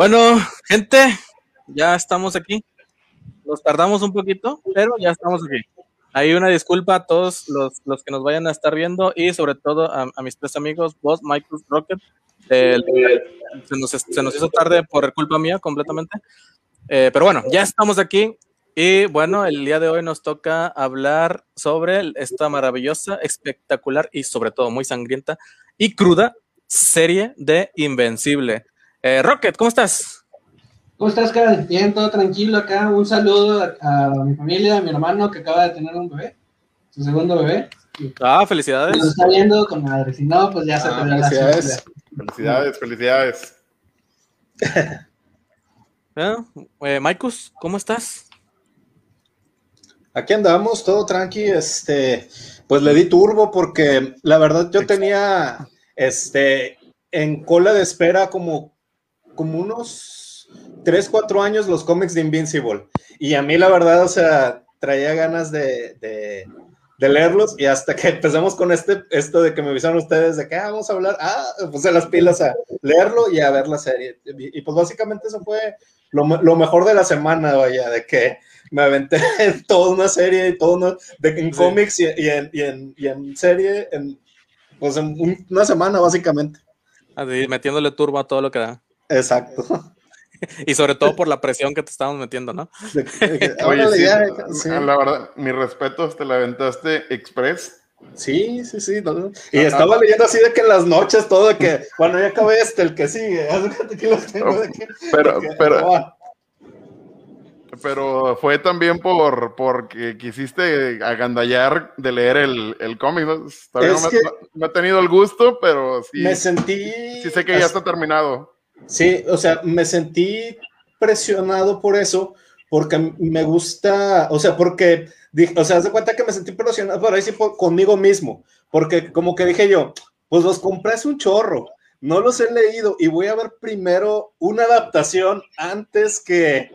Bueno, gente, ya estamos aquí. Nos tardamos un poquito, pero ya estamos aquí. Hay una disculpa a todos los, los, que nos vayan a estar viendo y sobre todo a, mis tres amigos, vos, Michael, Rocket. se, nos, se, nos, hizo tarde por culpa mía completamente. Eh, pero bueno, ya estamos aquí y bueno, el día de hoy nos toca hablar sobre esta maravillosa, espectacular y sobre todo muy sangrienta y cruda serie de Invencible. Eh, Rocket, ¿cómo estás? ¿Cómo estás, Carl? Bien, todo tranquilo acá. Un saludo a, mi familia, a mi hermano que acaba de tener un bebé, su segundo bebé. Ah, felicidades. Nos está viendo con madre. Si no, pues ya se ah, felicidades. Felicidades, felicidades. ¿Eh? eh Maikus, ¿cómo estás? Aquí andamos, todo tranqui. Este, pues le di turbo porque la verdad yo tenía este en cola de espera como como unos 3, 4 años los cómics de Invincible. Y a mí la verdad, o sea, traía ganas de, de, leerlos y hasta que empezamos con este, esto de que me avisaron ustedes de que ah, vamos a hablar, ah, puse las pilas a leerlo y a ver la serie. Y, pues básicamente eso fue lo, lo, mejor de la semana, vaya, de que me aventé toda una serie y todo de, en cómics y, y, en, y, en, y, en, serie en, pues en una semana básicamente. Así, metiéndole turbo a todo lo que da. Exacto. y sobre todo por la presión que te estamos metiendo, ¿no? Oye, sí, la verdad, mi respeto, te la aventaste express. Sí, sí, sí. Y estaba leyendo así de que en las noches todo de que, bueno, ya acabé este, el que sigue. pero, pero, pero fue también por porque quisiste agandallar de leer el, el cómic. ¿no? Todavía no, me, he tenido el gusto, pero sí. Me sentí. Sí sé que ya está terminado. Sí, o sea, me sentí presionado por eso, porque me gusta, o sea, porque, o sea, haz de cuenta que me sentí presionado por ahí sí conmigo mismo, porque como que dije yo, pues los compré hace un chorro, no los he leído y voy a ver primero una adaptación antes que,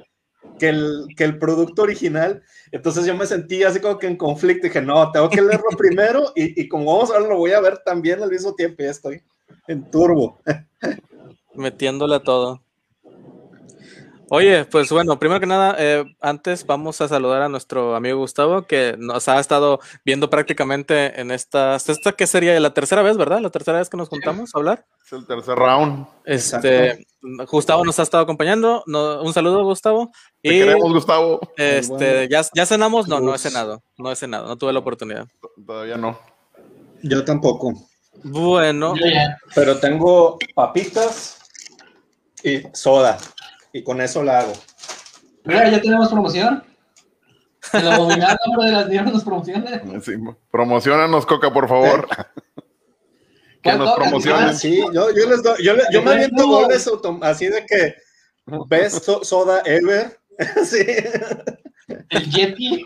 que, el, que el producto original. Entonces yo me sentí así como que en conflicto. Dije, no, tengo que leerlo primero y, y, como vamos a ver, lo voy a ver también al mismo tiempo. Y ya estoy en turbo. metiéndole a todo. Oye, pues bueno, primero que nada, eh, antes vamos a saludar a nuestro amigo Gustavo, que nos ha estado viendo prácticamente en esta, esta que sería la tercera vez, ¿verdad? La tercera vez que nos juntamos a hablar. Es el tercer round. Este, Gustavo nos ha estado acompañando. un saludo, Gustavo. Te queremos, Gustavo. Este, ya, ya cenamos, no, no he cenado, no he cenado, no tuve la oportunidad. Todavía no. Yo tampoco. Bueno. Pero tengo papitas y soda. Y con eso la hago. Mira, ya tenemos promoción. El abominable de las niñas nos promociona. Sí, promocionanos, Coca, por favor. que nos promocionen. Sí, yo, yo les doy, yo, yo me aviento goles así de que best soda ever. sí. El Yeti.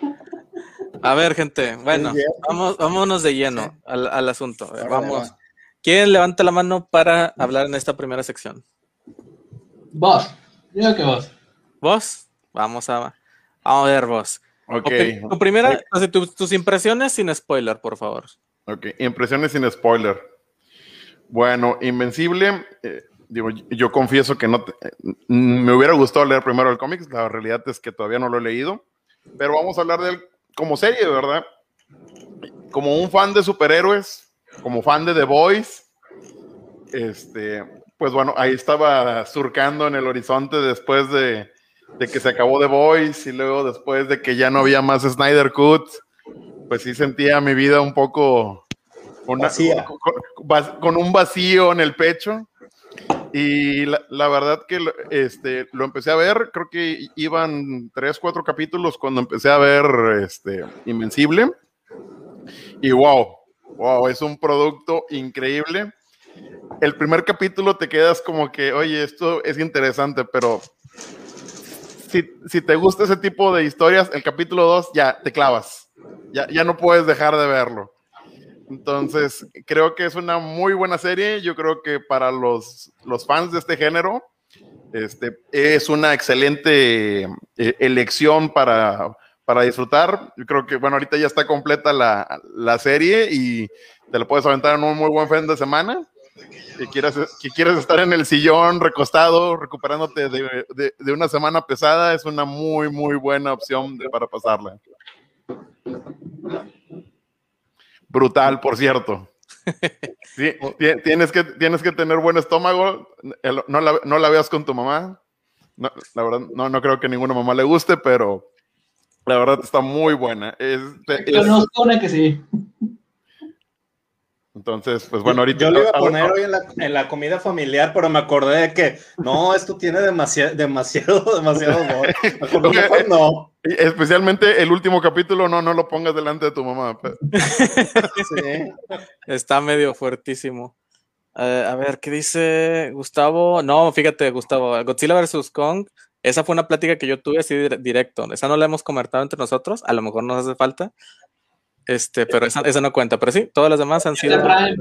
A ver, gente, bueno, vamos, vámonos de lleno al, al asunto. vamos. ¿Quién levanta la mano para hablar en esta primera sección? Vos. Digo que vos. ¿Vos? Vamos a, vamos a ver vos. Ok. Tu primera, tus, impresiones sin spoiler, por favor. Ok, impresiones sin spoiler. Bueno, Invencible, eh, digo, yo confieso que no eh, me hubiera gustado leer primero el cómic, la realidad es que todavía no lo he leído, pero vamos a hablar de él como serie, ¿verdad? Como un fan de superhéroes, como fan de The Boys, este, pues bueno, ahí estaba surcando en el horizonte después de, que se acabó The Voice y luego después de que ya no había más Snyder Cut, pues sí sentía mi vida un poco con, con, un vacío en el pecho. Y la, verdad que este, lo empecé a ver, creo que iban tres, cuatro capítulos cuando empecé a ver este, Invencible. Y wow, wow, es un producto increíble el primer capítulo te quedas como que, oye, esto es interesante, pero si, te gusta ese tipo de historias, el capítulo 2 ya te clavas, ya, ya no puedes dejar de verlo. Entonces, creo que es una muy buena serie. Yo creo que para los, los fans de este género, este, es una excelente eh, elección para, para disfrutar. Yo creo que, bueno, ahorita ya está completa la, la serie y te la puedes aventar en un muy buen fin de semana. Que quieras, que quieres estar en el sillón recostado, recuperándote de, de- de una semana pesada, es una muy, muy buena opción de- para pasarla. Brutal, por cierto. Sí, ti- tienes, que, tienes que tener buen estómago. No la, no la veas con tu mamá. No, la verdad, no, no creo que ninguna mamá le guste, pero la verdad está muy buena. Es- es- Conozco una que sí. Entonces, pues bueno, ahorita. Yo lo iba a poner hoy en la, en la comida familiar, pero me acordé de que no, esto tiene demasiado, demasiado, demasiado. Mejor no. Especialmente el último capítulo, no, no lo pongas delante de tu mamá. pero- Sí. Está medio fuertísimo. A ver, ¿qué dice Gustavo? No, fíjate, Gustavo, Godzilla vs. Kong, esa fue una plática que yo tuve así dir- directo. Esa no la hemos comentado entre nosotros, a lo mejor nos hace falta. Este, pero esa, esa no cuenta. Pero sí, todas las demás han sido. Prime.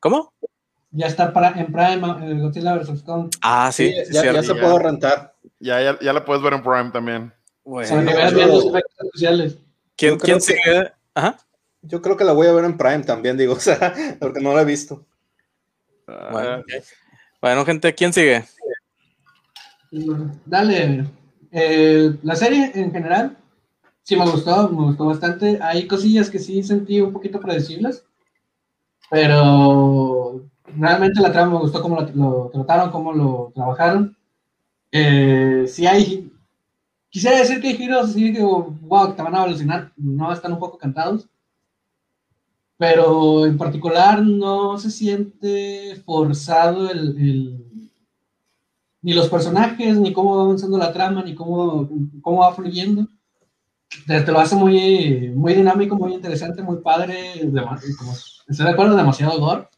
¿Cómo? Ya está para, en Prime eh, Godzilla vs. Kong. Ah, sí, Sí, sí, ya, cierto. ya se ya. puede rentar. Ya, ya, ya la puedes ver en Prime también. Bueno, no, los efectos especiales. ¿Quién, quién que- sigue? Ajá. Yo creo que la voy a ver en Prime también, digo, o sea, porque no la he visto. Bueno, gente, ¿quién sigue? Dale. Eh, la serie en general, sí me gustó, me gustó bastante. Hay cosillas que sí sentí un poquito predecibles, pero realmente la trama me gustó cómo lo, lo trataron, cómo lo trabajaron. Eh, hay, quisiera decir que hay giros así que, wow, te van a alucinar, no están un poco cantados. Pero en particular no se siente forzado el- el, ni los personajes, ni cómo va avanzando la trama, ni cómo, cómo va fluyendo. Te, lo hace muy, muy dinámico, muy interesante, muy padre. estoy de acuerdo, demasiado gore.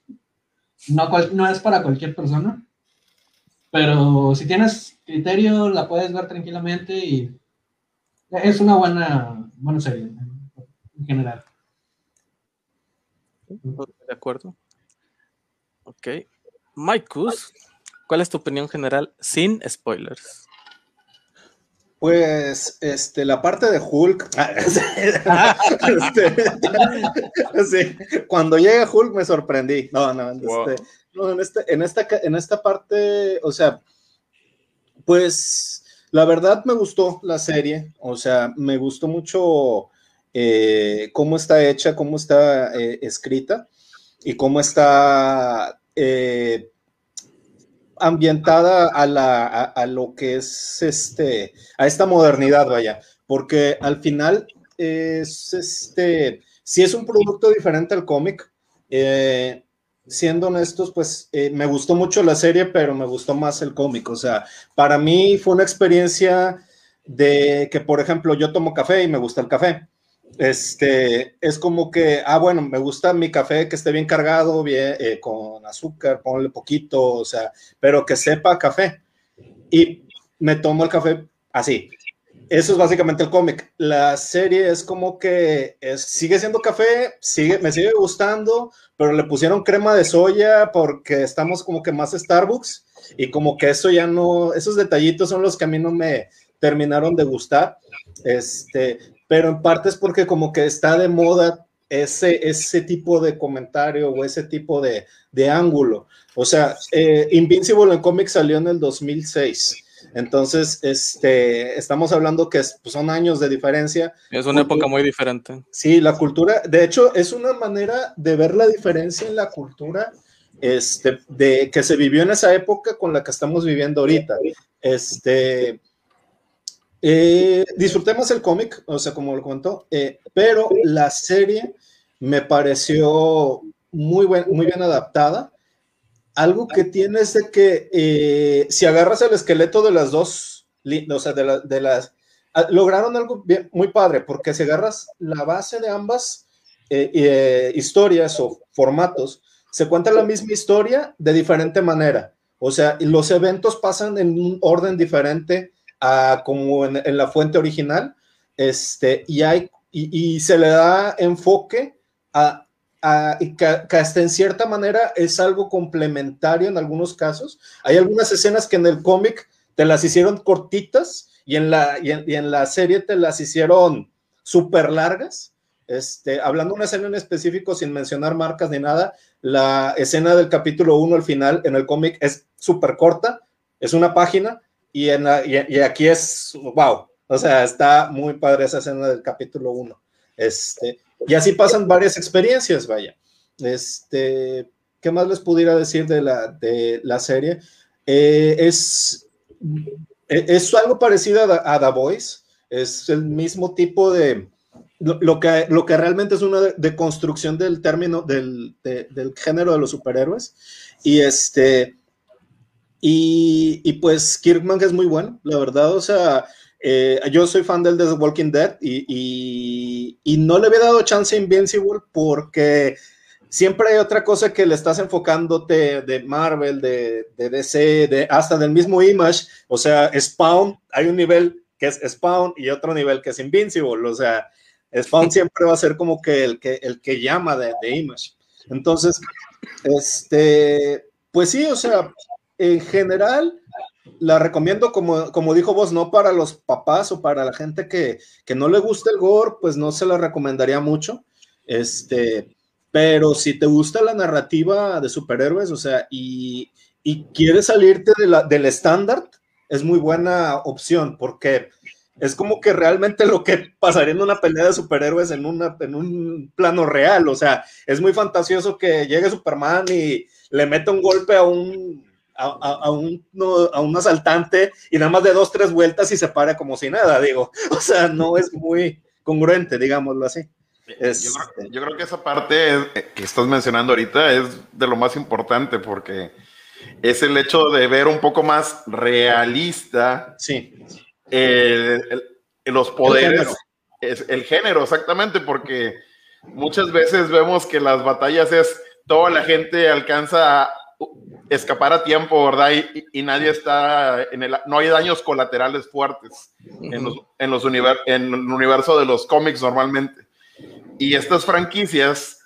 No, no es para cualquier persona. Pero si tienes criterio, la puedes ver tranquilamente y es una buena, buena serie en general. De acuerdo. Ok. Maikus, ¿cuál es tu opinión general sin spoilers? Pues, este, la parte de Hulk. este, sí, cuando llega Hulk me sorprendí. No, no, Wow. este, no, en, este- en, esta, en esta parte, o sea, pues la verdad me gustó la serie. O sea, me gustó mucho eh, cómo está hecha, cómo está eh, escrita y cómo está eh, ambientada a, la, a, lo que es este, a esta modernidad, vaya, porque al final es este, si es un producto diferente al cómic, eh, siendo honestos, pues eh, me gustó mucho la serie, pero me gustó más el cómic, o sea, para mí fue una experiencia de que, por ejemplo, yo tomo café y me gusta el café. Este, es como que, ah, bueno, me gusta mi café que esté bien cargado, bien, eh, con azúcar, ponle poquito, o sea, pero que sepa café. Y me tomo el café así. Eso es básicamente el cómic. La serie es como que es- sigue siendo café, sigue, me sigue gustando, pero le pusieron crema de soya porque estamos como que más Starbucks y como que eso ya no, esos detallitos son los que a mí no me terminaron de gustar. Este, pero en parte es porque como que está de moda ese, ese tipo de comentario o ese tipo de, de ángulo. O sea, eh, Invincible en cómics salió en el 2006. Entonces, este, estamos hablando que es- pues, son años de diferencia. Es una Porque- época muy diferente. Sí, la cultura, de hecho, es una manera de ver la diferencia en la cultura este, de, que se vivió en esa época con la que estamos viviendo ahorita. Este, eh, disfruté más el cómic, o sea, como lo comentó, eh, pero la serie me pareció muy, buen- muy bien adaptada. Algo que tiene es de que eh, si agarras el esqueleto de las dos, o sea, de, la- de las, ah, lograron algo muy padre, porque si agarras la base de ambas eh, historias o formatos, se cuenta la misma historia de diferente manera. O sea, los eventos pasan en un orden diferente como en, la fuente original, este, y, hay, y, se le da enfoque a, que, que hasta en cierta manera es algo complementario en algunos casos. Hay algunas escenas que en el cómic te las hicieron cortitas y en la, y en, y en la serie te las hicieron súper largas. Este, hablando de una escena en específico, sin mencionar marcas ni nada, la escena del capítulo 1 al final en el cómic es súper corta, es una página, y, en y, aquí es, wow, o sea, está muy padre esa escena del capítulo 1. Este, y así pasan varias experiencias, vaya. Este, ¿Qué más les pudiera decir de la, de la serie? Eh, es, es algo parecido a, a The Voice, es el mismo tipo de, lo, que, lo que realmente es una deconstrucción del término del, del, género de los superhéroes. Y este, y, y, pues Kirkman es muy bueno, la verdad, o sea, eh, yo soy fan del The Walking Dead y, y, y, no le había dado chance a Invincible porque siempre hay otra cosa que le estás enfocándote de Marvel, de, de DC, de, hasta del mismo Image, o sea, Spawn, hay un nivel que es Spawn y otro nivel que es Invincible, o sea, Spawn siempre va a ser como que el que, el que llama de, de Image. Entonces, este, pues sí, o sea, en general, la recomiendo, como, como dijo vos, no para los papás o para la gente que, que, no le gusta el gore, pues no se la recomendaría mucho. Este, pero si te gusta la narrativa de superhéroes, o sea, y, y quieres salirte de del estándar, es muy buena opción, porque es como que realmente lo que pasaría en una pelea de superhéroes en, una, en un plano real. O sea, es muy fantasioso que llegue Superman y le meta un golpe a un, a, un, a un asaltante y nada más de dos, tres vueltas y se para como si nada, digo. O sea, no es muy congruente, digámoslo así. Yo, creo, yo, creo, que esa parte eh, que estás mencionando ahorita es de lo más importante porque es el hecho de ver un poco más realista sí los poderes, el es el género, exactamente, porque muchas veces vemos que las batallas es toda la gente alcanza a escapar a tiempo, ¿verdad? Y, nadie está en el, no hay daños colaterales fuertes en, los, en, los en el universo de los cómics normalmente. Y estas franquicias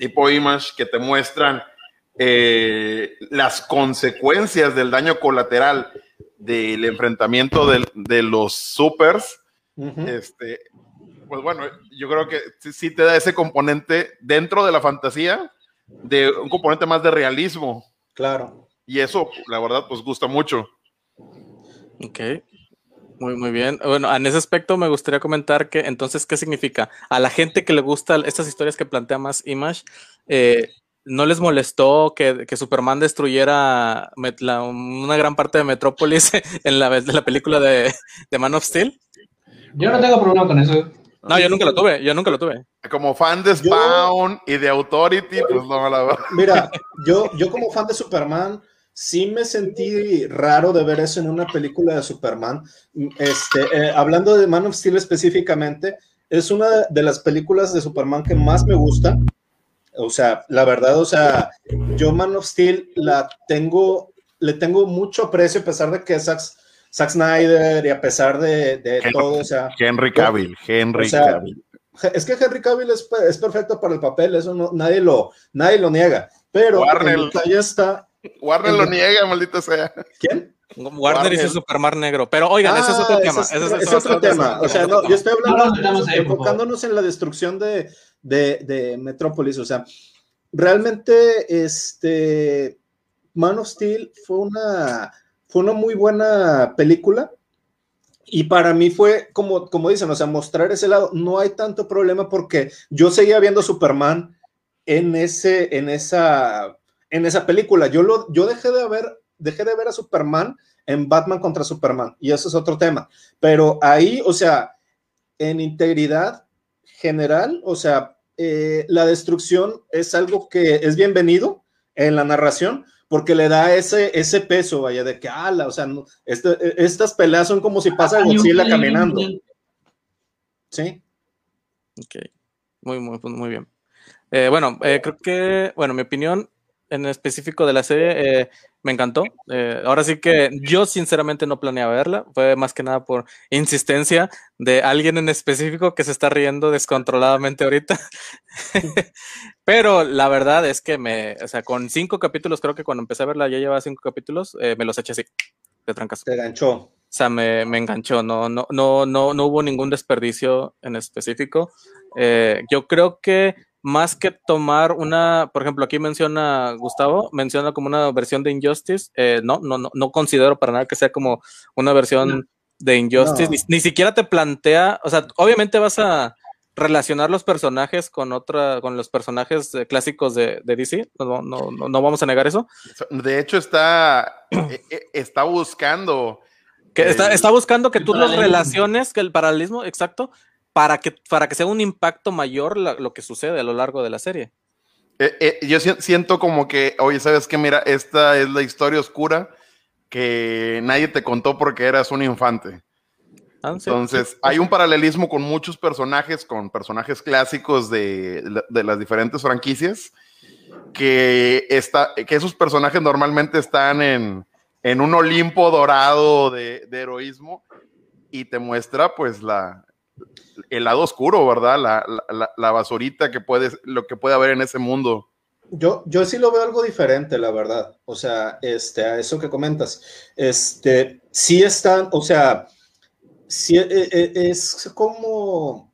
tipo Image que te muestran eh, las consecuencias del daño colateral del enfrentamiento de, los supers, este, pues bueno, yo creo que sí, te da ese componente dentro de la fantasía, de un componente más de realismo. Claro. Y eso, la verdad, pues gusta mucho. Ok. Muy, muy bien. Bueno, en ese aspecto me gustaría comentar que entonces, ¿qué significa? A la gente que le gusta estas historias que plantea más Image, eh, ¿No les molestó que, Superman destruyera una gran parte de Metrópolis en la, la película de, Man of Steel? Yo no tengo problema con eso. No, yo nunca lo tuve, yo nunca lo tuve. Como fan de Spawn y de Authority, pues no me la Mira, yo, yo como fan de Superman, sí me sentí raro de ver eso en una película de Superman. Este, eh, hablando de Man of Steel específicamente, es una de las películas de Superman que más me gusta o sea, la verdad, o sea, yo Man of Steel la tengo, le tengo mucho aprecio a pesar de que es Zack, Snyder y a pesar de, todo, o sea. Henry Cavill, Henry Cavill. Es que Henry Cavill es, es, perfecto para el papel, eso no, nadie, lo, nadie lo niega, pero Warner, ya está. Warner lo niega, maldito sea. ¿Quién? Warner, hizo Superman negro, pero oigan, ese es otro tema. es, otro, tema. O sea, no, yo estoy hablando, enfocándonos en la destrucción de, de, Metrópolis. O sea, realmente este Man of Steel fue una, fue una muy buena película. Y para mí fue como, como dicen, o sea, mostrar ese lado. No hay tanto problema porque yo seguía viendo Superman en, ese, en, esa, en esa película. Yo, lo, yo dejé, de ver, dejé de ver a Superman en Batman contra Superman. Y eso es otro tema. Pero ahí, o sea, en integridad, general, o sea, eh, la destrucción es algo que es bienvenido en la narración porque le da ese, ese peso, vaya, de que, ala, o sea, este, estas peleas son como si pasa Godzilla caminando. Sí. Ok, muy, muy, muy bien. Eh, bueno, eh, creo que, bueno, mi opinión en específico de la serie eh, me encantó. Eh, ahora sí que yo sinceramente no planeaba verla, fue más que nada por insistencia de alguien en específico que se está riendo descontroladamente ahorita. Pero la verdad es que me, o sea, con cinco capítulos, creo que cuando empecé a verla ya llevaba cinco capítulos, eh, me los eché así, de trancas. Te enganchó. O sea, me, me, enganchó, no, no, no, no, no hubo ningún desperdicio en específico. yo creo que más que tomar una, por ejemplo, aquí menciona Gustavo, menciona como una versión de Injustice. Eh, no, no, no, no considero para nada que sea como una versión de Injustice. Ni, ni, siquiera te plantea, o sea, obviamente vas a relacionar los personajes con otra, con los personajes eh, clásicos de, de DC. No, no, no, no, vamos a negar eso. De hecho, está, eh, eh, está buscando. Que está, está buscando que tú los relaciones, que el paralelismo, exacto, para que, para que sea un impacto mayor la, lo que sucede a lo largo de la serie. Eh, eh, yo siento como que, oye, ¿sabes qué? Mira, esta es la historia oscura que nadie te contó porque eras un infante. Ah, sí. Entonces, hay un paralelismo con muchos personajes, con personajes clásicos de, de las diferentes franquicias, que, está, que esos personajes normalmente están en, en un Olimpo dorado de, de heroísmo y te muestra pues la, el lado oscuro, ¿verdad? La, la, la, basurita que puede, lo que puede haber en ese mundo. Yo, yo sí lo veo algo diferente, la verdad. O sea, este, a eso que comentas. Este, sí están, o sea, sí e, e, es como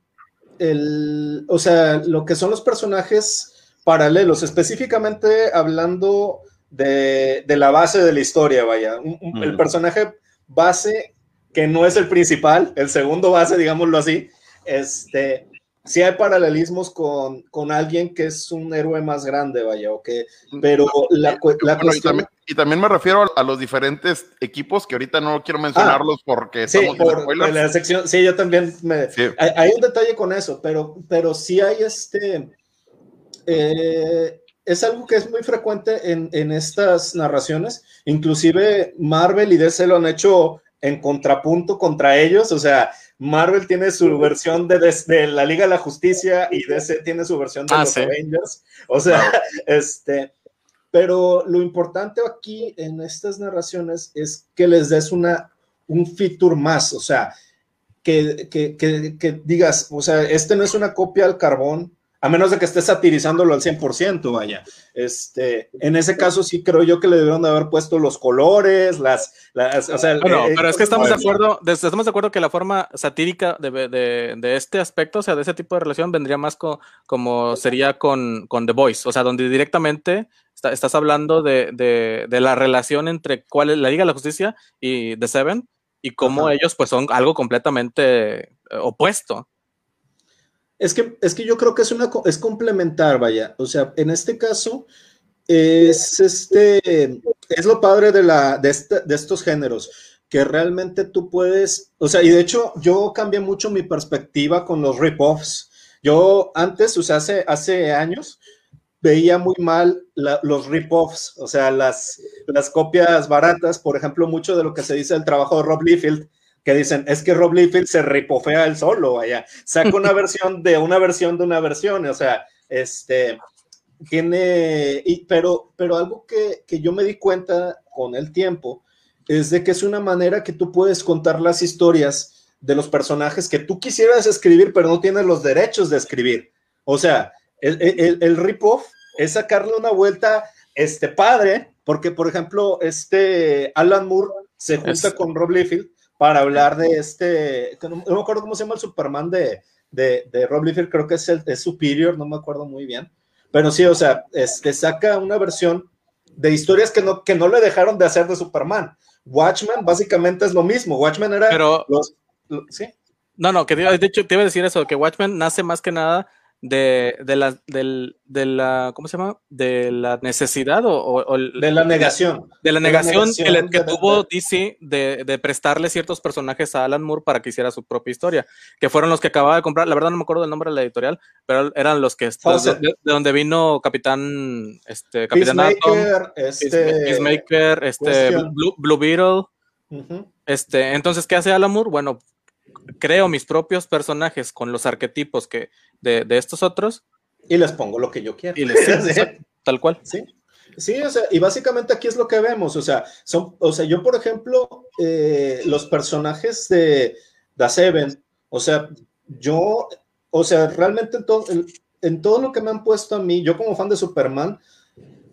el, o sea, lo que son los personajes paralelos, específicamente hablando de, de la base de la historia, vaya. Un, un, el personaje base que no es el principal, el segundo base, digámoslo así, este, sí hay paralelismos con, con alguien que es un héroe más grande, vaya, ok, pero la, la bueno, cuestión... Y también, y también, me refiero a, los diferentes equipos que ahorita no quiero mencionarlos ah, porque sí, por, en la sección, sí, yo también me... Sí. Hay, hay, un detalle con eso, pero, pero sí hay este... Eh, es algo que es muy frecuente en, en estas narraciones, inclusive Marvel y DC lo han hecho en contrapunto contra ellos, o sea, Marvel tiene su versión de, de, de, la Liga de la Justicia y DC tiene su versión de ah, los ¿sí? Avengers. O sea, este. Pero lo importante aquí en estas narraciones es que les des una, un feature más, o sea, que, que, que, que digas, o sea, este no es una copia al carbón, a menos de que esté satirizándolo al 100%, vaya. Este, en ese caso sí creo yo que le debieron de haber puesto los colores, las, las o sea, bueno, eh, pero es que estamos de acuerdo, estamos de acuerdo que la forma satírica de, de, de, este aspecto, o sea, de ese tipo de relación vendría más co, como sería con, con The Voice, o sea, donde directamente está, estás hablando de, de, la relación entre cuál es la Liga de la Justicia y The Seven y cómo Ajá. ellos pues son algo completamente eh, opuesto. Es que, es que yo creo que es, una, es complementar, vaya. O sea, en este caso, es, este, es lo padre de, la, de, este, de estos géneros, que realmente tú puedes, o sea, y de hecho yo cambié mucho mi perspectiva con los rip-offs. Yo antes, o sea, hace, hace años, veía muy mal los rip-offs, o sea, las, las copias baratas, por ejemplo, mucho de lo que se dice del trabajo de Rob Liefeld, que dicen, es que Rob Liefeld se ripofea él solo, vaya, saca una versión de una versión de una versión, o sea, este, tiene, y, pero, pero algo que, que yo me di cuenta con el tiempo es de que es una manera que tú puedes contar las historias de los personajes que tú quisieras escribir, pero no tienes los derechos de escribir. O sea, el, el, el rip-off es sacarle una vuelta, este padre, porque por ejemplo, este Alan Moore se junta es... con Rob Liefeld para hablar de este, no, no, me acuerdo cómo se llama el Superman de, de, de Rob Liefeld, creo que es el es Superior, no me acuerdo muy bien, pero sí, o sea, este, saca una versión de historias que no, que no le dejaron de hacer de Superman. Watchmen básicamente es lo mismo, Watchmen era pero, los, los ¿sí? No, no, que de hecho te iba a decir eso, que Watchmen nace más que nada de, de, la, de, de, la, ¿cómo se llama? De la necesidad o, o de la negación. De la negación, de la negación que, que, tuvo DC de, de, prestarle ciertos personajes a Alan Moore para que hiciera su propia historia, que fueron los que acababa de comprar, la verdad no me acuerdo del nombre de la editorial, pero eran los que, de, de, donde vino Capitán, este, Capitán Peacemaker, Atom, este, Peacemaker, este, Blue, Blue Beetle, uh -huh. este, entonces, ¿qué hace Alan Moore? Bueno, creo mis propios personajes con los arquetipos que de, de, estos otros. Y les pongo lo que yo quiero. Y les, sí, tal cual. Sí. Sí, o sea, y básicamente aquí es lo que vemos, o sea, son, o sea, yo por ejemplo, eh, los personajes de The Seven, o sea, yo, o sea, realmente en todo, en, en todo lo que me han puesto a mí, yo como fan de Superman,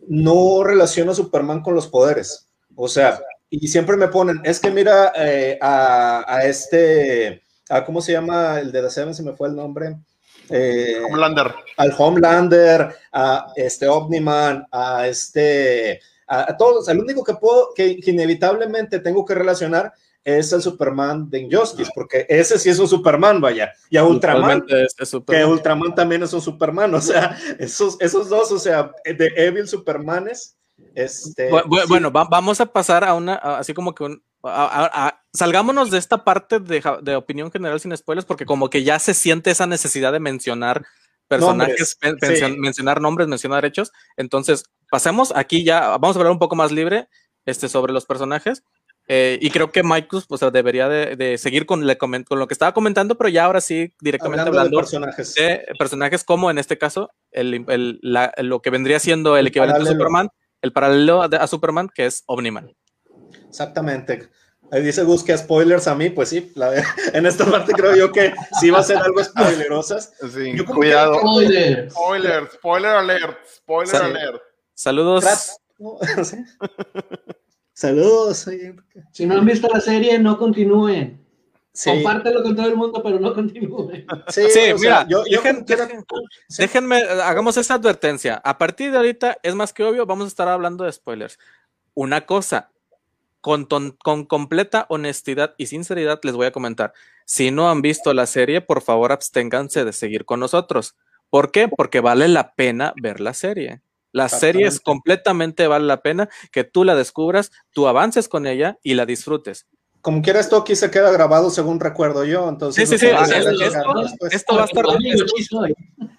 no relaciono a Superman con los poderes, o sea, y siempre me ponen, es que mira eh, a, a, este, a, ¿cómo se llama el de The Seven? Se me fue el nombre. Eh, Homelander. al Homelander, a este Omniman, a este, a, a todos. El único que puedo, que, que inevitablemente tengo que relacionar es el Superman de Injustice, porque ese sí es un Superman, vaya. Y a Ultraman, Usualmente es- es que. Ultraman también es un Superman, o sea, esos, esos dos, o sea, de Evil Supermanes, este... Sí, Bueno, va- vamos a pasar a una, a- así como que un, a- a- a- salgámonos de esta parte de, opinión general sin spoilers, porque como que ya se siente esa necesidad de mencionar personajes, Nombres, men- mencion- sí. mencionar nombres, mencionar hechos. Entonces, pasemos aquí ya, vamos a hablar un poco más libre este, sobre los personajes. eh, y creo que Michael pues, debería de, de seguir con, le comen- con lo que estaba comentando, pero ya ahora sí, directamente hablando de hablando, personajes. de personajes como en este caso el, el- la- lo que vendría siendo el equivalente a paralelo. Superman, el paralelo a, a Superman, que es Omniman. Exactamente. Ahí dice Gus que spoilers a mí, pues sí, la de- en esta parte creo yo que sí va a ser algo spoilerosas. Sí, Yo cuidado. Spoilers. Spoiler, spoiler alert, spoiler alert. Saludos. Trat- ¿Sí? Saludos. Si no han visto la serie, no continúen. Sí, Compártelo con todo el mundo, pero no continúen. sí, Sí, o sea, mira, yo, yo dejen- quiera-. Déjenme, hagamos esa advertencia. A partir de ahorita, es más que obvio, vamos a estar hablando de spoilers. Una cosa, con, ton- con completa honestidad y sinceridad les voy a comentar. Si no han visto la serie, por favor absténganse de seguir con nosotros. ¿Por qué? Porque vale la pena ver la serie. La serie es completamente vale la pena que tú la descubras, tú avances con ella y la disfrutes. Como quiera, esto aquí se queda grabado según recuerdo yo. Entonces, Sí, sí, sí, ah, esto- va a estar, Amigo, esto, aquí soy.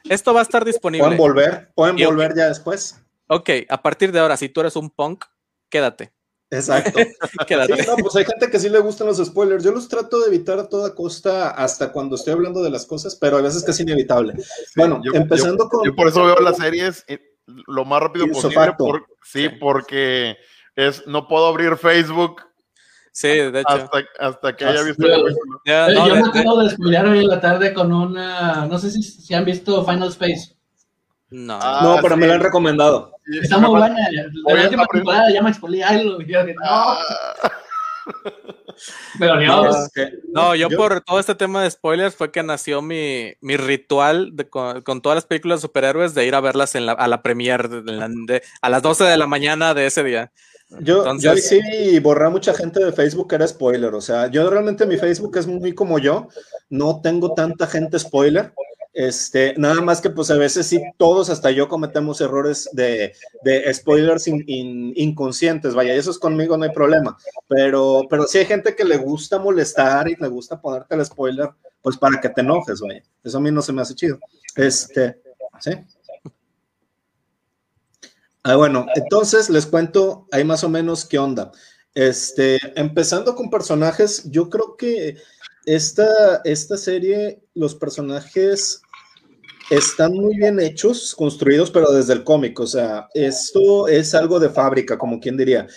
esto va a estar disponible. Pueden volver, pueden volver ya después. Ok, a partir de ahora, si tú eres un punk, quédate. Exacto. Sí, no, pues hay gente que sí le gustan los spoilers. Yo los trato de evitar a toda costa hasta cuando estoy hablando de las cosas, pero a veces que es inevitable. bueno, yo- empezando con. Yo por eso veo las series eh, lo más rápido posible. facto. por- sí, porque es no puedo abrir Facebook Sí, de hecho. hasta, hasta que haya visto la película. Ya, Eh, no, yo me acabo de spoilear hoy en la tarde con una. No sé si, si han visto Final Space. No. Ah, No, pero me lo han recomendado. Está muy buena. La última temporada ya me algo. y yo de, No, Ah, pero No, Dios. No, yo, Yo- por todo este tema de spoilers fue que nació mi, mi ritual de, con, con todas las películas de superhéroes de ir a verlas en la, a la premiere de a las 12 de la mañana de ese día. Yo, Entonces- yo sí borré a mucha gente de Facebook que era spoiler. O sea, yo realmente mi Facebook es muy como yo. No tengo tanta gente spoiler. Este, nada más que pues a veces sí, todos, hasta yo cometemos errores de, de spoilers in- in- inconscientes, vaya, eso es conmigo, no hay problema, pero, pero sí hay gente que le gusta molestar y le gusta ponerte el spoiler, pues para que te enojes, vaya, eso a mí no se me hace chido. Este, ¿sí? Ah, bueno, entonces les cuento ahí más o menos qué onda. Este, empezando con personajes, yo creo que esta, esta serie, los personajes están muy bien hechos, construidos, pero desde el cómic. O sea, esto es algo de fábrica, como quien diría.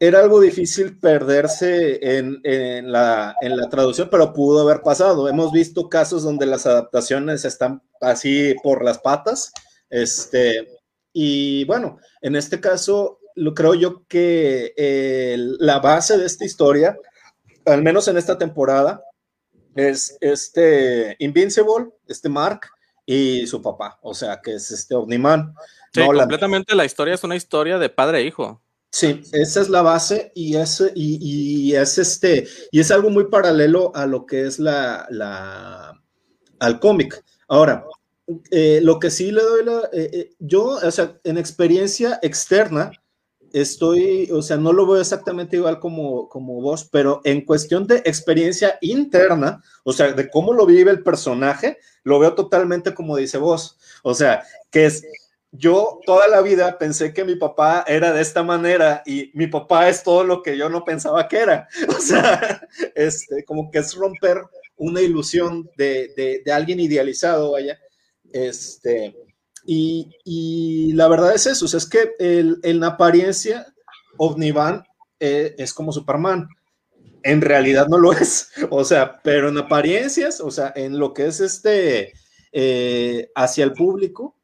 Era algo difícil perderse en, en la, en la traducción, pero pudo haber pasado. Hemos visto casos donde las adaptaciones están así por las patas. Este, y bueno, en este caso, lo creo yo que eh, la base de esta historia, al menos en esta temporada, es este Invincible, este Mark y su papá, o sea, que es este Omniman. Sí, completamente la historia es una historia de padre e hijo. Sí, esa es la base y es, y, y es este, y es algo muy paralelo a lo que es la, la al cómic. Ahora, eh, lo que sí le doy la, eh, eh, yo, o sea, en experiencia externa, estoy, o sea, no lo veo exactamente igual como, como vos, pero en cuestión de experiencia interna, o sea, de cómo lo vive el personaje, lo veo totalmente como dice vos. O sea, que es, yo toda la vida pensé que mi papá era de esta manera y mi papá es todo lo que yo no pensaba que era. O sea, este, como que es romper una ilusión de, de, de alguien idealizado, vaya. Este, y, la verdad es eso, o sea, es que el, en apariencia, Omnivan eh, es como Superman. En realidad no lo es, o sea, pero en apariencias, o sea, en lo que es este, eh, hacia el público,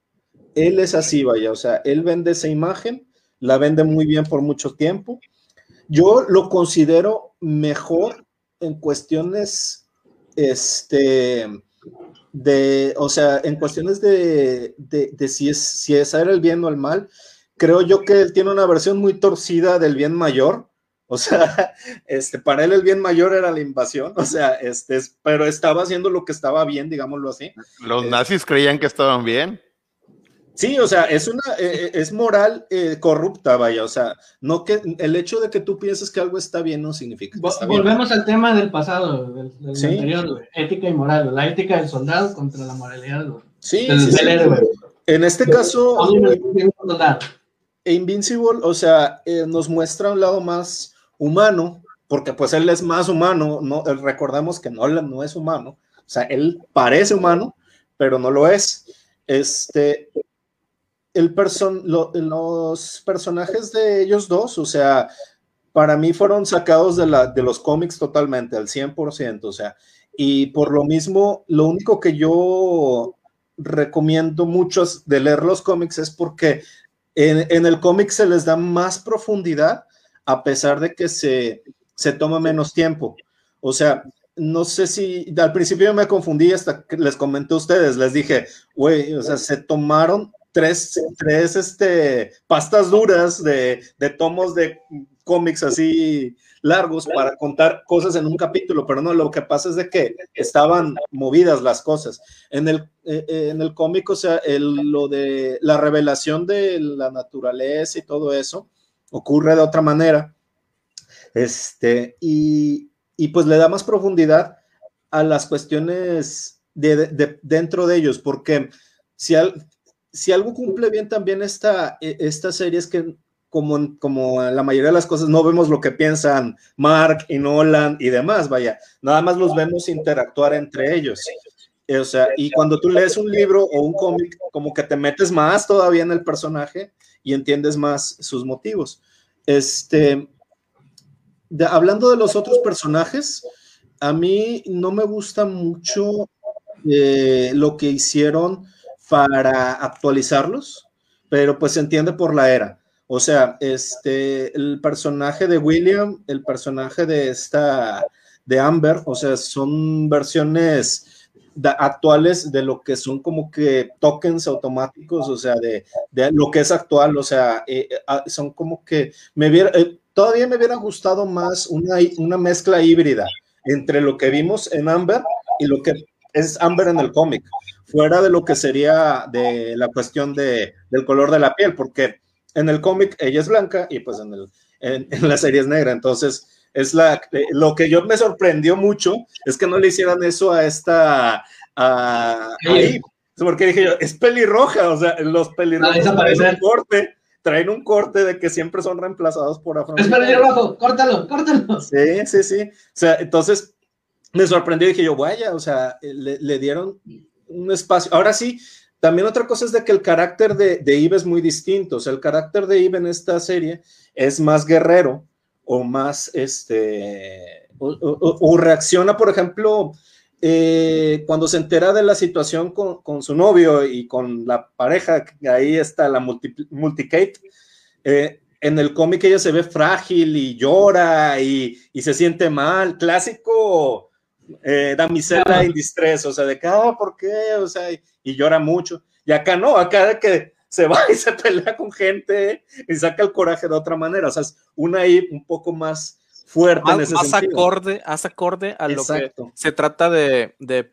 él es así, vaya, o sea, él vende esa imagen, la vende muy bien por mucho tiempo. Yo lo considero mejor en cuestiones, este, de, o sea, en cuestiones de, de, de si, es, si es era el bien o el mal, creo yo que él tiene una versión muy torcida del bien mayor. O sea, este, para él el bien mayor era la invasión, o sea, este, pero estaba haciendo lo que estaba bien, digámoslo así. Los nazis creían que estaban bien. Sí, o sea, es una, eh, es moral eh, corrupta, vaya, o sea, no que el hecho de que tú pienses que algo está bien no significa que está bien. Volvemos al tema del pasado, del, del Sí. anterior, güey. ética y moral, la ética del soldado contra la moralidad güey. Sí, del, sí, sí. héroe. En este caso. Invincible, o sea, eh, nos muestra un lado más humano, porque pues él es más humano, no, eh, recordamos que Nolan no es humano, o sea, él parece humano, pero no lo es. Este, el person, lo- los personajes de ellos dos, o sea, para mí fueron sacados de, la, de los cómics totalmente, al 100%, o sea, y por lo mismo, lo único que yo recomiendo mucho de leer los cómics es porque en, en el cómic se les da más profundidad a pesar de que se, se toma menos tiempo. O sea, no sé si al principio me confundí hasta que les comenté a ustedes, les dije, güey, o sea, se tomaron tres, tres este, pastas duras de, de tomos de cómics así largos para contar cosas en un capítulo, pero no, lo que pasa es de que estaban movidas las cosas. En el, eh, eh, en el cómic, o sea, el, lo de la revelación de la naturaleza y todo eso ocurre de otra manera. Este, y, y pues le da más profundidad a las cuestiones de, de- de- dentro de ellos, porque si, al- si algo cumple bien también esta, e- esta serie es que como, como la mayoría de las cosas no vemos lo que piensan Mark y Nolan y demás, vaya, nada más los vemos interactuar entre ellos. Eh, O sea, y cuando tú lees un libro o un cómic, como que te metes más todavía en el personaje y entiendes más sus motivos. Este, hablando de los otros personajes, a mí no me gusta mucho eh, lo que hicieron para actualizarlos, pero pues se entiende por la era. O sea, este, el personaje de William, el personaje de esta, de Amber, o sea, son versiones da- actuales de lo que son como que tokens automáticos, o sea, de, de lo que es actual, o sea, eh, eh, ah, son como que me hubiera, eh, todavía me hubiera gustado más una, una mezcla híbrida entre lo que vimos en Amber y lo que es Amber en el cómic, fuera de lo que sería de la cuestión de, del color de la piel, porque en el cómic ella es blanca y pues en, el, en, en la serie es negra, entonces es la, eh, lo que yo me sorprendió mucho es que no le hicieran eso a esta, a, a Eve, porque dije yo, es pelirroja, o sea, los pelirrojos A desaparecer. traen un corte, traen un corte de que siempre son reemplazados por Es afroamericanos. pelirrojo, córtalo, córtalo. Sí, sí, sí. O sea, entonces me sorprendió y dije yo, vaya, o sea, le, le dieron un espacio. Ahora sí, también otra cosa es de que el carácter de, de es muy distinto. O sea, el carácter de Eve en esta serie es más guerrero o más, este, o, reacciona, por ejemplo, eh, cuando se entera de la situación con, su novio y con la pareja, ahí está la multi, multicate, eh, en el cómic ella se ve frágil y llora y se siente mal, clásico eh, damisela Ah. in distress, o sea, de que, ah, ¿por qué? O sea, y, y llora mucho. Y acá no, acá de que se va y se pelea con gente y saca el coraje de otra manera, o sea, es una ahí un poco más fuerte en Más, ese más sentido. acorde, más acorde a lo que Exacto, se trata de, de,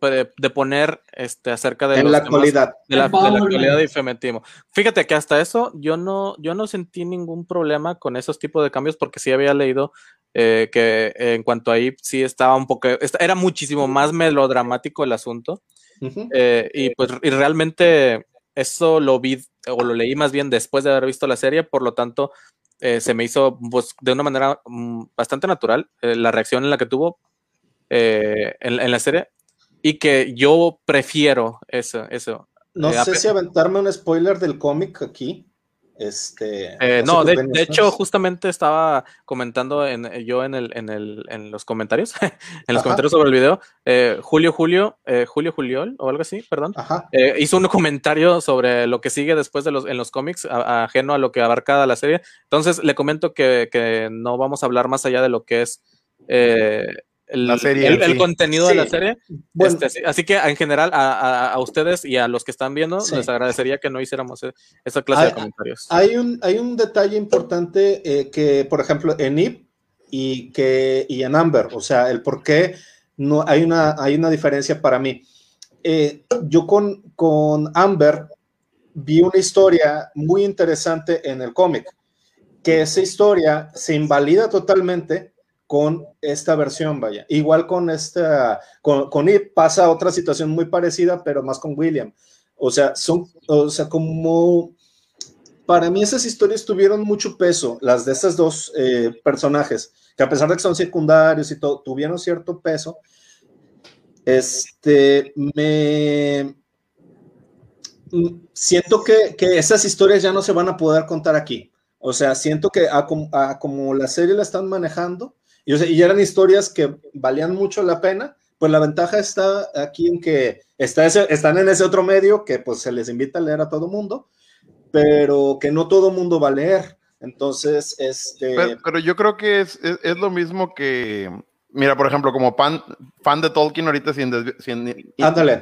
de- de poner este, acerca de en los la actualidad. de la, de la actualidad y feminismo. Fíjate que hasta eso yo no, yo no sentí ningún problema con esos tipos de cambios porque sí había leído eh, que en cuanto ahí sí estaba un poco, era muchísimo más melodramático el asunto eh, y pues y realmente eso lo vi o lo leí más bien después de haber visto la serie, por lo tanto eh, se me hizo pues, de una manera mm, bastante natural eh, la reacción en la que tuvo eh, en, en la serie y que yo prefiero eso, eso. No Eh, sé si aventarme un spoiler del cómic aquí. Este, Eh, no, de, hecho, justamente estaba comentando en, yo en, el, en, el, en los comentarios, en los Ajá. comentarios sobre el video, eh, Julio Julio, eh, Julio Juliol o algo así, perdón, Ajá. eh, hizo un comentario sobre lo que sigue después de los, en los cómics, a- ajeno a lo que abarca la serie. Entonces le comento que, que no vamos a hablar más allá de lo que es eh, el, La serie, el- el sí. contenido de la Sí. serie. Bueno, Este, sí, así que en general a, a- a ustedes y a los que están viendo Sí. les agradecería que no hiciéramos e- esa clase de Ah, comentarios. Hay un, hay un detalle importante eh, que, por ejemplo, en IP y, que, y en Amber, o sea, el por qué no, hay, una, hay una diferencia para mí. Eh, yo con, con Amber vi una historia muy interesante en el cómic, que esa historia se invalida totalmente con esta versión, vaya. Igual con esta, con, con Ip pasa otra situación muy parecida, pero más con William. O sea, son, o sea, como para mí esas historias tuvieron mucho peso, las de estos dos eh, personajes, que a pesar de que son secundarios y todo, tuvieron cierto peso. Este, me mm, siento que, que esas historias ya no se van a poder contar aquí. O sea, siento que a, a como la serie la están manejando, y, o sea, y eran historias que valían mucho la pena, pues la ventaja está aquí en que está ese- están en ese otro medio que pues se les invita a leer a todo mundo, pero que no todo mundo va a leer. Entonces, este... Pero, pero yo creo que es, es, es lo mismo que, mira, por ejemplo, como pan- fan de Tolkien ahorita sin, sin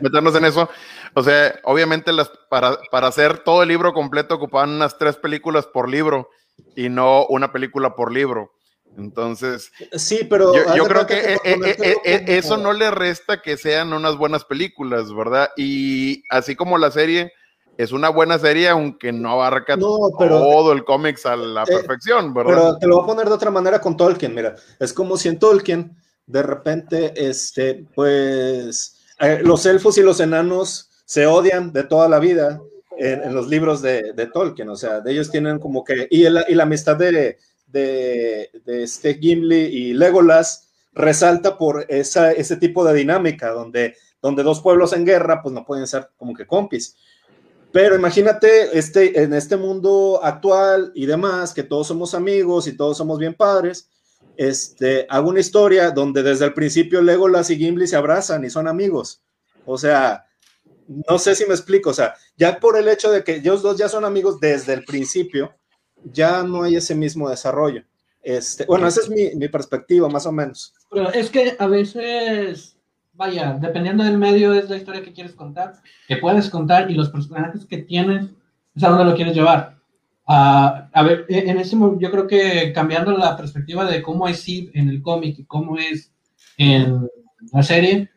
meternos en eso, o sea, obviamente las, para, para hacer todo el libro completo ocupaban unas tres películas por libro y no una película por libro. Entonces, Sí, pero... yo, creo que eh, eh, eh, eh, como- eso no le resta que sean unas buenas películas, ¿verdad? Y así como la serie es una buena serie, aunque no abarca No, pero- todo el cómics a la Eh, perfección, ¿verdad? Pero te lo voy a poner de otra manera con Tolkien, mira, es como si en Tolkien de repente, este, pues, eh, los elfos y los enanos se odian de toda la vida en, en los libros de, de Tolkien, o sea, de ellos tienen como que, y, el- y la amistad de, de, de este Gimli y Legolas resalta por esa, ese tipo de dinámica, donde, donde dos pueblos en guerra, pues no pueden ser como que compis. Pero imagínate este, en este mundo actual y demás, que todos somos amigos y todos somos bien padres, este, hago una historia donde desde el principio Legolas y Gimli se abrazan y son amigos. O sea, no sé si me explico, o sea, ya por el hecho de que ellos dos ya son amigos desde el principio, ya no hay ese mismo desarrollo. Este, bueno, esa es mi, mi perspectiva, más o menos. Pero es que a veces, vaya, dependiendo del medio es la historia que quieres contar, que puedes contar y los personajes que tienes, es a dónde lo quieres llevar. Ah, a ver, e- en ese yo creo que cambiando la perspectiva de cómo es Sid en el cómic y cómo es en la serie,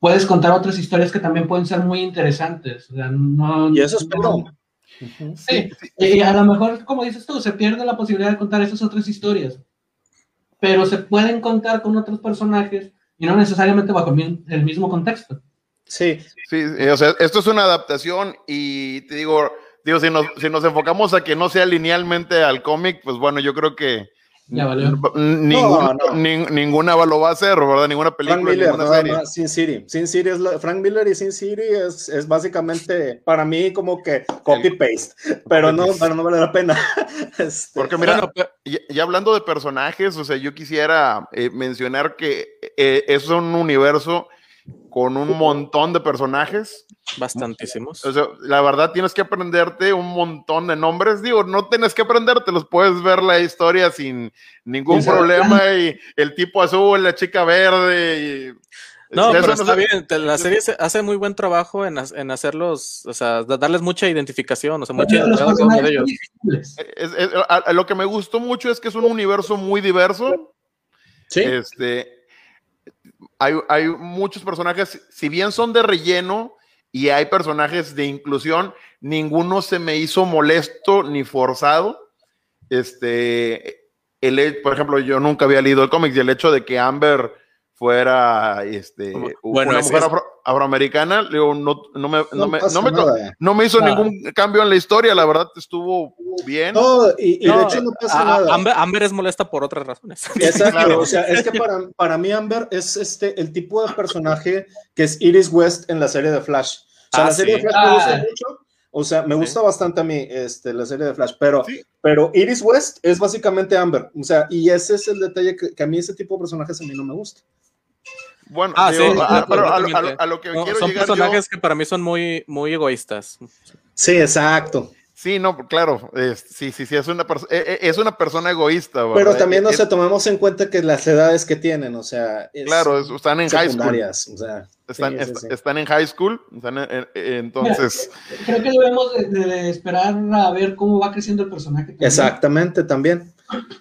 puedes contar otras historias que también pueden ser muy interesantes. O sea, no, Y eso espero. no- Ujú. Sí, y a lo mejor, como dices tú, se pierde la posibilidad de contar esas otras historias, pero se pueden contar con otros personajes y no necesariamente bajo el mi- el mismo contexto. Sí, Sí, sí, o sea, esto es una adaptación y te digo, digo, si nos, si nos enfocamos a que no sea linealmente al cómic, pues bueno, yo creo que Ya valió. ninguna, No, no. nin- ninguna lo va a hacer, ¿verdad? Ninguna Frank película, Miller, ninguna serie. Sin City. Sin City es la- Frank Miller y Sin City es, es básicamente para mí como que copy-paste, pero no, pero no vale la pena. Este, Porque mira, ya, ya hablando de personajes, o sea, yo quisiera eh, mencionar que eh, es un universo con un montón de personajes. bastantísimos. O sea, la verdad tienes que aprenderte un montón de nombres. Digo, no tienes que aprendértelos, puedes ver la historia sin ningún Exacto. problema. Y el tipo azul, la chica verde. Y, No, Eso pero no está se- bien. La serie se- hace muy buen trabajo en, en hacerlos, o sea, da- darles mucha identificación, o sea, mucha Los uno de ellos. difíciles. es- es- a- a lo que me gustó mucho es que es un universo muy diverso. sí, Este, hay, muchos personajes, si bien son de relleno y hay personajes de inclusión, ninguno se me hizo molesto ni forzado. Este, el, por ejemplo, yo nunca había leído el cómic y el hecho de que Amber fuera este, Bueno, una es- mujer es- afro- afroamericana, digo, no, no me, no no me- no me- nada. no me hizo ningún cambio en la historia, la verdad estuvo bien. No, y, y No, de hecho no pasa a- nada. Amber, Amber es molesta por otras razones. Exacto, Claro. o sea, es que para, para mí Amber es este el tipo de personaje que es Iris West en la serie de Flash. O sea, Ah, la serie sí. de Flash me gusta Ah. mucho. O sea, me gusta bastante a mí este, la serie de Flash, pero, Sí. pero Iris West es básicamente Amber. O sea, y ese es el detalle que, que a mí ese tipo de personajes a mí no me gusta. Bueno, Ah, digo, sí, a, pero a lo- a a lo que No, quiero son llegar yo- personajes que para mí son muy, muy egoístas. Sí, exacto. Sí, no, claro, es, sí, sí, sí, es una, eh, eh, es una persona egoísta. ¿verdad? Pero también no Eh, se tomamos en cuenta que las edades que tienen, o sea, es Claro, es- están en high school. o sea, Están, sí, sí, est- sí. están en high school, están en- en- entonces, Creo que debemos de, de esperar a ver cómo va creciendo el personaje. también. Exactamente, también.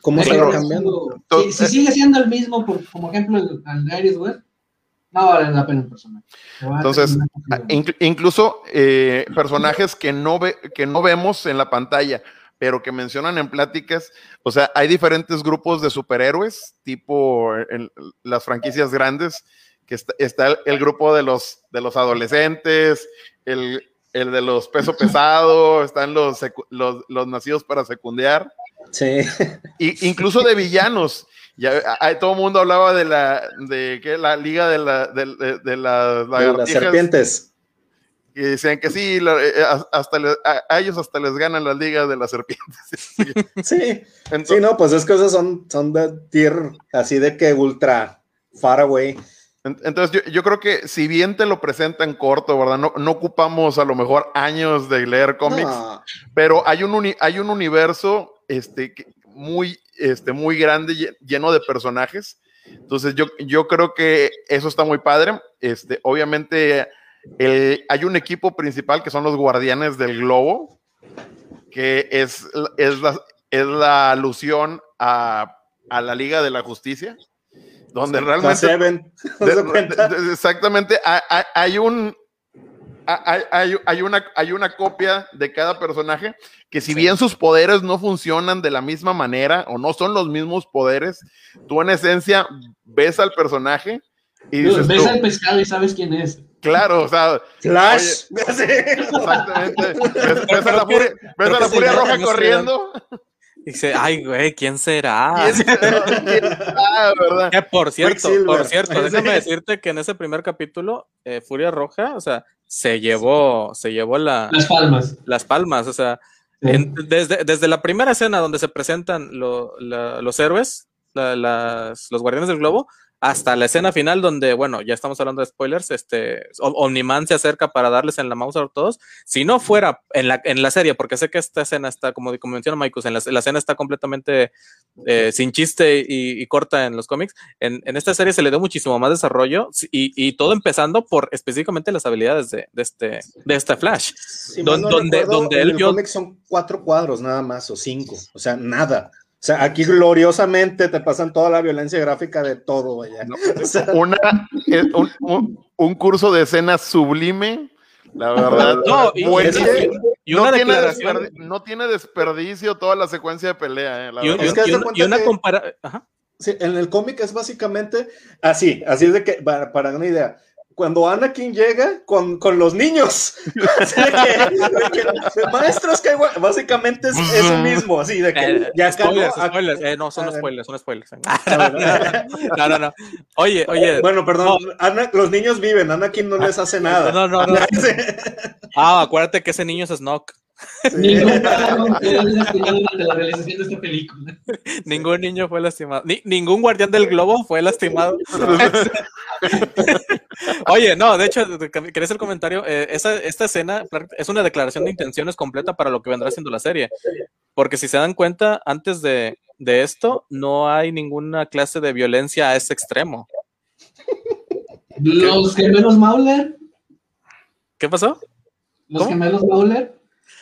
¿Cómo se va cambiando? Si, si sigue siendo el mismo, por, como ejemplo, el, el Iris West, no vale la pena el personaje. Entonces, inclu- incluso eh, personajes que no, ve, que no vemos en la pantalla, pero que mencionan en pláticas, o sea, hay diferentes grupos de superhéroes, tipo en las franquicias grandes, que está, está el, el grupo de los, de los adolescentes, el, el de los peso pesado, están los, los, los nacidos para secundear, Sí, y, incluso de villanos. Ya, a- a- todo el mundo hablaba de la, de que la liga de, la, de, de- de las serpientes. y decían que sí, la- eh, a- hasta a, a ellos hasta les ganan la liga de las serpientes. Sí, Entonces, sí, no, pues es que esas son, son de tier así de que ultra far away. en- entonces yo, yo creo que si bien te lo presentan corto, ¿verdad? No, no ocupamos a lo mejor años de leer cómics, No, pero hay un, uni- hay un universo este, muy, este, muy grande, lle- lleno de personajes. Entonces yo, yo creo que eso está muy padre. Este, obviamente el- hay un equipo principal que son los guardianes del globo, que es, es, la, es la alusión a, a la Liga de la Justicia, donde realmente... Exactamente, hay un... Hay, hay- hay una, hay una copia de cada personaje que si bien sus poderes no funcionan de la misma manera o no son los mismos poderes, tú en esencia ves al personaje y dices Ves tú, al pescado y sabes quién es. claro, o sea, Flash. Sí. exactamente, ves, ves a la furia, ves creo a la que furia se- roja corriendo. Y dice, ay, güey, ¿quién será? ¿Quién será? ¿Quién será, verdad? Que por cierto, por cierto, déjame decirte que en ese primer capítulo, eh, Furia Roja, o sea, se llevó, se llevó la, Las palmas. las palmas, o sea, en- desde, desde la primera escena donde se presentan lo- la- los héroes, la- las- los guardianes del globo, hasta la escena final donde, bueno, ya estamos hablando de spoilers, este, Om- Omniman se acerca para darles en la mouse a todos. Si no fuera en la, en la serie, porque sé que esta escena está, como, como menciona Maikus, en la, la escena está completamente eh, sin chiste y, y corta en los cómics, en, en esta serie se le dio muchísimo más desarrollo y, y todo empezando por específicamente las habilidades de, de este, de este Flash. Don- no donde- recuerdo, donde en él el yo- cómic son cuatro cuadros nada más o cinco, o sea, nada. O sea, aquí gloriosamente te pasan toda la violencia gráfica de todo, vaya. O sea, Una, un, un- un curso de escena sublime, la verdad. No, y, buenísimo. y una no, tiene no desperdicio toda la secuencia de pelea. eh, la Y. Es que una que- compara- ajá. sí, en el cómic es básicamente así, así es de que, para, para una idea, cuando Anakin llega con, con los niños, así de que, de que, maestros que básicamente es eso mismo, así de que Eh, ya spoilers, ¿no? spoilers. Eh, no, son spoilers, son spoilers. A ver, No, no, no. Oye, oye. Bueno, perdón, Ana- los niños viven, Anakin no les hace nada. No, no, no. Sí. Ah, acuérdate que ese niño es Snoke. Ningún quedó lastimado durante la realización de esta película. Ningún niño fue lastimado. Ni- ningún guardián del globo fue lastimado. Oye, no, de hecho, quería hacer el comentario. eh, esa, esta escena es una declaración de intenciones completa para lo que vendrá siendo la serie. Porque si se dan cuenta, antes de, de esto, no hay ninguna clase de violencia a ese extremo. Los gemelos Mauler. ¿Qué pasó? Los ¿Cómo? gemelos Mauler.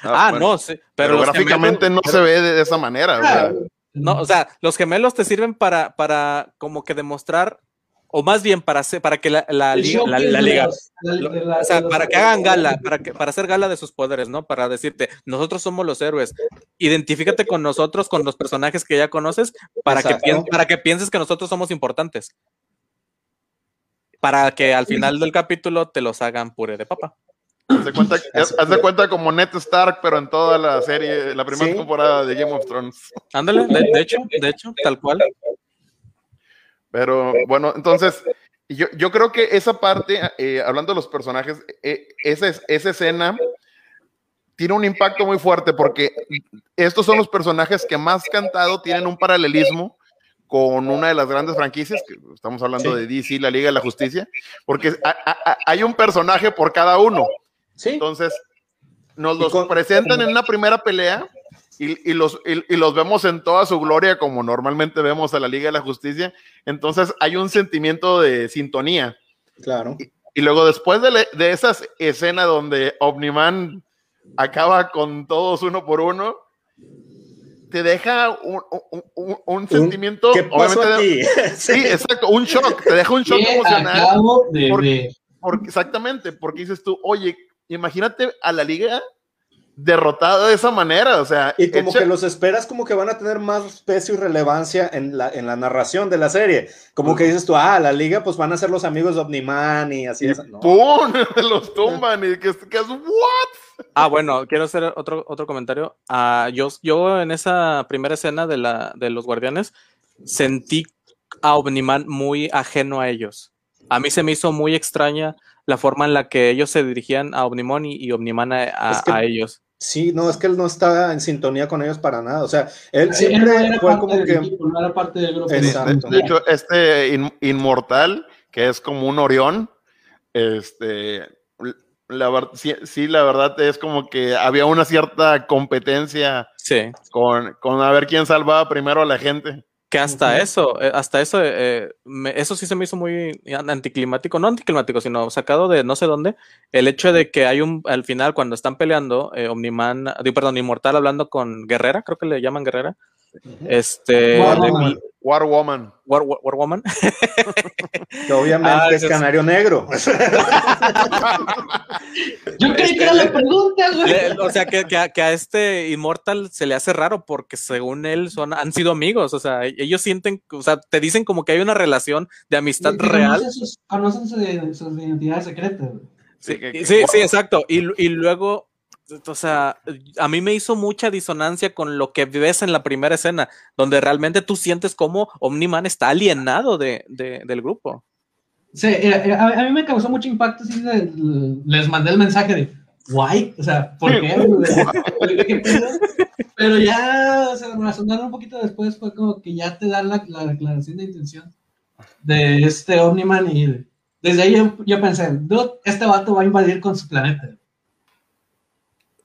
Ah, bueno, no, sí. Pero, gráficamente gemelos- no se ve de, de esa manera. o sea, Ah, No, o sea, los gemelos te sirven para, para como que demostrar, o más bien para hacer, para que la, la liga, la, la los- lo- o sea, para que hagan gala, para que, para hacer gala de sus poderes, ¿no? Para decirte, nosotros somos los héroes, identifícate con nosotros, con los personajes que ya conoces, que, para que pienses que nosotros somos importantes. Para que al final del capítulo te los hagan puré de papa. Haz de cuenta, haz- haz de cuenta como Ned Stark, pero en toda la serie, la primera Sí. temporada de Game of Thrones. Ándale, de, de hecho, de hecho, tal cual. Pero bueno, entonces, yo, yo creo que esa parte, eh, hablando de los personajes, eh, esa, es- esa escena tiene un impacto muy fuerte porque estos son los personajes que más cantado tienen un paralelismo con una de las grandes franquicias, que estamos hablando Sí. de DC, la Liga de la Justicia, porque a- a- a- hay un personaje por cada uno. Sí, Entonces, nos los con- presentan en una primera pelea y, y los, y, y los vemos en toda su gloria como normalmente vemos a la Liga de la Justicia. Entonces hay un sentimiento de sintonía. Claro. Y luego después de, de esa escena donde Omniman acaba con todos uno por uno, te deja un, un- un- un sentimiento, ¿Qué pasó obviamente, de- aquí? sí, exacto, un shock, te deja un shock emocional. de Porque- ver. Porque, exactamente, porque dices tú, oye, imagínate a la liga derrotada de esa manera, o sea, Y como que los esperas como que van a tener más peso y relevancia en la, en la narración de la serie. Como que dices tú, ah, la liga pues van a ser los amigos de Omniman y así. y es. No. ¡pum! los tumban y que, que es what? Ah, bueno, quiero hacer otro, otro comentario. Ah, yo, yo en esa primera escena de, la, de los guardianes sentí a Omniman muy ajeno a ellos. A mí se me hizo muy extraña la forma en la que ellos se dirigían a Omnimon y, y Omniman a, a- Es que- a ellos. Sí, no, es que él no está en sintonía con ellos para nada. O sea, él él siempre no era fue parte como del que. equipo, no era parte del grupo. De, Exacto. de hecho, este in- inmortal, que es como un Orión, este, la sí, sí, la verdad es como que había una cierta competencia Sí. con, con a ver quién salvaba primero a la gente. Que hasta eso, eh, hasta eso, eh, me- eso sí se me hizo muy anticlimático, no anticlimático, sino sacado de no sé dónde, el hecho de que hay un, al final cuando están peleando, eh, Omniman, perdón, Inmortal hablando con Guerrera, creo que le llaman Guerrera, este. War Woman. War, War- War Woman, que obviamente Ah, es Canario Negro. Yo creí que era la pregunta, güey. O sea, que, que a, que a este Immortal se le hace raro porque según él son, han sido amigos, o sea, ellos sienten, o sea, te dicen como que hay una relación de amistad real. Conocen sus, conocen sus, sus identidades secretas. Sí, Sí, que- sí, sí, exacto. Y, y luego, o sea, a mí me hizo mucha disonancia con lo que ves en la primera escena, donde realmente tú sientes como Omniman está alienado de, de- del grupo. Sí, a, a mí me causó mucho impacto, sí, de- les mandé el mensaje de, guay, o sea, ¿por qué? Pero ya, o sea, razonando un poquito después fue como que ya te dan la, la declaración de intención de este Omniman y desde ahí yo, yo pensé, "Dude, este vato va a invadir con su planeta.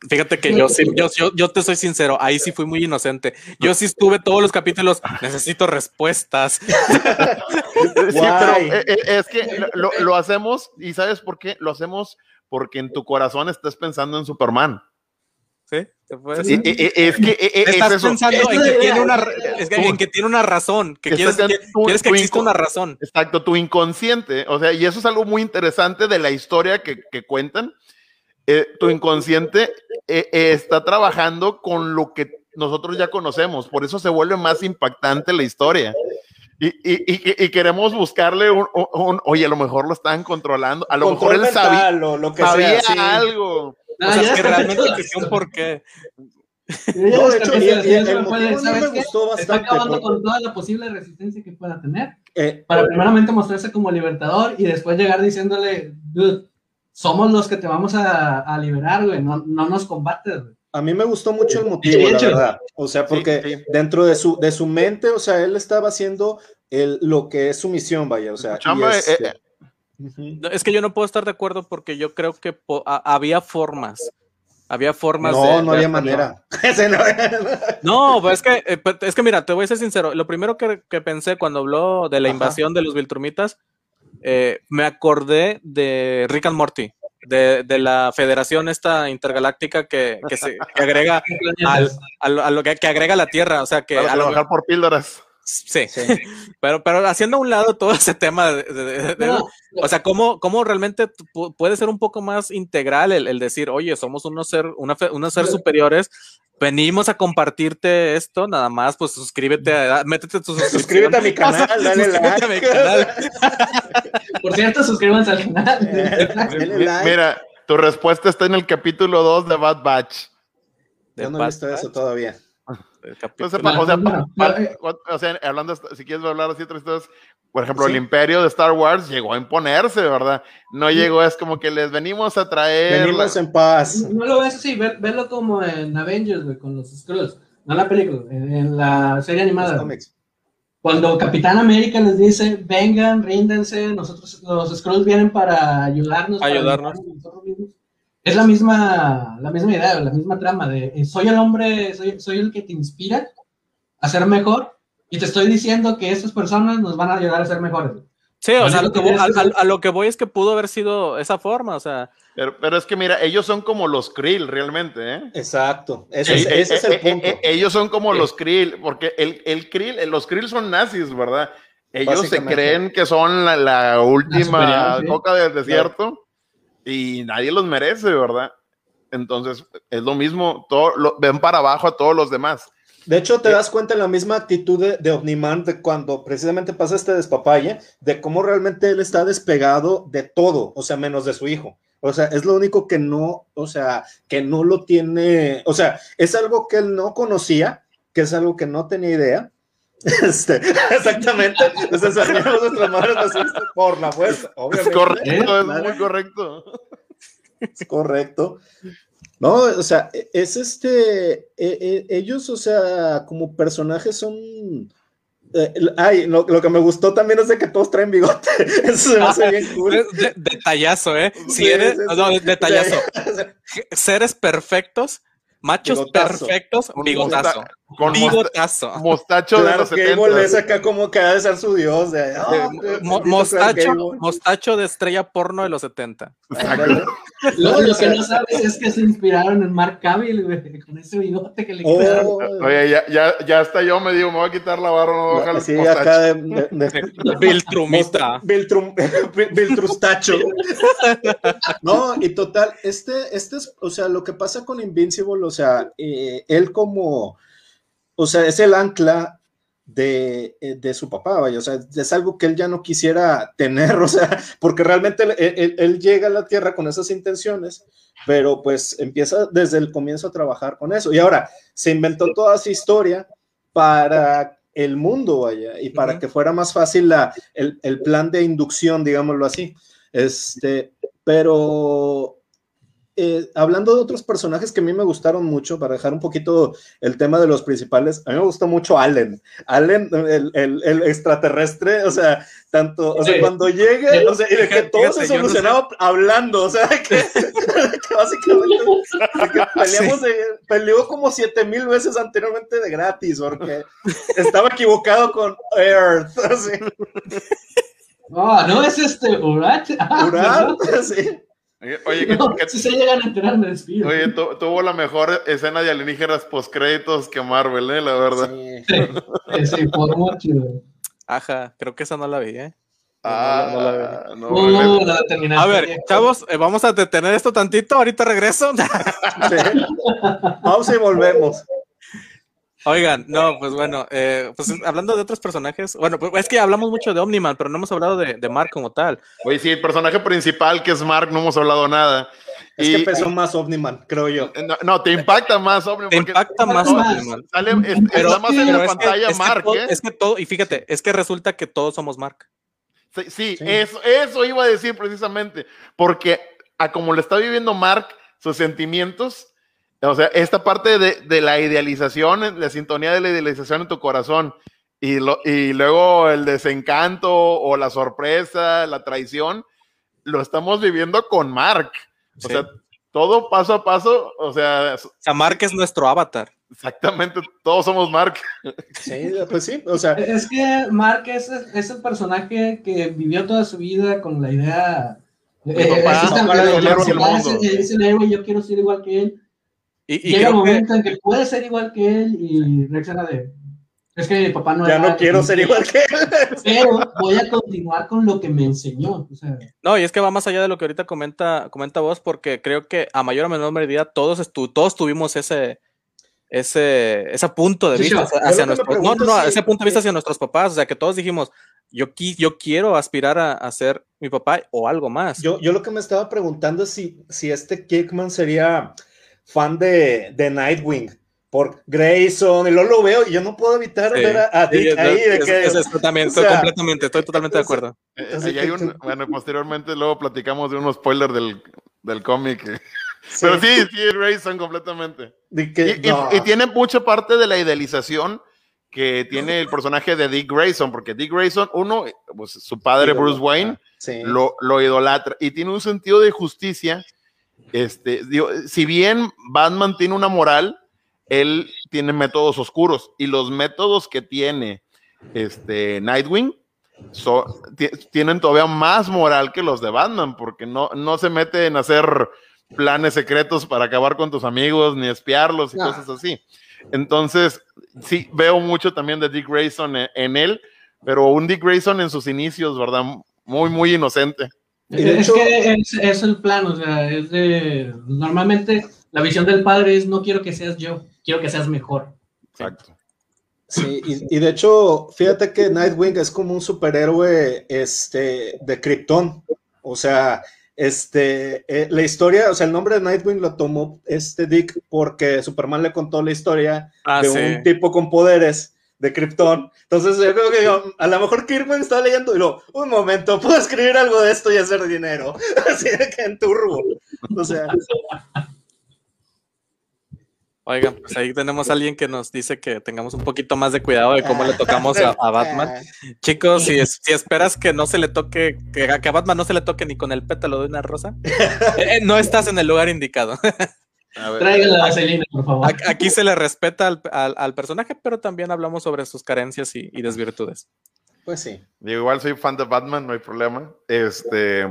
Fíjate que yo sí, yo, yo, yo te soy sincero, ahí sí fui muy inocente. Yo sí estuve todos los capítulos, necesito respuestas. Sí, pero eh, eh, es que lo, hacemos, y ¿sabes por qué? Lo hacemos porque en tu corazón estás pensando en Superman. ¿Sí? ¿Se puede Y- decir? y- y- es que eh, eh, es Estás eso. pensando en que, tiene una, es que- en que tiene una razón, que Que quieres, que- tu- quieres que tu exista una razón. Exacto, tu inconsciente, o sea, y eso es algo muy interesante de la historia que, que cuentan. Eh, tu inconsciente eh, eh, está trabajando con lo que nosotros ya conocemos, por eso se vuelve más impactante la historia. Y, y- y- y queremos buscarle un, un- un- oye, a lo mejor lo estaban controlando, a lo Control mejor él sabía, mental o lo que sabía sea. sí. algo. O Ah, sea, ya que está realmente existió. Yo ya No, de hecho, el me puede- motivo a mí ¿sabes me qué? gustó Está bastante, acabando porque- con toda la posible resistencia que pueda tener. Eh, Para primeramente mostrarse como libertador y después llegar diciéndole, dude, somos los que te vamos a, a liberar, güey, no, no nos combates, güey. A mí me gustó mucho el motivo, la hecho. verdad. O sea, porque Sí, sí. dentro de su, de su mente, o sea, él estaba haciendo el, lo que es su misión, vaya. O sea, chamba, eh, eh, Es que yo no puedo estar de acuerdo porque yo creo que po- a- había formas. Había formas no, de- no de había manera. No- No, pues es que, eh, pues, es que mira, te voy a ser sincero. Lo primero que, que pensé cuando habló de la Ajá. invasión de los Viltrumitas, eh, me acordé de Rick and Morty, de, de la federación esta intergaláctica que, que se que agrega al- a lo, a lo que, que agrega la Tierra. O sea que para a lo trabajar por píldoras. Sí, Sí. pero, pero haciendo a un lado todo ese tema de, de- de- No, o sea, ¿cómo, cómo realmente pu- puede ser un poco más integral el, el decir, oye, somos unos ser, una unos ser superiores, venimos a compartirte esto, nada más, pues suscríbete, a- métete tu. Suscríbete a mi canal, dale Suscríbete a mi like. canal. por cierto, suscríbanse al canal. Dale Mi- like. Mira, tu respuesta está en el capítulo 2 de Bad Batch. Yo no he visto eso todavía. El capítulo. Entonces, o sea, pa- No, pa- no, eh. o sea, hablando, si quieres hablar así otras historias, por ejemplo, Sí. el imperio de Star Wars llegó a imponerse, ¿verdad? No llegó, es como que les venimos a traer. Venimos en paz. No, no lo ves así, ve- velo como en Avengers, güey, con los Skrulls. No en la película, en, en la serie Los animada. Cuando Capitán América les dice, vengan, ríndense, nosotros, los Skrulls vienen para ayudarnos. para Ayudarnos. nosotros mismos. es la misma, la misma idea, la misma trama de eh, soy el hombre, soy, soy el que te inspira a ser mejor y te estoy diciendo que esas personas nos van a ayudar a ser mejores. Sí, o sea, a lo, que voy, a, a lo que voy es que pudo haber sido esa forma, o sea, pero, pero, es que mira, ellos son como los Krill realmente, ¿eh? Exacto, ese, es, ese es el punto. ellos son como los Krill, porque el, el Krill, los Krill son nazis, ¿verdad? Ellos se creen que son la, la última la coca del desierto y nadie los merece, ¿verdad? Entonces, es lo mismo, todo, lo, ven para abajo a todos los demás. De hecho, te das cuenta en la misma actitud de, de Omniman de cuando precisamente pasa este despapalle, de cómo realmente él está despegado de todo, o sea, menos de su hijo. O sea, es lo único que no, o sea, que no lo tiene, o sea, es algo que él no conocía, que es algo que no tenía idea. Este, exactamente. Entonces, nuestras madres por la fuerza, obviamente. Es correcto, es muy correcto. Es correcto. No, o sea, es este, e, e, ellos, o sea, como personajes son eh, ay, lo, lo, que me gustó también es de que todos traen bigote. Eso se me hace bien cool. De, detallazo, ¿eh? Si sí, eres, sí, sí, no, detallazo. Seres perfectos Machos bigotazo. perfectos, bigotazo. Con bigotazo. Mostacho claro, de los que 70. es acá como que ha de ser su dios. De, oh, Mo mostacho, mostacho de estrella porno de los 70. lo, lo, que no sabes es que se inspiraron en Mark Cavill, güey, con ese bigote que le oh, quedaron. Oye, ya, ya, ya hasta yo me digo, me voy a quitar la barba, no voy a bajar sí, mostacho. acá de, de, de Viltrumista. Viltrum, Viltrustacho. no, y total, este, este es, o sea, lo que pasa con Invincible, o sea, eh, él como, o sea, es el ancla de, eh, de, su papá, vaya, o sea, es algo que él ya no quisiera tener, o sea, porque realmente él, él, él, llega a la tierra con esas intenciones, pero pues empieza desde el comienzo a trabajar con eso. Y ahora se inventó toda esa historia para el mundo, vaya, y para uh -huh. que fuera más fácil la, el, el plan de inducción, digámoslo así. Este, pero eh, hablando de otros personajes que a mí me gustaron mucho, para dejar un poquito el tema de los principales, a mí me gustó mucho Allen. Allen, el, el, el extraterrestre, o sea, tanto, o sea, cuando llegue, o sea, y de que todo se solucionaba no sé. hablando, o sea, que, que básicamente que peleamos de, peleó como siete mil veces anteriormente de gratis, porque estaba equivocado con Earth, así. Oh, no es este Urat. Ah, Urat, sí. Oye, no, que, si se llegan a enterar, me despido. Oye, tu, tuvo la mejor escena de alienígenas post-créditos que Marvel, ¿eh? La verdad. Sí, sí, por mucho. Ajá, creo que esa no la vi, ¿eh? Ah, no, no, la vi. No, uh, la a ver, chavos, eh, vamos a detener esto tantito, ahorita regreso. Sí. Vamos y volvemos. Oigan, no, pues bueno, eh, pues hablando de otros personajes, bueno, pues es que hablamos mucho de Omniman, pero no hemos hablado de, de Mark como tal. Oye, sí, el personaje principal que es Mark, no hemos hablado nada. Es y, que pesó más Omniman, creo yo. No, no te impacta más Omniman. Te impacta más no, Omniman. Sale, es, pero, está más en la pantalla que, Mark, es que, ¿eh? es que todo, y fíjate, es que resulta que todos somos Mark. Sí, sí, sí, Eso, eso iba a decir precisamente, porque a como le está viviendo Mark, sus sentimientos o sea, esta parte de, de, la idealización, la sintonía de la idealización en tu corazón y, lo, y luego el desencanto o la sorpresa, la traición, lo estamos viviendo con Mark. O sí. sea, todo paso a paso, o sea... O sea, Mark es nuestro avatar. Exactamente, todos somos Mark. Sí, pues sí, o sea... Es que Mark es, es el personaje que vivió toda su vida con la idea... Eh, papá, es, papá, el, el, el, es el héroe, yo quiero ser igual que él y, y Llega un momento que... en que puede ser igual que él y reacciona de. Es que mi papá no Ya no quiero ser igual que él. Pero voy a continuar con lo que me enseñó. O sea, no, y es que va más allá de lo que ahorita comenta, comenta vos, porque creo que a mayor o menor medida todos, estu todos tuvimos ese, ese, ese punto de vista hacia nuestros no, no, si, ese punto de vista hacia nuestros papás. O sea, que todos dijimos, yo, yo quiero aspirar a, a, ser mi papá o algo más. Yo, yo lo que me estaba preguntando es si, si este Kickman sería fan de, de Nightwing por Grayson, y luego lo veo y yo no puedo evitar sí, ver a, a Dick sí, ahí. De es, que, es, es, también, estoy o sea, completamente, estoy totalmente de acuerdo. Hay un, bueno, posteriormente luego platicamos de unos spoilers del, del cómic. Sí. Pero sí, sí, Grayson completamente. Que, y, no. y, y, tiene mucha parte de la idealización que tiene el personaje de Dick Grayson, porque Dick Grayson, uno, pues su padre Bruce Wayne, lo, lo idolatra y tiene un sentido de justicia Este, digo, si bien Batman tiene una moral, él tiene métodos oscuros y los métodos que tiene este, Nightwing tienen todavía más moral que los de Batman, porque no, no se mete en hacer planes secretos para acabar con tus amigos, ni espiarlos y cosas así. Entonces, sí, veo mucho también de Dick Grayson en, él, pero un Dick Grayson en sus inicios, ¿verdad? Muy, muy inocente. Es que es, el plan, o sea, es de. Normalmente la visión del padre es: no quiero que seas yo, quiero que seas mejor. Exacto. Sí, y, de hecho, fíjate que Nightwing es como un superhéroe este, de Krypton. O sea, este, eh, la historia, o sea, el nombre de Nightwing lo tomó este Dick porque Superman le contó la historia ah, de un tipo con poderes de Krypton. Entonces, yo creo que a lo mejor Kirkman estaba leyendo y lo, un momento, puedo escribir algo de esto y hacer dinero. Así de que en turbo. O sea. Oigan, pues ahí tenemos a alguien que nos dice que tengamos un poquito más de cuidado de cómo le tocamos a, Batman. Chicos, si, si, esperas que no se le toque, que a, Batman no se le toque ni con el pétalo de una rosa, eh, no estás en el lugar indicado. Tráigale la vaselina, por favor. Aquí se le respeta al, personaje, pero también hablamos sobre sus carencias y, desvirtudes. Pues sí. Digo, igual soy fan de Batman, no hay problema. Este.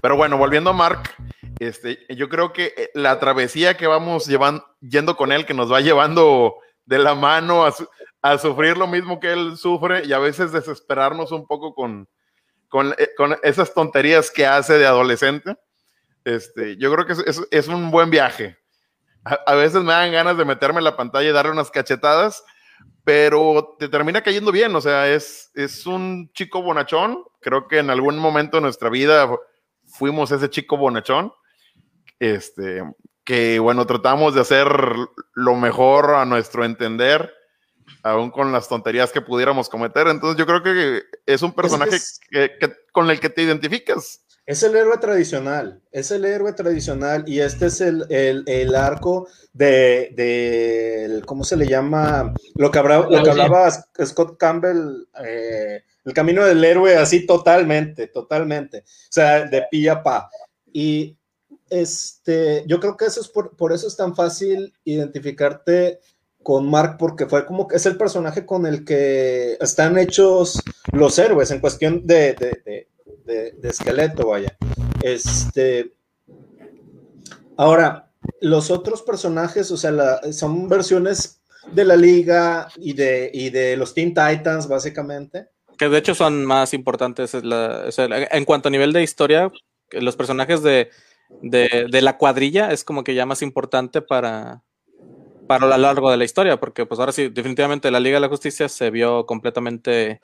Pero bueno, volviendo a Mark, este, yo creo que eh, la travesía que vamos llevando, yendo con él, que nos va llevando de la mano a, sufrir lo mismo que él sufre y a veces desesperarnos un poco con, con, eh, esas tonterías que hace de adolescente, este, yo creo que es, un buen viaje. A, veces me dan ganas de meterme en la pantalla y darle unas cachetadas, pero te termina cayendo bien, o sea, es, es un chico bonachón, creo que en algún momento de nuestra vida fuimos ese chico bonachón este, que bueno, tratamos de hacer lo mejor a nuestro entender, aún con las tonterías que pudiéramos cometer. Entonces yo creo que es un personaje que, con el que te identificas. Es el héroe tradicional, es el héroe tradicional y este es el, el, arco de, de, ¿cómo se le llama? Lo que, lo que hablaba Scott Campbell, eh, el camino del héroe así totalmente, totalmente, o sea, de pilla pa. Y este, yo creo que eso es por, eso es tan fácil identificarte con Mark, porque fue como que es el personaje con el que están hechos los héroes en cuestión de, esqueleto, vaya. Este, ahora, los otros personajes, o sea, son versiones de la liga y de, y de los Teen Titans, básicamente. Que de hecho son más importantes en cuanto a nivel de historia, los personajes de, de, la cuadrilla es como que ya más importante para, para lo largo de la historia, porque pues ahora sí, definitivamente la Liga de la Justicia se vio completamente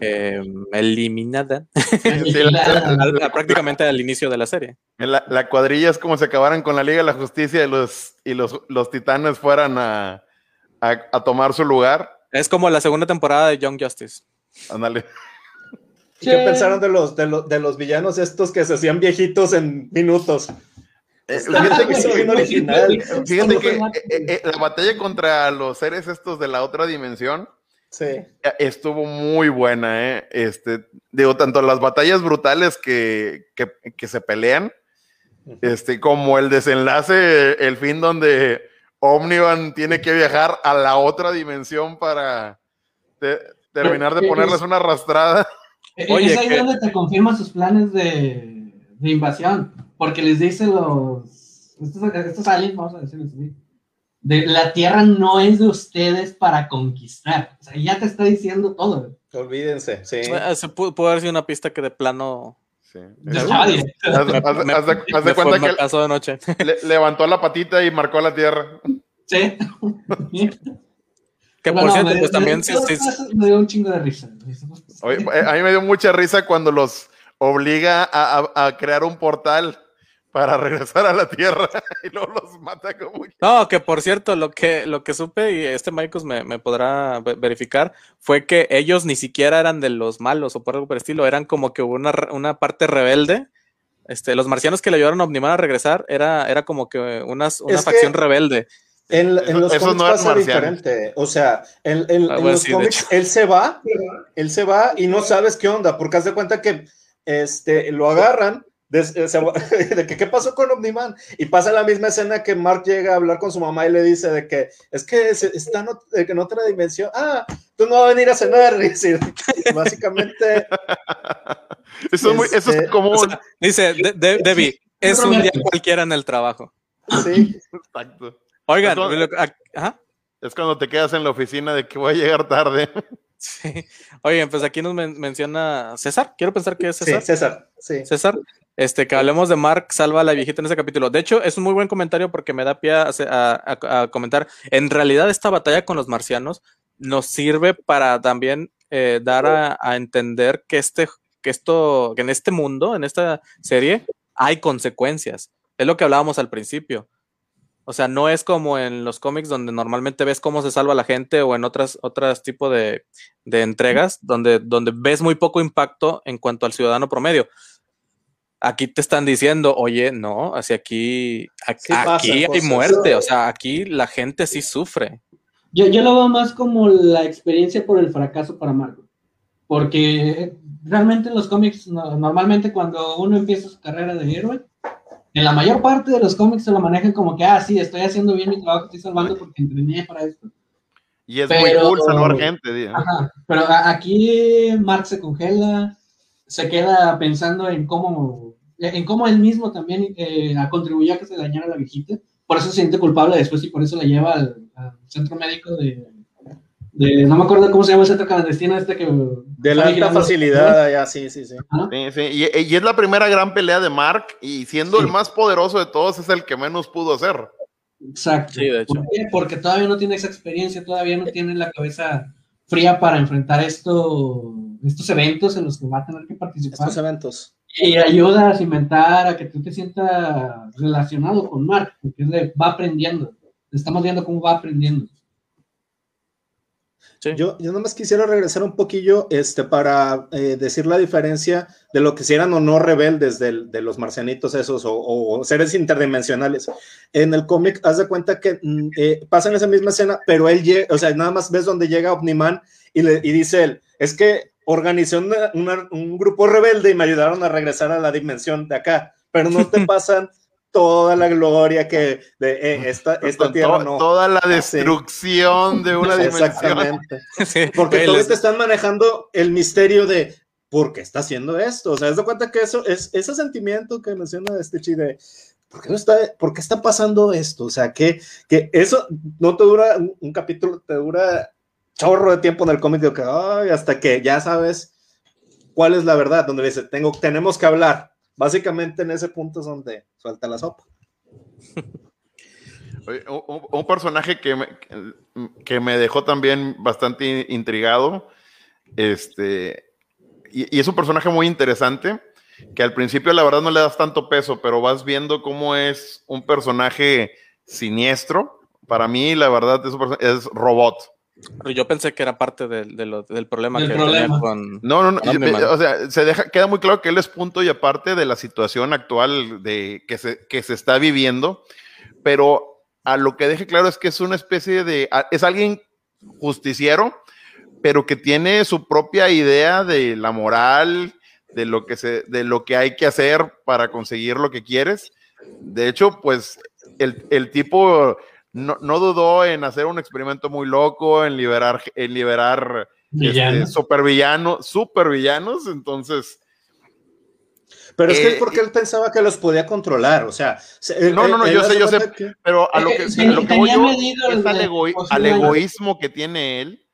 eh, eliminada prácticamente al inicio de la serie. La, cuadrilla es como si acabaran con la Liga de la Justicia y los, y los, los titanes fueran a, a, tomar su lugar. Es como la segunda temporada de Young Justice. Ándale. ¿Qué pensaron de los, de, de, los villanos estos que se hacían viejitos en minutos? Eh, fíjate que, fíjate que eh, eh, la batalla contra los seres estos de la otra dimensión sí. estuvo muy buena, ¿eh? Este, digo, tanto las batallas brutales que, que, que se pelean, este, como el desenlace, el fin donde Omnivan tiene que viajar a la otra dimensión para terminar de ponerles una arrastrada. Oye, es ahí donde te confirma sus planes de, de, invasión, porque les dice los estos, estos aliens, vamos a decirles así, de la Tierra no es de ustedes para conquistar. O sea, ya te está diciendo todo. Olvídense, sí. Se pudo, haber sido una pista que de plano Sí. Haz de cuenta que pasó de noche. levantó la patita y marcó la tierra. Sí. Que por cierto, pues también sí, Me dio un chingo de risa. Eh, a mí me dio mucha risa cuando los obliga a, crear un portal para regresar a la Tierra y luego los mata como... No, que por cierto, lo que, lo que supe, y este Marcos me, me, podrá verificar, fue que ellos ni siquiera eran de los malos o por algo por el estilo, eran como que una, una parte rebelde. Este, los marcianos que le ayudaron a Omniman a regresar era, era como que una, una facción rebelde. En, los cómics pasa diferente. O sea, en, ah, los cómics él se va, él se va y no sabes qué onda, porque haz de cuenta que este, lo agarran de, de, que qué pasó con Omniman y pasa la misma escena que Mark llega a hablar con su mamá y le dice de que es que está en otra dimensión ah tú no vas a venir a cenar y decir, básicamente eso, es, muy, eso es este, común dice Debbie es un día cualquiera en el trabajo sí exacto oigan es cuando te quedas en la oficina de que voy a llegar tarde Sí. Oye, pues aquí nos menciona César. Quiero pensar que es César. Sí, César. Sí. César. Este, que hablemos de Mark salva a la viejita en ese capítulo. De hecho, es un muy buen comentario porque me da pie a, comentar. En realidad, esta batalla con los marcianos nos sirve para también eh, dar a, entender que este, que esto, que en este mundo, en esta serie, hay consecuencias. Es lo que hablábamos al principio. O sea, no es como en los cómics donde normalmente ves cómo se salva la gente o en otras, otras tipos de, entregas donde, donde ves muy poco impacto en cuanto al ciudadano promedio. Aquí te están diciendo, oye, no, hacia aquí, aquí, hay muerte, o sea, aquí la gente sí sufre. Yo, yo lo veo más como la experiencia por el fracaso para Marvel, porque realmente en los cómics, normalmente cuando uno empieza su carrera de héroe, en la mayor parte de los cómics se lo manejan como que, ah, sí, estoy haciendo bien mi trabajo, estoy salvando porque entrené para esto. Y es muy cool salvar gente, Ajá, pero aquí Mark se congela, se queda pensando en cómo, en cómo él mismo también eh, contribuyó a que se dañara la viejita, por eso se siente culpable después y por eso la lleva al centro médico de, no me acuerdo cómo se llama el centro clandestino este que... De la alta facilidad, ya, sí, sí, sí. Y, es la primera gran pelea de Mark y siendo el más poderoso de todos es el que menos pudo hacer. Exacto. Sí, de hecho. Porque todavía no tiene esa experiencia, todavía no tiene la cabeza fría para enfrentar esto, estos eventos en los que va a tener que participar. Estos eventos. Y ayuda a cimentar, a que tú te sientas relacionado con Mark, porque va aprendiendo. Estamos viendo cómo va aprendiendo. Yo, yo nomás quisiera regresar un poquillo este, para eh, decir la diferencia de lo que si eran o no rebeldes de, de los marcianitos esos o, seres interdimensionales. En el cómic, haz de cuenta que mm, eh, pasan esa misma escena, pero él llega, o sea, nada más ves donde llega Omniman y, le, y dice él, es que organizé un grupo rebelde y me ayudaron a regresar a la dimensión de acá, pero no te pasan toda la gloria que de eh, esta, esta tierra no. Toda la destrucción de una dimensión. Exactamente. Porque todos te están manejando el misterio de por qué está haciendo esto. O sea, es de cuenta que eso es ese sentimiento que menciona este chi de ¿por qué, no está, ¿por qué está pasando esto? O sea, que, que eso no te dura un, capítulo, te dura chorro de tiempo en el cómic, que hasta que ya sabes cuál es la verdad, donde dice, tengo, tenemos que hablar básicamente en ese punto es donde suelta la sopa. un, personaje que me, que me dejó también bastante intrigado, este, y, es un personaje muy interesante, que al principio la verdad no le das tanto peso, pero vas viendo cómo es un personaje siniestro. Para mí, la verdad, es robot. Yo pensé que era parte del problema que tenía con. No, no, no. o sea, se deja, queda muy claro que él es punto y aparte de la situación actual de, que, se, que se está viviendo, pero a lo que deje claro es que es una especie de. Es alguien justiciero, pero que tiene su propia idea de la moral, de lo que, se, de lo que hay que hacer para conseguir lo que quieres. De hecho, pues el, el tipo no, no, dudó en hacer un experimento muy loco, en liberar, en liberar este, supervillanos, supervillanos, entonces... Pero es que es eh, porque él pensaba que los podía controlar, o sea... no, no, no, yo sé, yo sé, pero a lo que, voy yo es al, egoísmo que tiene él,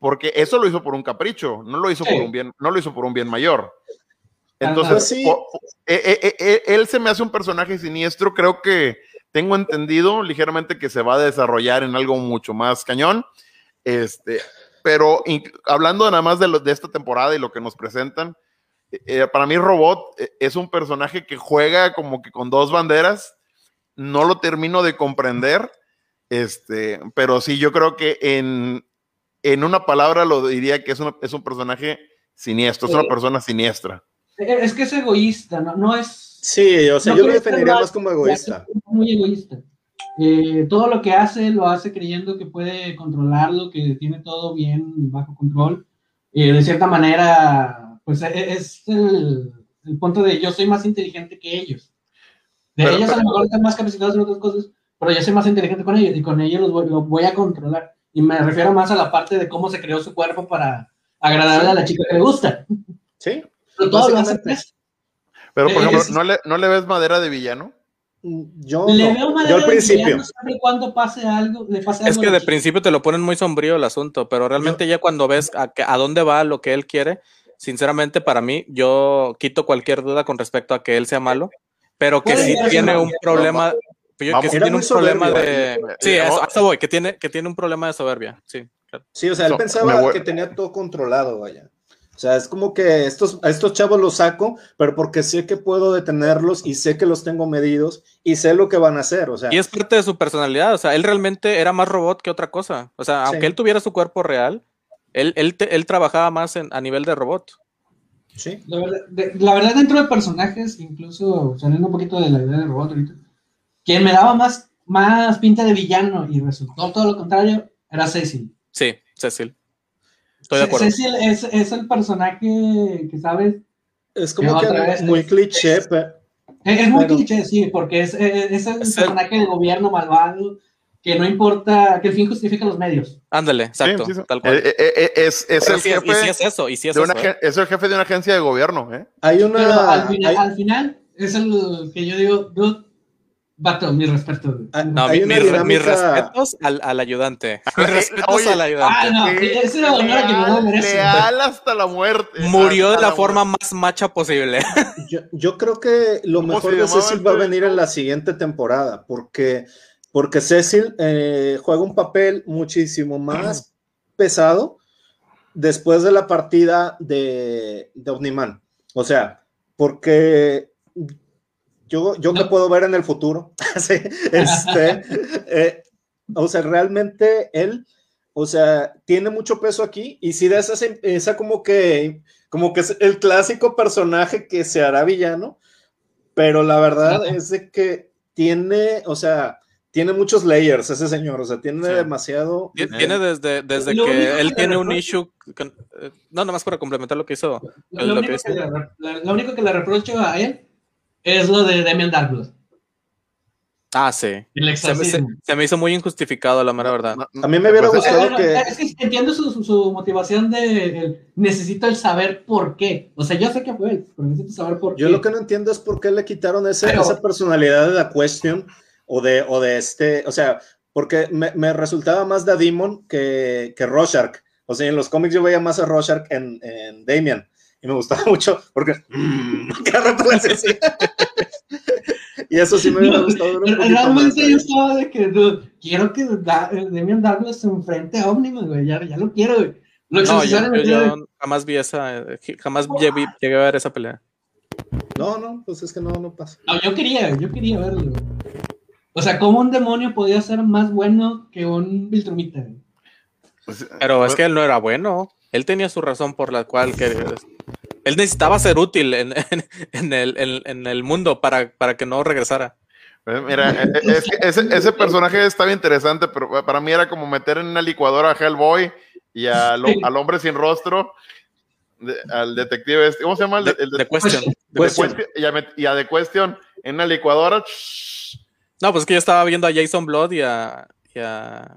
porque eso lo hizo por un capricho, no lo hizo por un bien, no lo hizo por un bien mayor. Entonces, sí. Eh, eh, él se me hace un personaje siniestro, creo que tengo entendido ligeramente que se va a desarrollar en algo mucho más cañón. Este, pero hablando nada más de, de esta temporada y lo que nos presentan, eh, eh, para mí Robot eh, es un personaje que juega como que con dos banderas. No lo termino de comprender, este, pero sí, yo creo que en, en una palabra lo diría que es, es un personaje siniestro, es una persona siniestra. Es que es egoísta, no, no es Sí, o sea, yo lo definiría más como egoísta. Muy egoísta. Eh, todo lo que hace lo hace creyendo que puede controlarlo, que tiene todo bien bajo control. Eh, de cierta manera, pues e, e, es el, el punto de yo soy más inteligente que ellos. De Pero- ellos a lo mejor están más capacitados en otras cosas, pero yo soy más inteligente con ellos y con ellos los voy, los voy a controlar. Y me refiero más a la parte de cómo se creó su cuerpo para agradarle a la chica que le gusta. Sí. Pero todo lo. Pero, por Eh, ejemplo, es- ¿no le, ¿no le ves madera de villano? Yo, Le no. veo manera yo al de principio. villano siempre y cuando pase algo, le pase Es algo que a la de principio te lo ponen muy sombrío el asunto, pero realmente ya cuando ves a, que- a dónde va lo que él quiere, sinceramente para mí, yo quito cualquier duda con respecto a que él sea malo, pero que sí tiene un problema, que Vamos. sí tiene un problema de... eh. Sí, Eh, a eso, voy, que tiene, que tiene un problema de soberbia, sí. claro. Sí, o sea, él So, pensaba voy- que tenía todo controlado, vaya. O sea, es como que estos, a estos chavos los saco, pero porque sé que puedo detenerlos y sé que los tengo medidos y sé lo que van a hacer. O sea, Y es parte de su personalidad, o sea, él realmente era más robot que otra cosa, o sea, Sí. aunque él tuviera su cuerpo real, él, él, te- él trabajaba más en- a nivel de robot. sí. La verdad, de- la verdad, dentro de personajes, incluso saliendo un poquito de la idea del robot ahorita, quien me daba más, más pinta de villano y resultó todo lo contrario era Cecil. Sí, Cecil. Estoy de acuerdo. Cecil es, es el personaje que, ¿sabes? Es como que otra vez muy es- cliché, es- pero Es, es muy Pero- cliché, sí, porque es, es, es el Es el- personaje del gobierno malvado que no importa, que el fin justifica los medios. Ándale, exacto, Sí, sí, sí. tal cual. Eh, eh, eh, es es el sí es- jefe y sí es eso, y es una eso, ¿eh? es el jefe de una agencia de gobierno, ¿eh? hay una. Pero al final, hay- al final es el que yo digo, dude, vato, mi respeto. güey. Ah, No, mi- una mis respetos al, al ayudante. Mis Eh, respetos oye, al ayudante. Ah, no, que no lo leal, merece. leal hasta la muerte. Murió de la forma muerte. más macha posible. Yo, yo creo que lo ¿Cómo mejor de Cecil va a este? venir en la siguiente temporada, porque, porque Cecil eh, juega un papel muchísimo más pesado después de la partida de, de Omniman. O sea, porque yo, yo que No. puedo ver en el futuro, sí, este, eh, o sea, realmente él, o sea, tiene mucho peso aquí y si de esa, esa como que, como que es el clásico personaje que se hará villano, pero la verdad Ajá. es de que tiene, o sea, tiene muchos layers ese señor, o sea, tiene Sí. demasiado... Tien- Tiene desde, desde único que que él tiene un issue. con- eh, no, nada más para complementar lo que hizo. Lo, lo lo que único dice. que le, la- lo único que le reprocho a él es lo de Demian Darkblood, Ah, sí. el Se me, se- exorcismo. se me hizo muy injustificado, la mera verdad. A mí me hubiera Pues, gustado que... Es que entiendo su, su- su motivación de el, necesito el saber por qué. O sea, yo sé que fue él, pero necesito saber por Yo qué. lo que no entiendo es por qué le quitaron ese- Pero- esa personalidad de la Question o de, o de este, o sea, porque me, me resultaba más de Demon que, que Rorschach. O sea, en los cómics yo veía más a Rorschach en, en Damian y me gustaba mucho porque mm, cada rato así. y eso sí me hubiera gustado un poquito más. Realmente yo estaba de que dude, quiero que Da- eh, Demian Darkblood se enfrente a Omniman, güey. Ya, ya lo quiero, güey. Lo No, yo, yo- jamás vi esa. eh, Jamás llegué, llegué a ver esa pelea. No, no, pues es que no, no pasa. No, yo quería, yo quería verlo. O sea, ¿cómo un demonio podía ser más bueno que un Viltrumita? Pues, Pero es que él no era bueno. Él tenía su razón por la cual que él necesitaba ser útil en, en- en el, en- en el mundo para, para que no regresara. Pues Mira, eh, eh, es que ese, ese personaje estaba interesante, pero para mí era como meter en una licuadora a Hellboy y al, al hombre sin rostro, de- al detective este, ¿cómo se llama? El, el de- de question. de Question. Question, y, a, met- y a The Question en una licuadora. No, pues es que yo estaba viendo a Jason Blood y a. y a-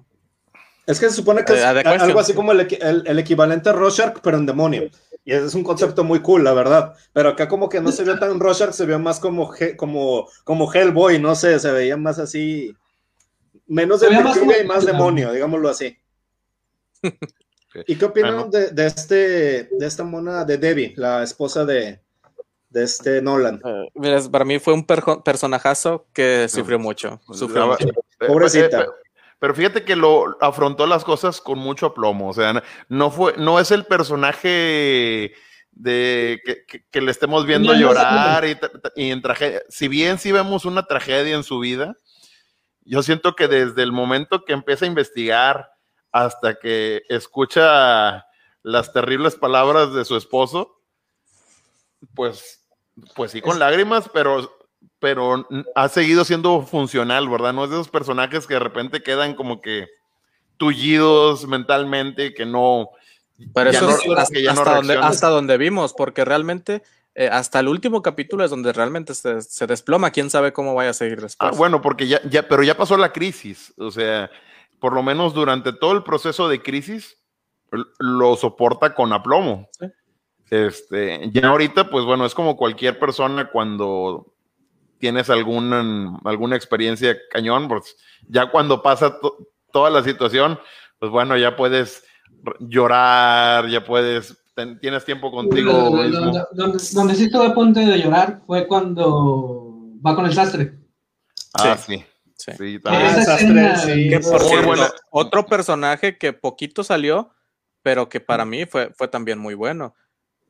Es que se supone que Eh, es algo así como el, el- el equivalente a Rorschach, pero en demonio. Y ese es un concepto muy cool, la verdad. Pero acá como que no se vio tan Rorschach, se vio más como, como, como Hellboy, no sé, se veía más así, menos detective y más demonio, digámoslo así. ¿Y qué opinan Bueno. de, de este, de esta mona de Debbie, la esposa de, de este Nolan? eh, mira, para mí fue un personajazo que sufrió mucho. Sufrió La- mucho. eh, Pobrecita. Pero fíjate que lo afrontó las cosas con mucho aplomo. O sea, no fue, no es el personaje de que, que- que le estemos viendo No, no, llorar y, y en tragedia. Si bien sí vemos una tragedia en su vida, yo siento que desde el momento que empieza a investigar hasta que escucha las terribles palabras de su esposo, pues, pues sí con lágrimas, pero pero ha seguido siendo funcional, ¿verdad? No es de esos personajes que de repente quedan como que tullidos mentalmente, que no. Pero eso no- es hasta, que ya no hasta donde, hasta donde vimos, porque realmente eh, hasta el último capítulo es donde realmente se, se, desploma. Quién sabe cómo vaya a seguir después. Ah, bueno, porque ya, ya, pero ya pasó la crisis. O sea, por lo menos durante todo el proceso de crisis lo soporta con aplomo. ¿Sí? Este, ya ahorita, pues bueno, es como cualquier persona cuando tienes alguna, alguna experiencia cañón, pues ya cuando pasa toda la situación, pues bueno, ya puedes llorar, ya puedes, tienes tiempo contigo. Donde, donde, donde, donde, sí estuve a punto de llorar fue cuando va con el sastre. Ah, sí. sí. Sí, sí también. Escena, sí. Que por otro personaje que poquito salió, pero que para mí fue, fue también muy bueno.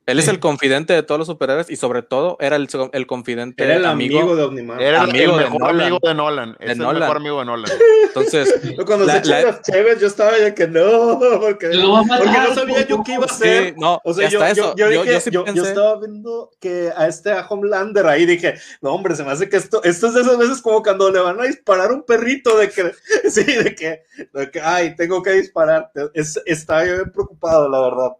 Él es el confidente de todos los superhéroes y sobre todo era el, el confidente era el amigo, amigo de Omniman. Era el, amigo el mejor de amigo de Nolan. De es Nolan. el mejor amigo de Nolan. Entonces, cuando la, se echan las yo estaba ya que no, porque, matar, porque no sabía yo qué iba a hacer. Sí, no, o sea, yo, eso. yo, yo, dije, yo, sí yo, yo, estaba viendo que a este a Homelander ahí dije, no, hombre, se me hace que esto, esto es de esas veces como cuando le van a disparar un perrito de que, sí, de que, de que ay, tengo que disparar. Es, estaba yo bien preocupado, la verdad.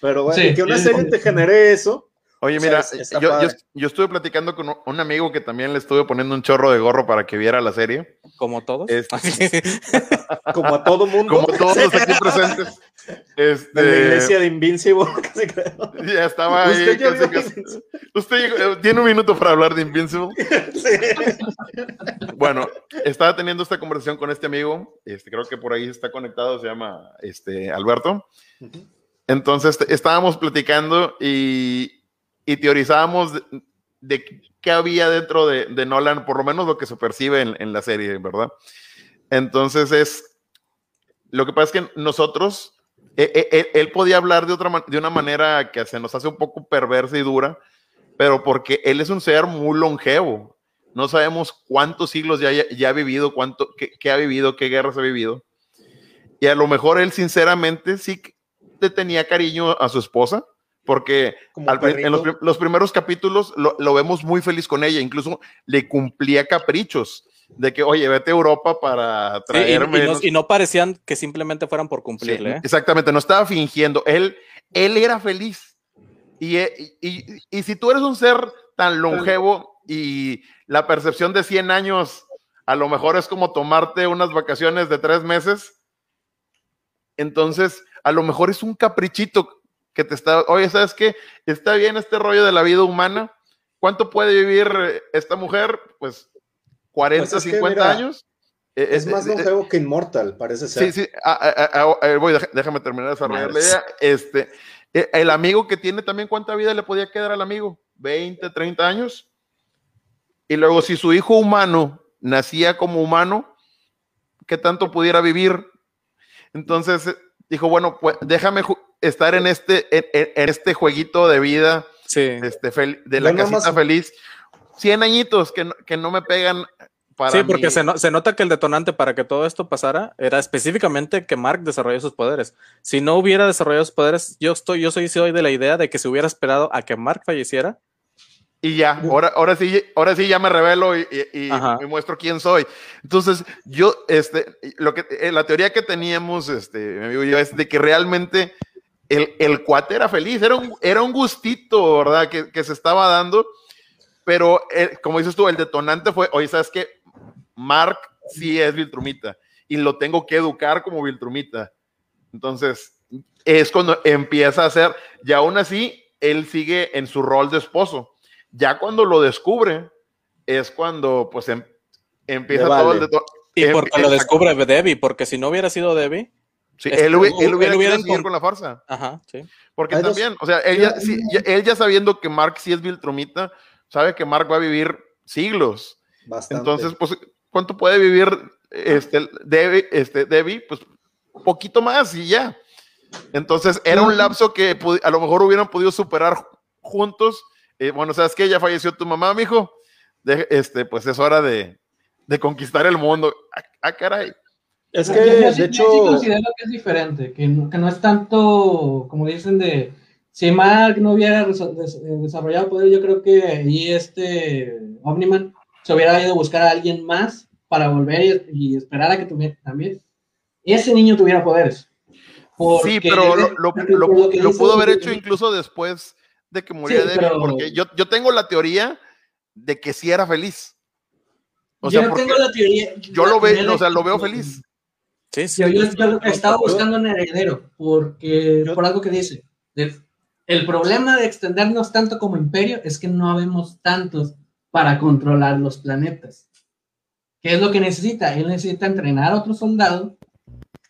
Pero bueno, sí, que una serie te genere eso. Oye, mira, o sea, yo, yo, yo, estuve platicando con un amigo que también le estuve poniendo un chorro de gorro para que viera la serie. Como todos. Este, como a todo mundo. Como todos los aquí presentes. Este, en la iglesia de Invincible, casi creo. Ya estaba ahí. ¿Usted, ya casi, casi, usted tiene un minuto para hablar de Invincible. sí. Bueno, estaba teniendo esta conversación con este amigo. Este, creo que por ahí está conectado, se llama este, Alberto. Uh -huh. Entonces estábamos platicando y, y teorizábamos de, qué había dentro de, Nolan, por lo menos lo que se percibe en, en, la serie, ¿verdad? Entonces es, lo que pasa es que nosotros, él, él, él podía hablar de, otra, de una manera que se nos hace un poco perversa y dura, pero porque él es un ser muy longevo. No sabemos cuántos siglos ya, ya ha vivido, cuánto, qué, qué ha vivido, qué guerras ha vivido. Y a lo mejor él sinceramente sí le tenía cariño a su esposa, porque al, en los, los, primeros capítulos lo, lo, vemos muy feliz con ella, incluso le cumplía caprichos de que, oye, vete a Europa para traerme. Sí, y, y, no, y, no, parecían que simplemente fueran por cumplirle. Sí, ¿eh? Exactamente, no estaba fingiendo, él, él era feliz. Y, y, y, si tú eres un ser tan longevo y la percepción de 100 años a lo mejor es como tomarte unas vacaciones de tres meses, entonces a lo mejor es un caprichito que te está, oye, ¿sabes qué? Está bien este rollo de la vida humana. ¿Cuánto puede vivir esta mujer? Pues 40, pues es 50 que, mira, años. Es, es más longevo eh, que Inmortal, parece ser. Sí, sí, ah, voy, déjame terminar de desarrollar la idea. Este, el amigo que tiene también, ¿cuánta vida le podía quedar al amigo? 20, 30 años. Y luego, si su hijo humano nacía como humano, ¿qué tanto pudiera vivir? Entonces, dijo, bueno, pues déjame estar en este, en, en este jueguito de vida, sí. este, de la casita feliz. 100 añitos que, que no me pegan para sí, porque mí. se, no, se, nota que el detonante para que todo esto pasara era específicamente que Mark desarrolló sus poderes. Si no hubiera desarrollado sus poderes, yo estoy, yo soy, soy de la idea de que se hubiera esperado a que Mark falleciera. Y ya, ahora, ahora sí, ahora sí ya me revelo y, y, y muestro quién soy. Entonces, yo, este, lo que, eh, la teoría que teníamos, este, mi amigo y yo, es de que realmente el, el cuate era feliz, era un, era un gustito, ¿verdad? Que, que se estaba dando, pero eh, como dices tú, el detonante fue, oye, ¿sabes qué? Mark sí es Viltrumita y lo tengo que educar como Viltrumita. Entonces, es cuando empieza a hacer, y aún así, él sigue en su rol de esposo. Ya cuando lo descubre, es cuando pues em, empieza vale. todo el. Y porque em, lo descubre Debbie, porque si no hubiera sido Debbie, Sí, él, él, él, hubiera, él hubiera seguir con la farsa. Ajá, sí. Porque Hay también, dos... o sea, él ya, sí, ya, él ya, sabiendo que Mark sí es Viltrumita, sabe que Mark va a vivir siglos. Bastante. Entonces, pues, ¿cuánto puede vivir este, Debbie, este, Debbie? Pues, poquito más y ya. Entonces, era un lapso que a lo mejor hubieran podido superar juntos. Eh, bueno, ¿sabes qué? Ya falleció tu mamá, mijo. De, este, pues es hora de, de conquistar el mundo. Ah, ah caray. Es que, yo, yo, de hecho. Yo sí considero que es diferente, que no, que no, es tanto, como dicen, de. Si Mark no hubiera desarrollado poder, yo creo que ahí este Omniman se hubiera ido a buscar a alguien más para volver y, y esperar a que tuviera también. Ese niño tuviera poderes. Sí, pero lo, lo, lo, lo pudo haber hecho incluso después de que muriera Sí, pero- porque yo, yo tengo la teoría de que sí era feliz. O sea, yo porque tengo la teoría. yo la lo veo, de o sea, lo veo feliz. Sí, sí. Yo, yo, yo estaba buscando un heredero, porque, Yo- por algo que dice. de- el problema de extendernos tanto como imperio es que no habemos tantos para controlar los planetas. ¿Qué es lo que necesita? Él necesita entrenar a otro soldado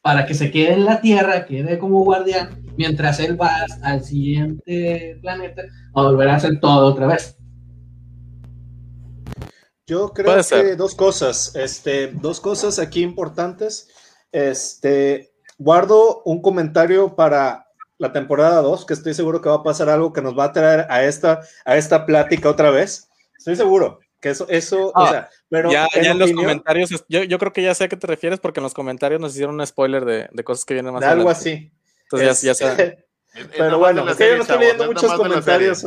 para que se quede en la Tierra, quede como guardián, mientras él va al siguiente planeta a volver a hacer todo otra vez. Yo creo Puede que ser. dos cosas, este, dos cosas aquí importantes. Este, guardo un comentario para la temporada 2, que estoy seguro que va a pasar algo que nos va a traer a esta, a esta plática otra vez. Estoy seguro que eso, eso, o Ah, sea, pero ya, en ya en los comentarios, yo, yo creo que ya sé a qué te refieres porque en los comentarios nos hicieron un spoiler de, de cosas que vienen más de algo adelante. así. Entonces ya, ya Este, saben. Pero bueno, es que yo no estoy leyendo muchos comentarios.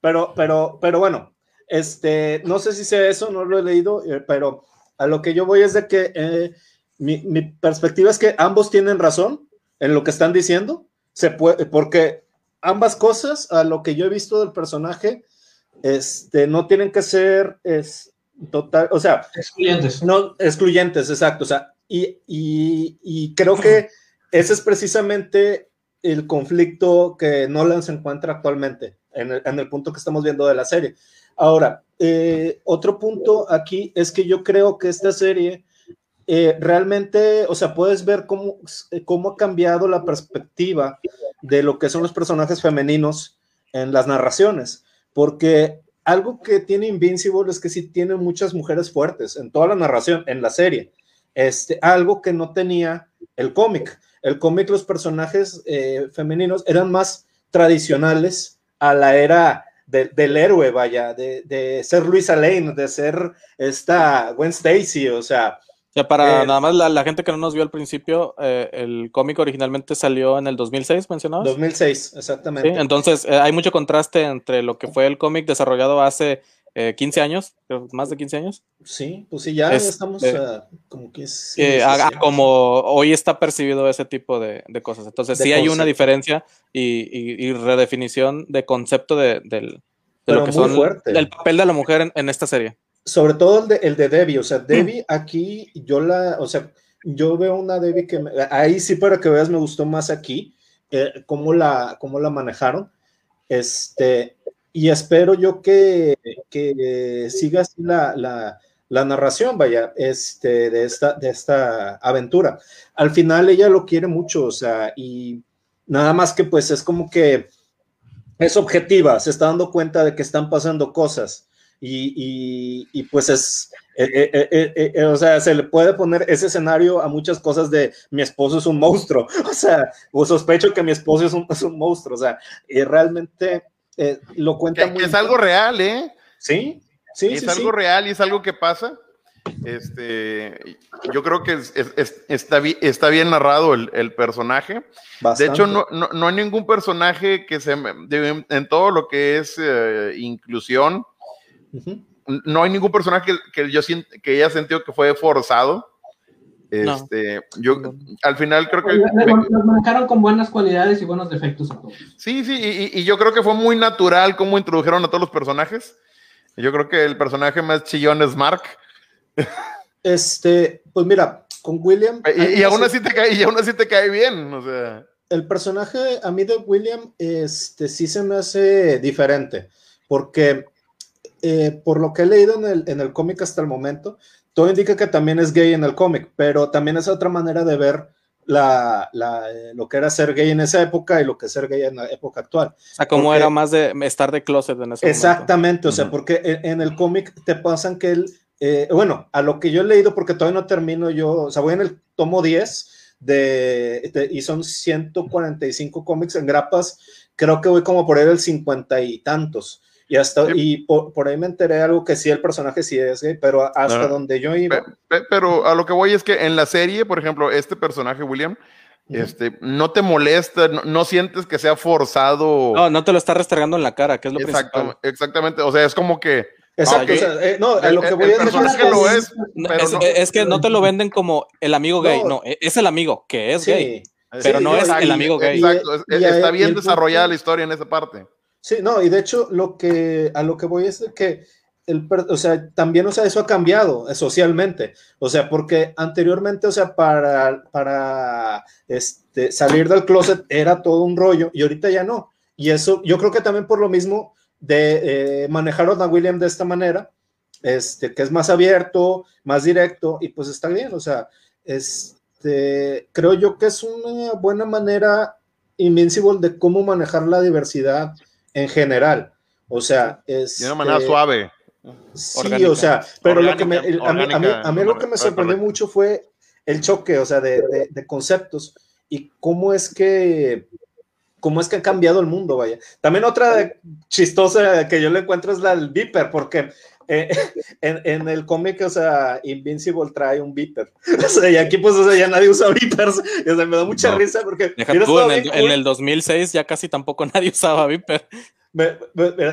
Pero, pero, pero bueno, este, no sé si sea eso, no lo he leído, eh, pero a lo que yo voy es de que eh, mi, mi perspectiva es que ambos tienen razón en lo que están diciendo, se puede, porque ambas cosas, a lo que yo he visto del personaje, este, no tienen que ser es, total, o sea, Excluyentes. no, excluyentes, exacto. O sea, y, y- y creo que ese es precisamente el conflicto que Nolan se encuentra actualmente, en el, punto que estamos viendo de la serie. Ahora, eh, otro punto aquí es que yo creo que esta serie eh, realmente, o sea, puedes ver cómo, cómo ha cambiado la perspectiva de lo que son los personajes femeninos en las narraciones, porque algo que tiene Invincible es que sí tiene muchas mujeres fuertes en toda la narración, en la serie. Este, algo que no tenía el cómic. El cómic, los personajes eh, femeninos eran más tradicionales a la era de- del héroe, vaya, de, de ser Luisa Lane, de ser esta Gwen Stacy, o sea, O sea, para Eh, nada más la, la gente que no nos vio al principio, eh, el cómic originalmente salió en el 2006, mencionabas. 2006, Sí, exactamente. entonces eh, hay mucho contraste entre lo que fue el cómic desarrollado hace eh, 15 años, más de 15 años, Sí, pues sí, ya Es- estamos eh, como que es- que como hoy está percibido ese tipo de, de cosas. Entonces De sí hay una diferencia y, y- y redefinición de concepto de, del, de lo que son fuerte. el papel de la mujer en, en esta serie. sobre todo el de, el de Debbie, o sea, Mm. Debbie aquí, yo la, o sea, yo veo una Debbie que, me- ahí sí para que veas me gustó más aquí, eh, cómo, la, cómo la manejaron, este, y espero yo que, que siga así la, la, narración, vaya, este, de esta, de esta aventura. Al final ella lo quiere mucho, o sea, y nada más que pues es como que es objetiva, se está dando cuenta de que están pasando cosas y, y- pues es, eh, eh, eh, eh, o sea, se le puede poner ese escenario a muchas cosas de mi esposo es un monstruo, o sea, o sospecho que mi esposo es un, es un monstruo, o sea, y realmente eh, lo cuenta Que, muy que es algo real, ¿eh? Sí, sí, es sí, algo sí. real y es algo que pasa. Este, yo creo que es- es- es- está, bi- está bien narrado el, el personaje. De hecho, no, no, no hay ningún personaje que se de- en todo lo que es eh, inclusión, no hay ningún personaje que, que yo que haya sentido que fue forzado. No. Este, yo al final creo que Los los manejaron con buenas cualidades y buenos defectos a todos. sí, sí, y, yo creo que fue muy natural cómo introdujeron a todos los personajes. Yo creo que el personaje más chillón es Mark. Este, pues mira, con William. Y, y aún se- así te cae, y aún así te cae bien. O sea, el personaje a mí de William este, sí se me hace diferente, porque eh, por lo que he leído en el, en el cómic hasta el momento, todo indica que también es gay en el cómic, pero también es otra manera de ver la, la, eh, lo que era ser gay en esa época y lo que es ser gay en la época actual. O sea, como Porque- era más de estar de closet en ese momento. Exactamente, o sea, Ujú. porque en, en el cómic te pasan que él, eh, bueno, a lo que yo he leído, porque todavía no termino yo, o sea, voy en el tomo 10 de, de- y son 145 cómics en grapas, creo que voy como por ahí del 50 y tantos. Y hasta, Sí. y por, por ahí me enteré algo que sí, el personaje sí es gay, pero hasta donde yo iba, pe- pe- pero a lo que voy es que en la serie, por ejemplo, este personaje, William, este, no te molesta, no, no sientes que sea forzado. No, no te lo está restregando en la cara, que es lo Exacto- principal. exactamente, o sea, es como que exacto, Ah, o sea, eh, no, a el- lo que el- voy el es que- personaje lo es, No, pero es, no- es que no te lo venden como el amigo gay, No. no, e- es el amigo que es Sí. gay. Pero no es el amigo gay. Exacto, es- y- y está y bien el desarrollada punto- la historia en esa parte. Sí, no, y de hecho lo que a lo que voy es de que el, o sea, también, eso ha cambiado eh, socialmente, o sea, porque anteriormente, o sea, para, para este, salir del closet era todo un rollo y ahorita ya no. Y eso, yo creo que también por lo mismo de eh, manejar a William de esta manera, este, que es más abierto, más directo, y pues está bien, o sea, este, creo yo que es una buena manera Invincible de cómo manejar la diversidad en general. O sea, es. De una manera este, suave. Sí, o sea, pero lo que me, a, mí, lo que me sorprendió mucho fue el choque, o sea, de, de, conceptos y cómo es que cómo es que ha cambiado el mundo, vaya. También otra chistosa que yo le encuentro es la del Viper, porque eh, en, en, el cómic, o sea, Invincible trae un Viper. O sea, y aquí, pues, o sea, ya nadie usa Vipers. O sea, me da mucha risa porque. Tú, en, el, en, el, 2006 ya casi tampoco nadie usaba Viper. Me,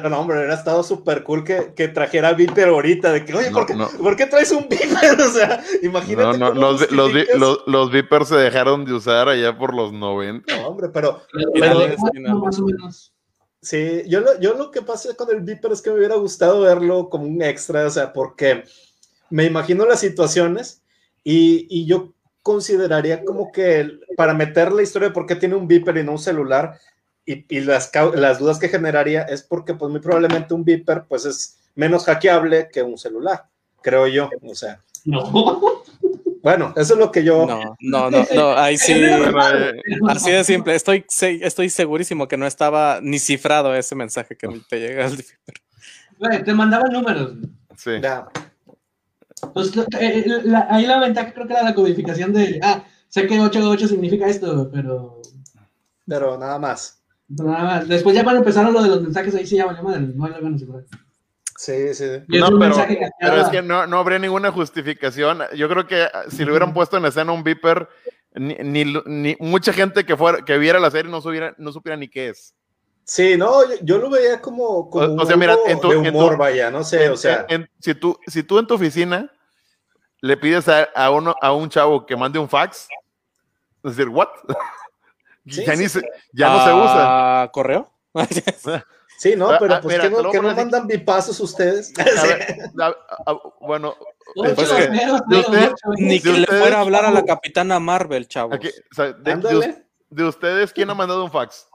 no, hombre, hubiera estado súper cool que, que, trajera Viper ahorita, de que, oye, ¿por, qué, ¿por, qué, traes un Viper? O sea, imagínate. No, no, los, los, los, los, Vipers se dejaron de usar allá por los 90. No, hombre, pero. pero más o menos. Sí, yo lo, yo lo que pasa con el Viper es que me hubiera gustado verlo como un extra, o sea, porque me imagino las situaciones y, y yo consideraría como que para meter la historia de por qué tiene un Viper y no un celular y, y las, las, dudas que generaría es porque pues muy probablemente un Viper pues es menos hackeable que un celular, creo yo, o sea. No. Bueno, eso es lo que yo. No, no, no, no ahí sí. así de simple. Estoy, estoy segurísimo que no estaba ni cifrado ese mensaje que te llega al Te mandaban números. Sí. Pues eh, la, ahí la ventaja creo que era la codificación de. Ah, sé que 8 significa esto, pero. Pero nada más. Pero nada más. Después ya cuando empezaron lo de los mensajes, ahí sí ya valió madre. No hay la Sí, sí. No, pero, pero, es que no, no, habría ninguna justificación. Yo creo que si le hubieran puesto en escena un Viper, ni, ni, mucha gente que fuera que viera la serie no, supiera, no supiera ni qué es. Sí, no, yo, lo veía como, como o, sea, mira, en tu, de humor, vaya, no sé, o sea. si, tú, si tú en tu oficina le pides a, a, uno, a un chavo que mande un fax, es decir, ¿what? ya, Ni se, ya no se usa. Ah, ¿Correo? Sí, no, pero ah, pues mira, que no, que no mandan bipasos ustedes. bueno, pues que, de usted, ni que le fuera a hablar a la capitana Marvel, chavos. Aquí, o sea, de, de, ustedes, ¿quién ha mandado un fax?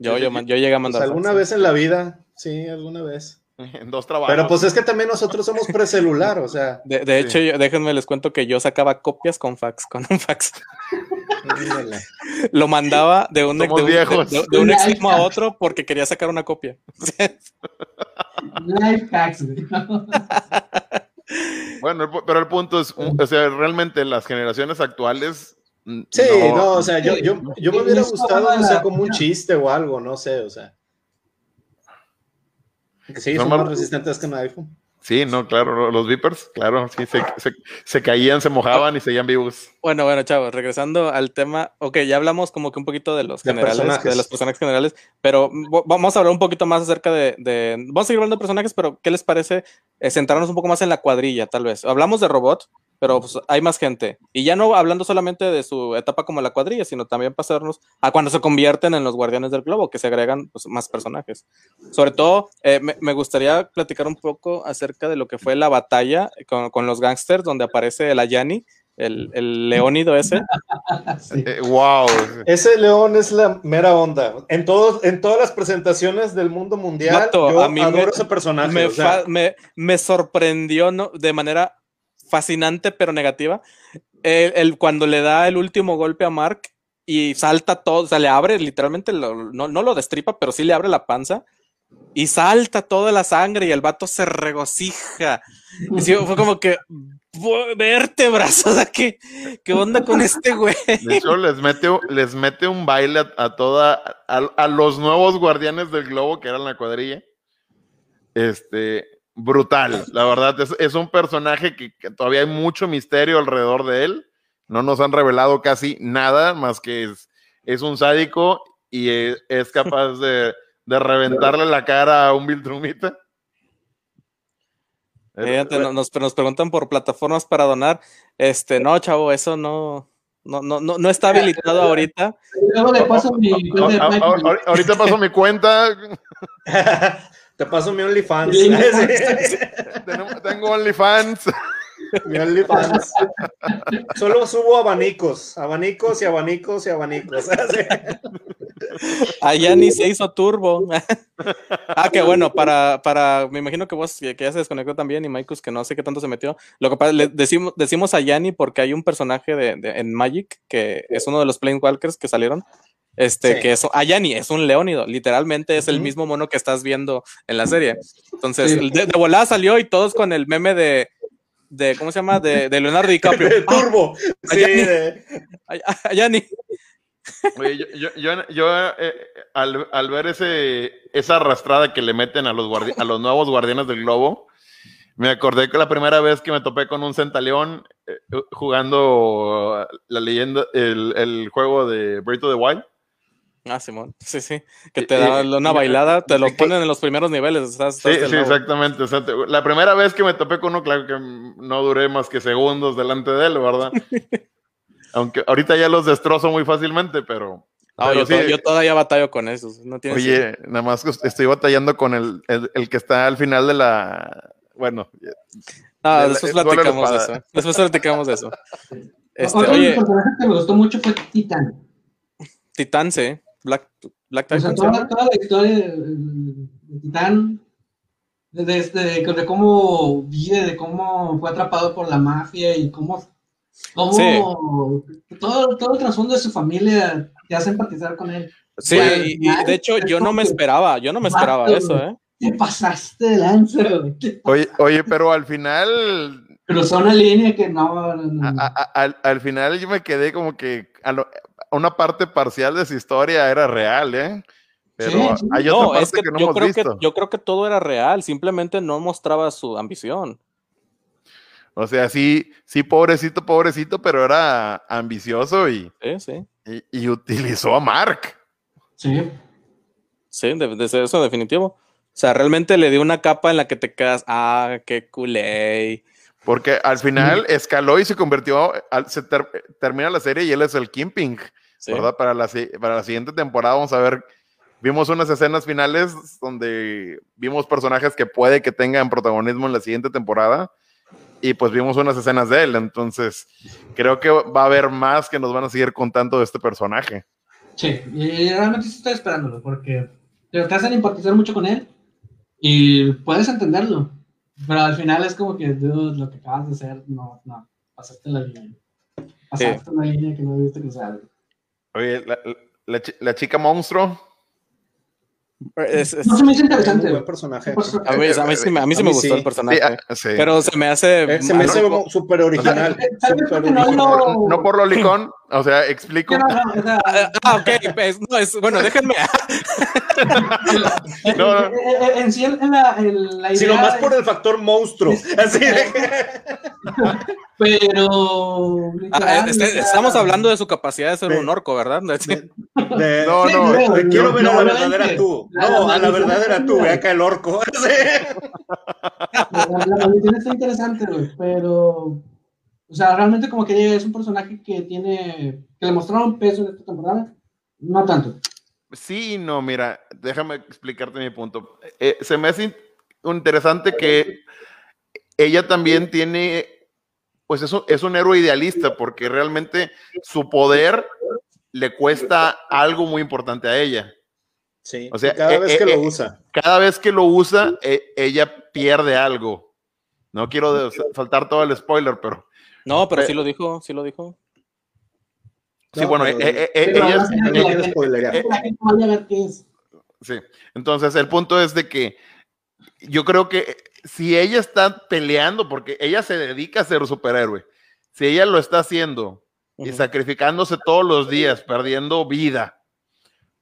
Yo, yo, yo llegué a mandar. Pues alguna vez en la vida, sí, alguna vez. En dos trabajos. Pero pues es que también nosotros somos precelular, o sea. De, de hecho, yo, déjenme les cuento que yo sacaba copias con fax, con un fax. Lo mandaba de un, de, de, de un extremo a otro porque quería sacar una copia. Life hacks. bueno, pero el punto es, o sea, realmente las generaciones actuales Sí, no, o sea, yo, yo, yo me hubiera gustado, o sea, como un chiste o algo, no sé, o sea. Sí, son, más resistentes que un iPhone. Sí, no, claro, los Vipers, claro, sí, se, se, se, caían, se mojaban y seguían vivos. Bueno, bueno, chavos, regresando al tema, ok, ya hablamos como que un poquito de los generales, de los personajes generales, pero vamos a hablar un poquito más acerca de, de, vamos a seguir hablando de personajes, pero ¿qué les parece eh, centrarnos un poco más en la cuadrilla, tal vez? Hablamos de robot, pero pues, hay más gente. Y ya no hablando solamente de su etapa como la cuadrilla, sino también pasarnos a cuando se convierten en los guardianes del globo, que se agregan pues, más personajes. Sobre todo, eh, me, me, gustaría platicar un poco acerca de lo que fue la batalla con, con los gangsters, donde aparece el Ayani, el, el leónido ese. sí. eh, wow. Ese león es la mera onda. En, todos, en todas las presentaciones del mundo mundial, Mato, yo a mí adoro me, ese personaje. Me, o sea, me, me sorprendió ¿no? de manera fascinante pero negativa. El, cuando le da el último golpe a Mark y salta todo, o sea, le abre literalmente, no, no lo destripa, pero sí le abre la panza y salta toda la sangre y el vato se regocija. Fue como que vértebras, o ¿qué, qué onda con este güey? De hecho, les mete, les mete un baile a, a toda, a, a, los nuevos guardianes del globo que eran la cuadrilla. Este, brutal, la verdad, es, es un personaje que, que, todavía hay mucho misterio alrededor de él. No nos han revelado casi nada, más que es, es un sádico y es, es capaz de, de, reventarle la cara a un Viltrumita. Fíjate, nos, nos, preguntan por plataformas para donar. Este, no, chavo, eso no, No, no, no, no está habilitado ahorita. Luego le paso mi cuenta ahorita paso mi cuenta. Te paso mi OnlyFans. Sí. Tengo OnlyFans. mi OnlyFans. Solo subo abanicos, abanicos y abanicos y abanicos. Allá ni se hizo turbo. ah, que bueno, para, para, me imagino que vos, que que ya se desconectó también, y Maikus, que no sé qué tanto se metió. Lo que pasa, le decimos, decimos a Yanni porque hay un personaje de, de- en Magic que es uno de los Planewalkers que salieron. Este, Sí. que es, a Yanni es un leónido, literalmente es el mismo mono que estás viendo en la serie. Entonces, Sí. de, de volada salió y todos con el meme de, de ¿cómo se llama? De, de Leonardo DiCaprio. De turbo. Sí, Allá ni- de- A, a Yanni. Oye, yo, yo, yo- yo, eh, al, al ver ese, esa arrastrada que le meten a los, a los nuevos guardianes del globo, me acordé que la primera vez que me topé con un centaleón eh, jugando la leyenda, el, el juego de Breath of the Wild. Ah, Simón. Sí, sí. Que te Eh, da eh, una eh, bailada, te lo eh, ponen en los primeros niveles. estás- Sí, estás sí, exactamente. o sea, te- La primera vez que me topé con uno, claro que no duré más que segundos delante de él, ¿verdad? Aunque ahorita ya los destrozo muy fácilmente, pero... No, pero yo, sí, to- yo todavía batallo con esos. No Oye, nada más que estoy batallando con el, el, el que está al final de la... Bueno, Ah, de la- después duelo de platicamos de eso. Después platicamos de eso. Este, Otro oye, personaje que me gustó mucho fue Titan. Titán, sí. Black, Black O sea, Titan. ¿se toda, llama? toda la historia de, Titán, de, de- de cómo vive, de cómo fue atrapado por la mafia y cómo, cómo todo, todo el trasfondo de su familia te hace empatizar con él. Sí, Bueno, y, y de hecho yo no me esperaba, yo no me esperaba eso, ¿eh? Te pasaste de lanza, oye, oye, pero al final, Cruzó una línea que no. no, no. a- a- al, al final yo me quedé como que a lo- una parte parcial de su historia era real, ¿eh? Pero Sí, sí. hay otra No, parte es que, que, no yo, hemos creo visto. que yo creo que todo era real, simplemente no mostraba su ambición. O sea, sí, sí, pobrecito, pobrecito, pero era ambicioso y, Sí, sí. y, y utilizó a Mark. Sí. Sí, de, de eso definitivo. O sea, realmente le dio una capa en la que te quedas, ah, qué culé. Porque al final escaló y se convirtió, al- se ter- termina la serie y él es el Kingpin, Sí. ¿verdad? Para la, para la siguiente temporada vamos a ver, vimos unas escenas finales donde vimos personajes que puede que tengan protagonismo en la siguiente temporada y pues vimos unas escenas de él, entonces creo que va a haber más que nos van a seguir contando de este personaje. Sí, y realmente sí estoy esperándolo porque te te hacen empatizar mucho con él y puedes entenderlo, pero al final es como que dude, lo que acabas de hacer, no, no, pasaste la línea. Pasaste una línea que no debiste cruzar. Oye, la, la la chica monstruo, Es- es- No se me hizo un interesante. buen personaje. a mí, a mí sí, me- a mí sí A me mí gustó sí. el personaje. sí, ah, sí. Pero se me hace. Eh, Se me hace como súper original. ¿Sabes súper por qué no original. lo- no por lolicón, o sea, explico. No, no, no, o sea, Ah, ah, ok, pues, no, es, bueno, déjenme. No, no. eh, eh, En sí, en la, en la idea. Sino más por el factor monstruo. Así de Pero. Ah, este- estamos hablando de su capacidad de ser de- un orco, ¿verdad? De- No, no, no, de quiero ver a la verdadera no, tú. la- No, la a la verdadera tú. Ve acá el orco. La, la está interesante, güey, pero. O sea, realmente como que es un personaje que tiene. que le mostraron peso en esta temporada. No tanto. Sí, no, mira, déjame explicarte mi punto. Eh, se me hace in- interesante que ella también tiene, pues es un, es un héroe idealista, porque realmente su poder le cuesta algo muy importante a ella. Sí, O sea, cada eh, vez eh, que eh, lo usa. Cada vez que lo usa, ella pierde algo. No quiero saltar todo el spoiler, pero No, pero Pe- sí lo dijo, sí lo dijo. sí, No, bueno, eh, eh, eh, ella. Sí, entonces el punto es de que yo creo que si ella está peleando, porque ella se dedica a ser superhéroe, si ella lo está haciendo y sacrificándose todos los días, perdiendo vida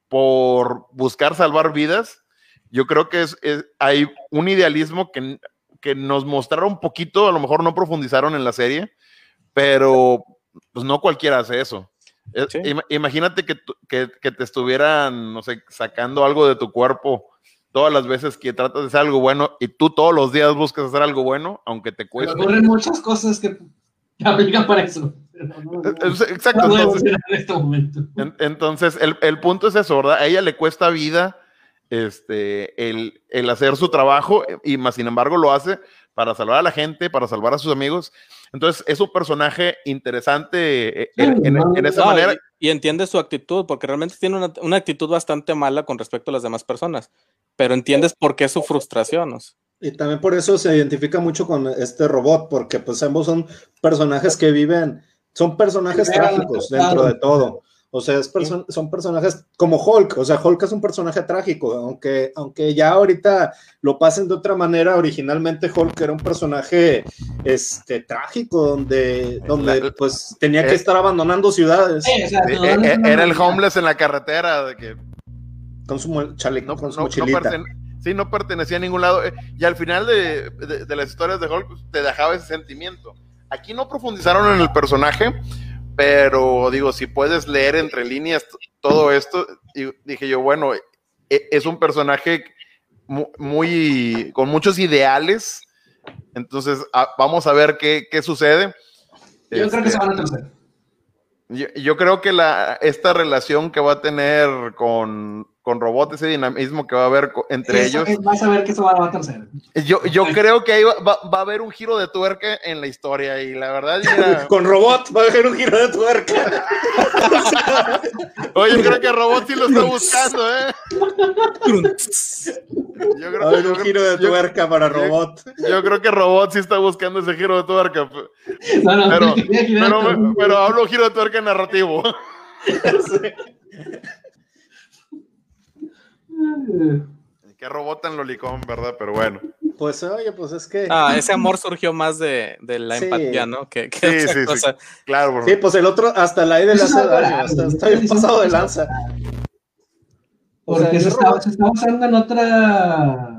por buscar salvar vidas, yo creo que es, es- hay un idealismo que, que nos mostraron un poquito, a lo mejor no profundizaron en la serie, pero pues no cualquiera hace eso. Sí. Imagínate que, que, que te estuvieran, no sé, sacando algo de tu cuerpo todas las veces que tratas de hacer algo bueno y tú todos los días buscas hacer algo bueno, aunque te Pero cueste. ocurren muchas cosas que Aplica para eso. Exacto. entonces, este entonces el, el, punto es eso, ¿verdad? A ella le cuesta vida este, el, el, hacer su trabajo y más sin embargo lo hace para salvar a la gente, para salvar a sus amigos. Entonces es un personaje interesante eh, en, esa manera. Y, entiende su actitud, porque realmente tiene una, una, actitud bastante mala con respecto a las demás personas, pero entiendes por qué su frustración. Y también por eso se identifica mucho con este robot, porque pues ambos son personajes que viven, son personajes trágicos dentro de todo. O sea, son personajes como Hulk, o sea, Hulk es un personaje trágico, aunque, aunque ya ahorita lo pasen de otra manera, originalmente Hulk era un personaje este, trágico, donde, donde pues tenía que eh, estar abandonando ciudades. Eh, eh, era el homeless en la carretera, de que... Con su chaleco, con su mochilita. sí, no pertenecía a ningún lado. Y al final de, de las historias de Hulk pues, te dejaba ese sentimiento. Aquí no profundizaron en el personaje, pero digo, si puedes leer entre líneas todo esto, dije yo, bueno, e, es un personaje muy, con muchos ideales, entonces vamos a ver qué, sucede. Yo creo que se van a este, yo, creo que la, esta relación que va a tener con, con robot, ese dinamismo que va a haber entre ellos. Vas a ver que eso va a tercer. Yo, yo creo que ahí va, va, a haber un giro de tuerca en la historia y la verdad. con robot va a haber un giro de tuerca. Oye, yo creo que robot sí lo está buscando, ¿eh? yo creo, que un giro de tuerca para robot. Yo, creo que robot sí está buscando ese giro de tuerca. pero, pero, pero hablo giro de tuerca narrativo. Que robotan Lolicón, ¿verdad? Pero bueno. Pues oye, pues es que. Ah, ese amor surgió más de, de la empatía, ¿no? Que, que sí, sí, sí, Claro, Sí, pues el otro, hasta el aire le hace daño, hasta está bien pasado de lanza. Porque se, estaba, se estaba usando en otra.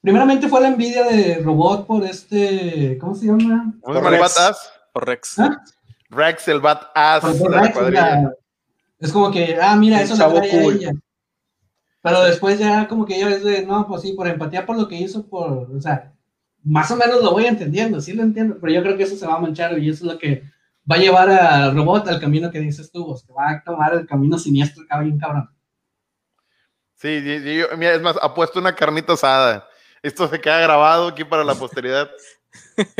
Primeramente fue la envidia de robot por este. ¿Cómo se llama? Por Rex. Por Rex. ¿Ah? Rex, el bat ass Es como que, ah, mira, eso lo trae cool. ella. Pero después ya como que ella es de, no, pues sí, por empatía por lo que hizo, por, o sea, más o menos lo voy entendiendo, sí lo entiendo, pero yo creo que eso se va a manchar y eso es lo que va a llevar al robot al camino que dices tú, que va a tomar el camino siniestro, bien cabrón. Sí, mira, es más, apuesto una carnita asada. Esto se queda grabado aquí para la posteridad.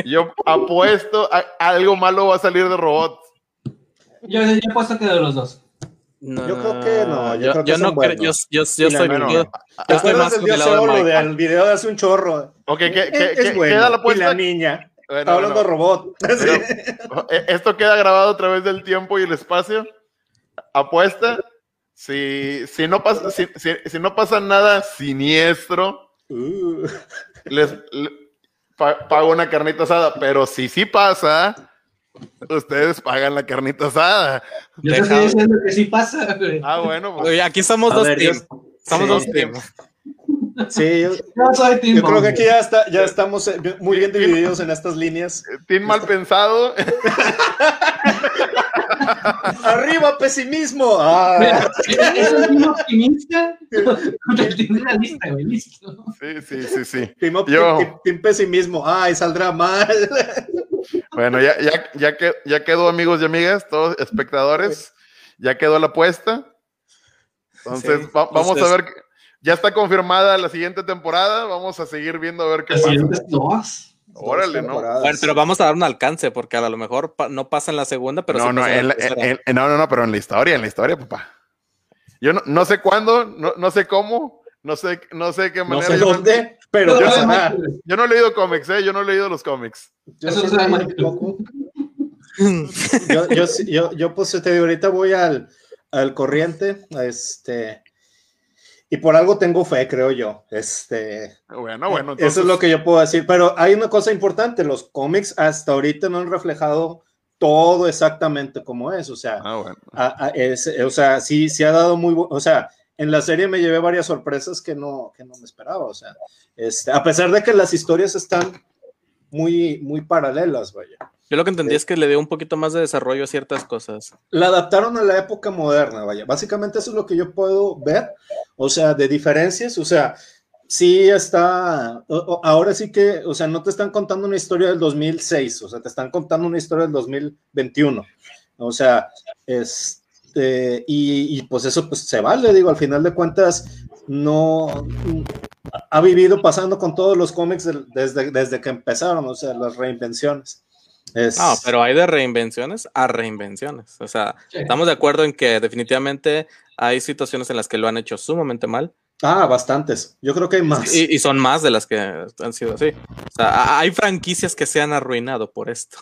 Yo apuesto a, algo malo va a salir de robots. Yo, yo apuesto que de los dos. No, yo creo que no. Yo, creo que yo no creo. Yo, yo, yo soy. No, yo, estoy más el solo del video de hace un chorro. Ok, ¿qué, qué, es, bueno. queda la apuesta? Y la niña. Bueno, Está hablando de robot. Eh, esto queda grabado a través del tiempo y el espacio. Apuesta. Si, si, no, pasa, si, si, no pasa nada siniestro, uh. les, pago una carnita asada, pero si sí pasa, ustedes pagan la carnita asada. Yo estoy diciendo que sí pasa. Ah, bueno. Pues. aquí somos dos teams. Somos dos teams. Sí, yo, yo creo que aquí ya, está, ya estamos eh, muy bien divididos en estas líneas. Team mal pensado. Arriba, pesimismo. Ah. ¿Es un optimista? Una lista, güey, listo. Sí, sí, sí, sí. Team, Yo... team, pesimismo. Ay, saldrá mal. Bueno, ya, ya, ya, que, ya quedó, amigos y amigas, todos espectadores. Ya quedó la apuesta. Entonces, sí, vamos a ver. Ya está confirmada la siguiente temporada. Vamos a seguir viendo a ver qué pasa. Dos. Órale, ¿no? Bueno, pero vamos a dar un alcance, porque a lo mejor no pasa en la segunda, pero no, sí no, en no, no, no, pero en la historia, en la historia, papá. Yo no, no sé cuándo, no, no, sé cómo, no sé, no sé qué manera. No sé dónde, pero yo, no, yo no he leído cómics, ¿eh? Yo no he leído los cómics. Yo, Eso yo, yo, yo, yo, pues te digo, ahorita voy al, al corriente, a este, y por algo tengo fe, creo yo. Este, bueno, bueno. Eso es lo que yo puedo decir. Pero hay una cosa importante, los cómics hasta ahorita no han reflejado todo exactamente como es. O sea, ah, bueno. o sea sí, sí ha dado muy... O sea, en la serie me llevé varias sorpresas que no, que no me esperaba. O sea, este, a pesar de que las historias están muy, muy paralelas, vaya. Yo lo que entendí es que le dio un poquito más de desarrollo a ciertas cosas. La adaptaron a la época moderna, vaya. Básicamente eso es lo que yo puedo ver. O sea, de diferencias. O sea, sí está, ahora sí que, o sea, no te están contando una historia del 2006, o sea, te están contando una historia del 2021. O sea, este, y, pues eso pues se vale, digo, al final de cuentas, no ha vivido pasando con todos los cómics desde, desde que empezaron, o sea, las reinvenciones. No, pero hay de reinvenciones a reinvenciones. O sea, estamos de acuerdo en que definitivamente hay situaciones en las que lo han hecho sumamente mal. Ah, bastantes. Yo creo que hay más. Y, son más de las que han sido así. O sea, hay franquicias que se han arruinado por esto.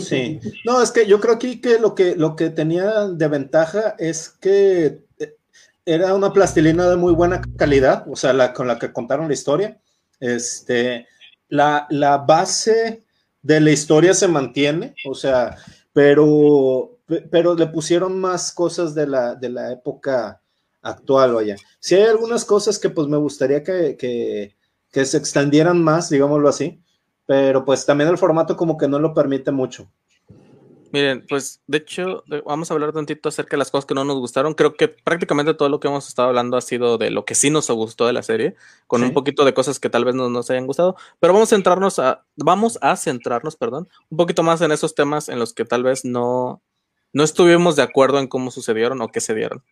Sí. No, es que yo creo aquí que lo que, lo que tenía de ventaja es que eh, era una plastilina de muy buena calidad, o sea, la con la que contaron la historia. Este, la, la base de la historia se mantiene, o sea, pero, pero le pusieron más cosas de la, de la época actual, vaya. Si hay algunas cosas que pues me gustaría que, que, que se extendieran más, digámoslo así, pero pues también el formato como que no lo permite mucho. Miren, pues de hecho, vamos a hablar tantito acerca de las cosas que no nos gustaron. Creo que prácticamente todo lo que hemos estado hablando ha sido de lo que sí nos gustó de la serie, con un poquito de cosas que tal vez no nos hayan gustado, pero vamos a centrarnos a, vamos a centrarnos, perdón, un poquito más en esos temas en los que tal vez no, no estuvimos de acuerdo en cómo sucedieron o qué se dieron.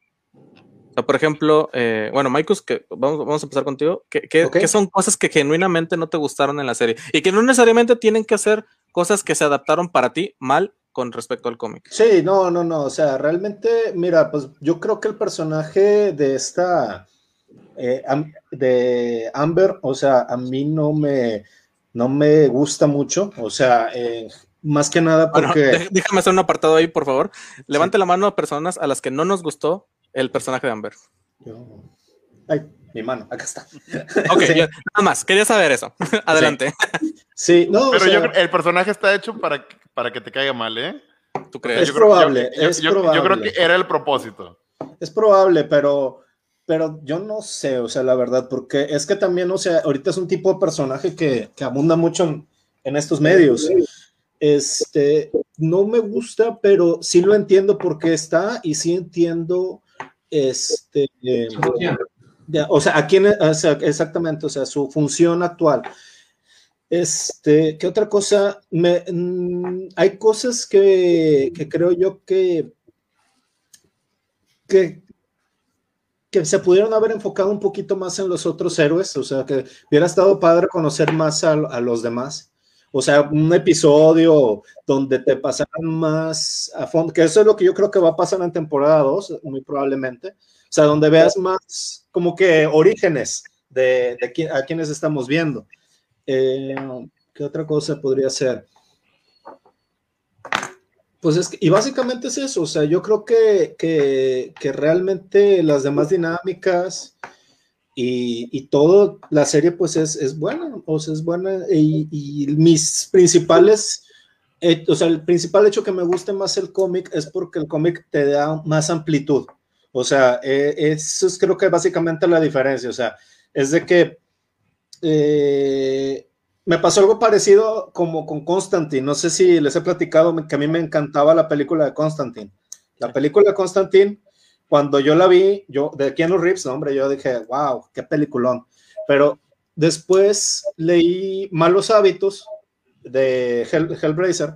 Sea, por ejemplo, eh, bueno, Maikus, que vamos, vamos, a empezar contigo. ¿Qué, qué son cosas que genuinamente no te gustaron en la serie? Y que no necesariamente tienen que ser cosas que se adaptaron para ti mal con respecto al cómic. Sí, no, no, no, o sea, realmente, mira, pues yo creo que el personaje de esta, eh, de Amber, o sea, a mí no me, no me gusta mucho, o sea, eh, más que nada porque... déjame hacer un apartado ahí, por favor. Levante la mano a personas a las que no nos gustó el personaje de Amber. Ay, mi mano, acá está. Ok, nada más, quería saber eso. Adelante. Sí, no. Pero yo el personaje está hecho para, para que te caiga mal, ¿eh? ¿Tú crees? Es probable, es probable. Yo creo que era el propósito. Es probable, pero, pero yo no sé, o sea, la verdad, porque es que también, o sea, ahorita es un tipo de personaje que, que abunda mucho en, estos medios. Este, no me gusta, pero sí lo entiendo porque está y sí entiendo, este, o sea, a quién, exactamente, o sea, su función actual. Este, ¿qué otra cosa? Me, mm, hay cosas que, creo yo que, que, que se pudieron haber enfocado un poquito más en los otros héroes, o sea, que hubiera estado padre conocer más a, los demás. O sea, un episodio donde te pasaran más a fondo, que eso es lo que yo creo que va a pasar en temporada 2, muy probablemente. O sea, donde veas más como que orígenes de, de a quienes estamos viendo. Eh, ¿Qué otra cosa podría ser? Pues es que, y básicamente es eso, o sea, yo creo que, que, realmente las demás dinámicas y, y, todo, la serie pues es, es buena, o sea, es buena, y, mis principales, eh, o sea, el principal hecho que me guste más el cómic es porque el cómic te da más amplitud, o sea, eh, eso es creo que básicamente la diferencia, o sea, es de que eh, me pasó algo parecido como con Constantine. No sé si les he platicado que a mí me encantaba la película de Constantine. La película de Constantine, cuando yo la vi, yo de Keanu Reeves, no, hombre, yo dije, wow, qué peliculón. Pero después leí Malos Hábitos de Hellblazer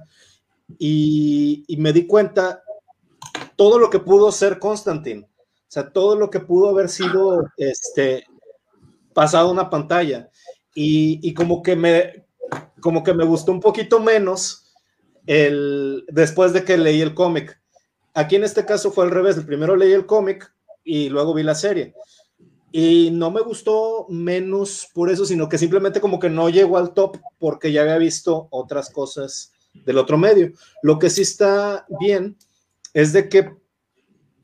y, y me di cuenta todo lo que pudo ser Constantine. O sea, todo lo que pudo haber sido este, pasado una pantalla y, como que me como que me gustó un poquito menos el después de que leí el cómic. Aquí en este caso fue al revés, primero leí el cómic y luego vi la serie. Y no me gustó menos por eso, sino que simplemente como que no llegó al top porque ya había visto otras cosas del otro medio. Lo que sí está bien es de que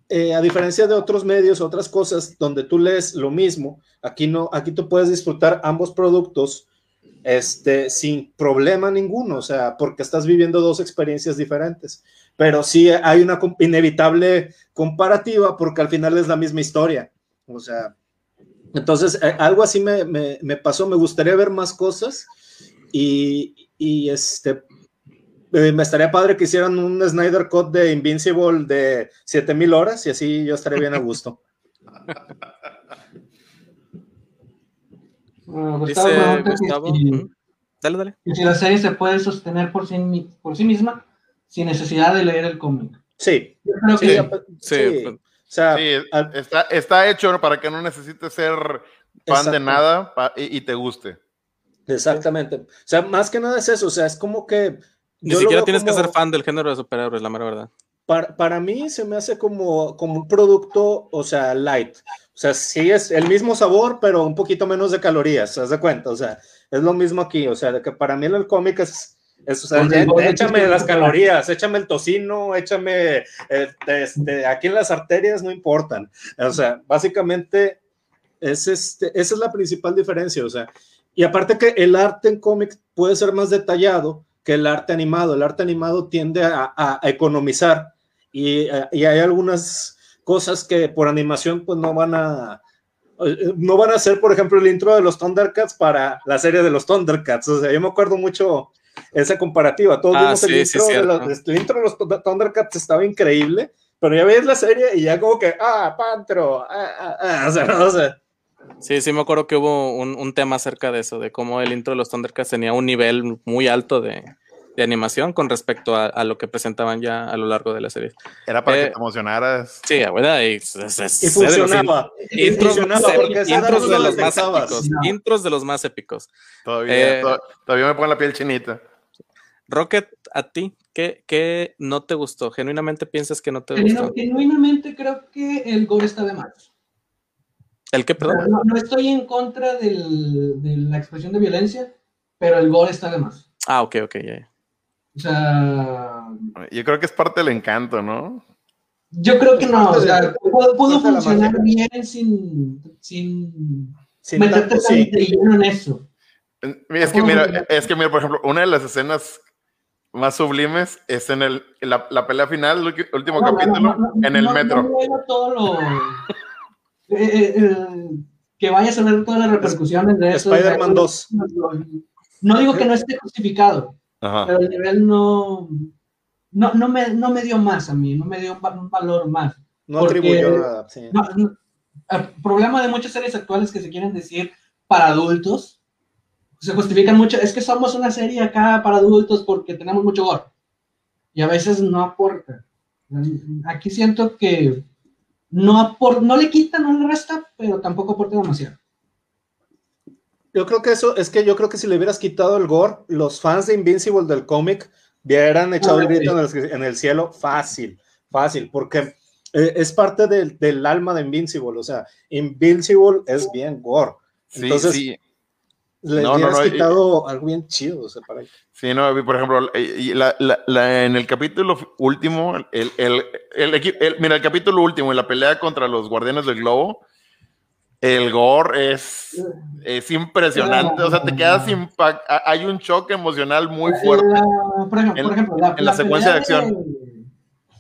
eh, a diferencia de otros medios, otras cosas donde tú lees lo mismo, aquí no, aquí tú puedes disfrutar ambos productos este, sin problema ninguno, o sea, porque estás viviendo dos experiencias diferentes. Pero sí hay una inevitable comparativa porque al final es la misma historia. O sea, entonces eh, algo así me, me, me, pasó, me gustaría ver más cosas y, y este, eh, me estaría padre que hicieran un Snyder Cut de Invincible de 7000 horas y así yo estaría bien a gusto. Uh, Gustavo Dice que Gustavo. ujú. Dale, dale. que si la serie se puede sostener por sí, por sí misma sin necesidad de leer el cómic. Sí, Yo creo sí, que Sí, sí. pues, O sea, Sí, al- está, está hecho para que no necesites ser fan de nada y, y te guste. exactamente. O sea, más que nada es eso. O sea, es como que. Ni siquiera tienes que como- ser fan del género de superhéroes, la mera verdad. Para, para mí se me hace como, como un producto, o sea, light. O sea, sí es el mismo sabor, pero un poquito menos de calorías, ¿te das de cuenta? O sea, es lo mismo aquí. O sea, de que para mí el cómic es, es, o sea, échame chico, las calorías, échame el tocino, échame, eh, este, aquí en las arterias no importan. O sea, básicamente es este, esa es la principal diferencia. O sea, y aparte que el arte en cómic puede ser más detallado que el arte animado. El arte animado tiende a, a- a economizar y, eh, y hay algunas cosas que por animación pues no van a eh, no van a hacer, por ejemplo, el intro de los Thundercats para la serie de los Thundercats. O sea, yo me acuerdo mucho esa comparativa. Todos Ah, vimos el, sí, intro de los, el intro de los Thu- Thundercats estaba increíble, pero ya ves la serie y ya como que, ah, Pantro, ah, ah, ah, o sea, no, o sea, Sí, sí, me acuerdo que hubo un, un tema acerca de eso, de cómo el intro de los Thundercats tenía un nivel muy alto de, de animación con respecto a, a lo que presentaban ya a lo largo de la serie. Era para Eh, que te emocionaras. Sí, ¿verdad? Y, funcionaba. Y Intros, funcionaba porque intros de lo los más épicos. No. Intros de los más épicos. Todavía, eh, to- todavía me pone la piel chinita. Rocket, a ti, ¿qué, qué no te gustó? ¿Genuinamente piensas que no te Genuino- gustó? genuinamente creo que el gore está de más. ¿El qué, perdón? No, no estoy en contra del- de la expresión de violencia, pero el gore está de más. Ah, ok, ok, ya. O sea, Yo creo que es parte del encanto, ¿no? yo creo que no. O sea, pudo, funcionar bien sin, sin Sin meterte tanto, tan sí. en eso. Es que mira, es que mira, por ejemplo, una de las escenas más sublimes es en el, la, la pelea final, el último No, capítulo, no, no, en el no, metro. Todo lo. eh, eh, eh, que vayas a ver todas las repercusiones de eso. Spider-Man 2. No digo que no esté justificado, Ajá. pero el nivel no. No, no, me, no me dio más a mí, no me dio un, va- un valor más. No Porque- atribuyó nada. sí. No, no, el problema de muchas series actuales que se quieren decir para adultos, se justifican mucho, es que somos una serie acá para adultos porque tenemos mucho gore. Y a veces no aporta. Aquí siento que no, apor no le quita, no le resta, pero tampoco aporta demasiado. Yo creo que eso, es que yo creo que si le hubieras quitado el gore, los fans de Invincible del cómic hubieran echado el Ah, grito en el, en el cielo fácil, fácil, porque eh, es parte del, del alma de Invincible, o sea, Invincible es bien gore. Sí, Entonces, sí. Le No, hubieras quitado algo bien chido, o sea, para Sí, no, por ejemplo, y la- la- la- en el capítulo último, el, el, el el- mira, el capítulo último, en la pelea contra los guardianes del globo, el gore es, es impresionante, o sea, te quedas impact, hay un choque emocional muy fuerte. Por ejemplo, En- por ejemplo, la, en la secuencia de pelea acción.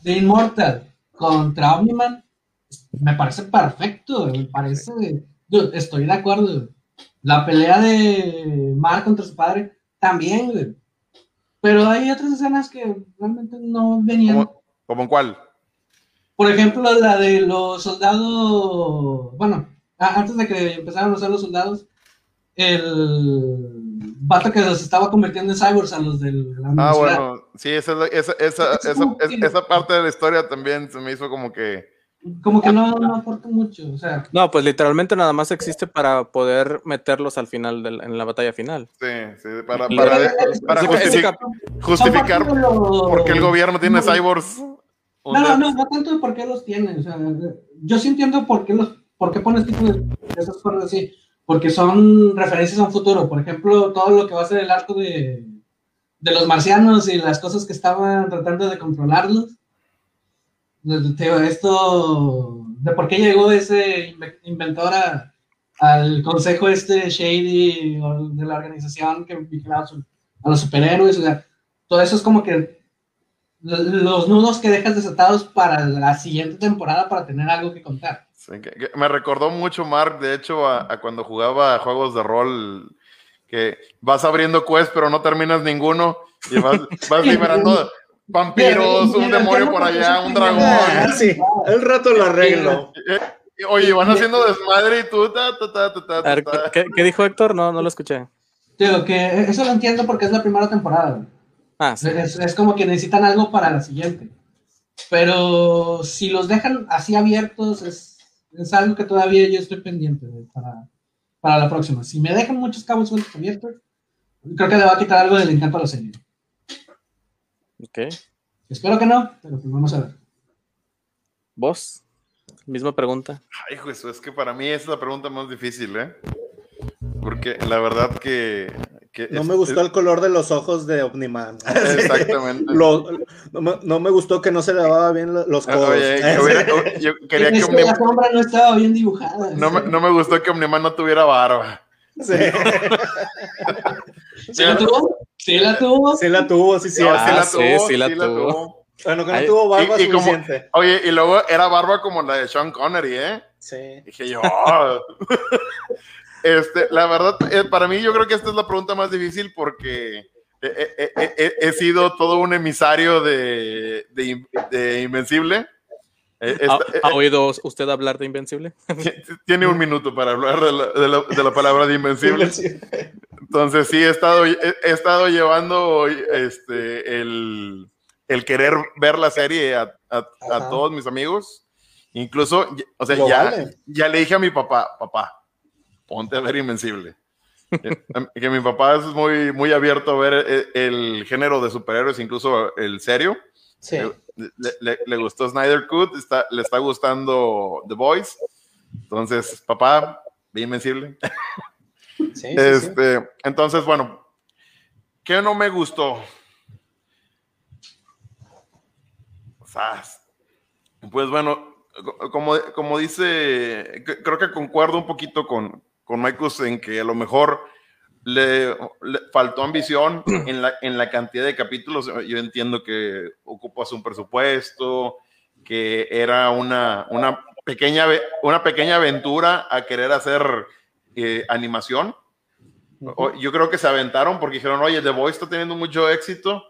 De, de Immortal contra Omniman me parece perfecto, me parece. dude, estoy de acuerdo. La pelea de Mark contra su padre también, güey. Pero hay otras escenas que realmente no venían. ¿Cómo, cómo en cuál? Por ejemplo, la de los soldados. Bueno, antes de que empezaran a usar los soldados, el vato que los estaba convirtiendo en cyborgs a los de la Ah, bueno, sí, esa, esa, esa, esa parte de la historia también se me hizo como que... Como que no, no aporta mucho. O sea, No, pues literalmente nada más existe para poder meterlos al final, del- en la batalla final. Sí, sí, para, para, justific- justificar de lo- por qué el gobierno tiene cyborgs. No, no, no, no tanto de por qué los tiene. O sea, yo sí entiendo por qué los, por qué pones tipo de esas cosas así. Porque son referencias a un futuro. Por ejemplo, todo lo que va a ser el arco de, de los marcianos y las cosas que estaban tratando de controlarlos. Esto de por qué llegó ese inve- inventor a- al consejo este shady de la organización que vigilaba a los superhéroes. O sea, todo eso es como que los nudos que dejas desatados para la siguiente temporada para tener algo que contar. Sí, que- que me recordó mucho, Mark, de hecho, a, a cuando jugaba juegos de rol, que vas abriendo quests, pero no terminas ninguno, y vas, vas liberando vampiros, un demonio por allá, un dragón. Ah, sí, el rato lo arreglo. Oye, van haciendo desmadre y tú. Ta, ta, ta, ta, ta, A ver, ta. ¿qué, qué dijo Héctor? No, no lo escuché. Digo, que eso lo entiendo porque es la primera temporada. Ah, sí. Es, es como que necesitan algo para la siguiente. Pero si los dejan así abiertos, es, es algo que todavía yo estoy pendiente de para, para la próxima. Si me dejan muchos cabos sueltos abiertos, creo que le va a quitar algo del encanto a la serie. Ok. Espero que no, pero pues vamos a ver. ¿Vos? Misma pregunta. Ay, Jesús, es que para mí es la pregunta más difícil, ¿eh? Porque la verdad que. que No es- me gustó es- el color de los ojos de Omniman. Exactamente. Lo- no, me, no me gustó que no se le daba bien lo- los codos. Oye, que hubiera- yo quería que que la Omniman. sombra no estaba bien dibujada. No me, no me gustó que Omniman no tuviera barba. Sí, ¿Sí la tuvo? ¿Sí la tuvo? sí la tuvo, sí, sí. Ah, sí, sí la tuvo. Bueno, que no Ay, tuvo barba y- y como- suficiente. Oye, y luego era barba como la de Sean Connery, ¿eh? Sí. Dije yo. "Oh". este, la verdad, eh, para mí yo creo que esta es la pregunta más difícil porque he, he- he- he- he sido todo un emisario de, de, de Invencible. Eh, ¿Ha, esta- eh, ha oído usted hablar de Invencible? eh, tiene un minuto para hablar de la, de la- de la palabra de Invencible. Entonces sí, he estado, he, he estado llevando este, el, el querer ver la serie a, a- a todos mis amigos. Incluso, o sea, ya, vale. ya le dije a mi papá, papá, ponte a ver Invencible. Eh, que mi papá es muy, muy abierto a ver el, el género de superhéroes, incluso el serio. Sí. Le, le- le gustó Snyder Cut, está, le está gustando The Voice. Entonces, papá, ve Invencible. Sí, sí, sí. Este, entonces, bueno, ¿qué no me gustó? Pues bueno, co- como, como dice, creo que concuerdo un poquito con, con Marcus en que a lo mejor le, le faltó ambición en la, en la cantidad de capítulos. Yo entiendo que ocupas un presupuesto, que era una, una, pequeña, una pequeña aventura a querer hacer eh, animación. O- Yo creo que se aventaron porque dijeron, oye, The Voice está teniendo mucho éxito,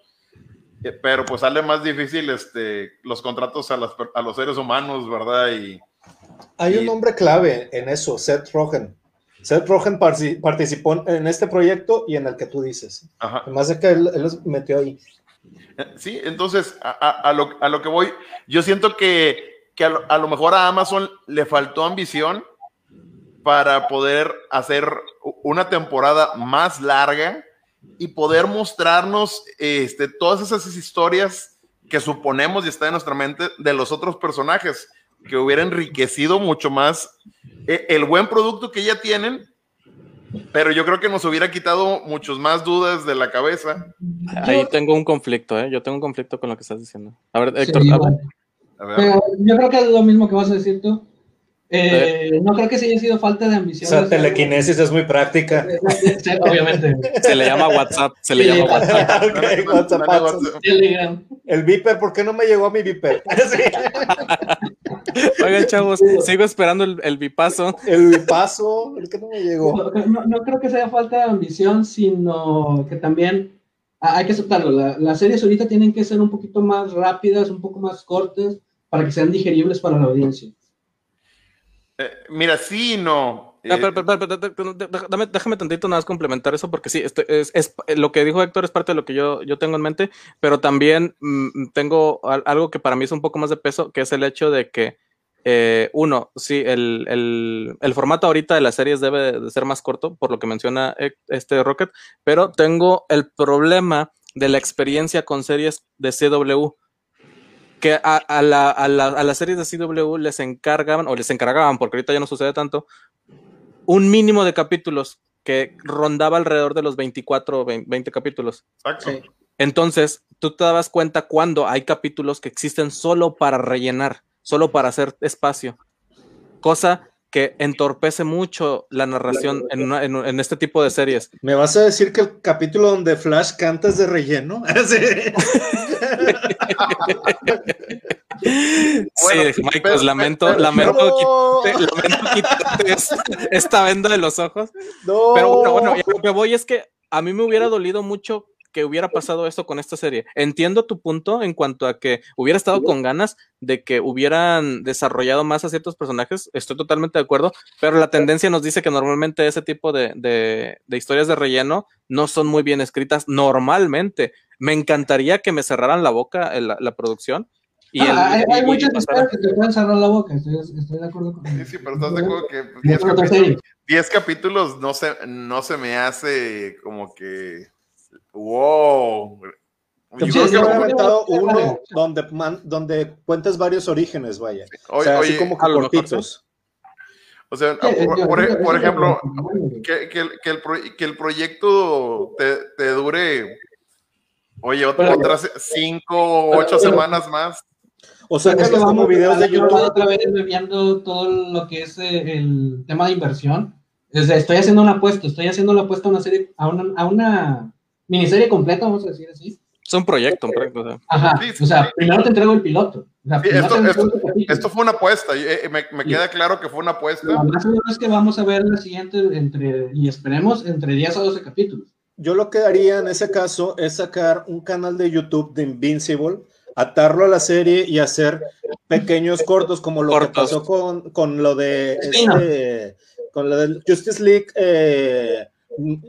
eh, pero pues sale más difícil este, los contratos a, las a los seres humanos, ¿verdad? Y Hay un y- nombre clave en eso, Seth Rogen. Seth Rogen participó en este proyecto y en el que tú dices. ajá. Además de que él, él los metió ahí. Sí, entonces a, a- a lo, a lo que voy, yo siento que, que a, lo, a lo mejor a Amazon le faltó ambición para poder hacer una temporada más larga y poder mostrarnos este, todas esas historias que suponemos y está en nuestra mente de los otros personajes, que hubiera enriquecido mucho más eh, el buen producto que ya tienen, pero yo creo que nos hubiera quitado muchos más dudas de la cabeza. Ahí tengo un conflicto, ¿eh? Yo tengo un conflicto con lo que estás diciendo. A ver, Héctor, Sí, habla. igual. A ver. Pero yo creo que es lo mismo que vas a decir tú. Eh, no creo que se haya sido falta de ambición. O sea, telequinesis es muy práctica. Sí, Obviamente. se le llama WhatsApp, se le llama WhatsApp. WhatsApp, WhatsApp. El Viper, ¿por qué no me llegó a mi Viper? Oigan, chavos, sigo esperando el, el bipaso. El paso, ¿por qué no me llegó? No, no creo que sea falta de ambición, sino que también ah, hay que aceptarlo. La- las series ahorita tienen que ser un poquito más rápidas, un poco más cortas, para que sean digeribles para la audiencia. Eh, mira, sí y no. Ah, Eh, déjame tantito nada más complementar eso, porque sí, estoy- es, es- lo que dijo Héctor es parte de lo que yo, yo tengo en mente, pero también mm, tengo al- algo que para mí es un poco más de peso, que es el hecho de que, eh, uno, sí, el, el- el formato ahorita de las series debe de ser más corto, por lo que menciona eh, este Rocket, pero tengo el problema de la experiencia con series de CW que a, a la- a la- a las series de CW les encargaban, o les encargaban, porque ahorita ya no sucede tanto, un mínimo de capítulos que rondaba alrededor de los 24 o 20, 20 capítulos. exacto. Sí. Entonces, tú te dabas cuenta cuando hay capítulos que existen solo para rellenar, solo para hacer espacio. Cosa que entorpece mucho la narración en, una- en- en este tipo de series. ¿Me vas a decir que el capítulo donde Flash canta es de relleno? Sí. Bueno, sí, Mike, pero- lamento, pero- lamento, quitarte, lamento quitarte esta, esta venda de los ojos. no. Pero bueno, bueno, lo que voy es que a mí me hubiera dolido mucho que hubiera pasado esto con esta serie. Entiendo tu punto en cuanto a que hubiera estado con ganas de que hubieran desarrollado más a ciertos personajes, estoy totalmente de acuerdo, pero la tendencia nos dice que normalmente ese tipo de, de, de historias de relleno no son muy bien escritas normalmente. Me encantaría que me cerraran la boca en la, la producción. Y ah, el, hay, hay y, muchos y que te pueden cerrar la boca, estoy, estoy de acuerdo con Sí, sí, pero estás de acuerdo que 10 capítulos, 10 capítulos no se, no se me hace como que wow. Yo creo que han inventado uno donde, man, donde cuentas varios orígenes, vaya. O sea, oye, así como que cortitos. O sea, por, por, por ejemplo, que, que, que, el, que el proyecto te, te dure, oye, otras cinco o ocho semanas más. O sea, que es como videos de YouTube. Otra vez viendo todo lo que es el tema de inversión. estoy haciendo una apuesta, estoy haciendo la apuesta a una serie, a una, a una miniserie completa, vamos a decir así. Es un proyecto, un proyecto. O sea. Ajá, sí, o sea, sí. primero te entrego el piloto. O sea, sí, esto, esto, esto, fue una apuesta, eh, me, me queda claro que fue una apuesta. Lo más seguro es que vamos a ver la siguiente entre, y esperemos entre 10 a 12 capítulos. Yo lo que haría en ese caso es sacar un canal de YouTube de Invincible, atarlo a la serie y hacer pequeños cortos como lo cortos. que pasó con, con lo de este, con lo del Justice League eh,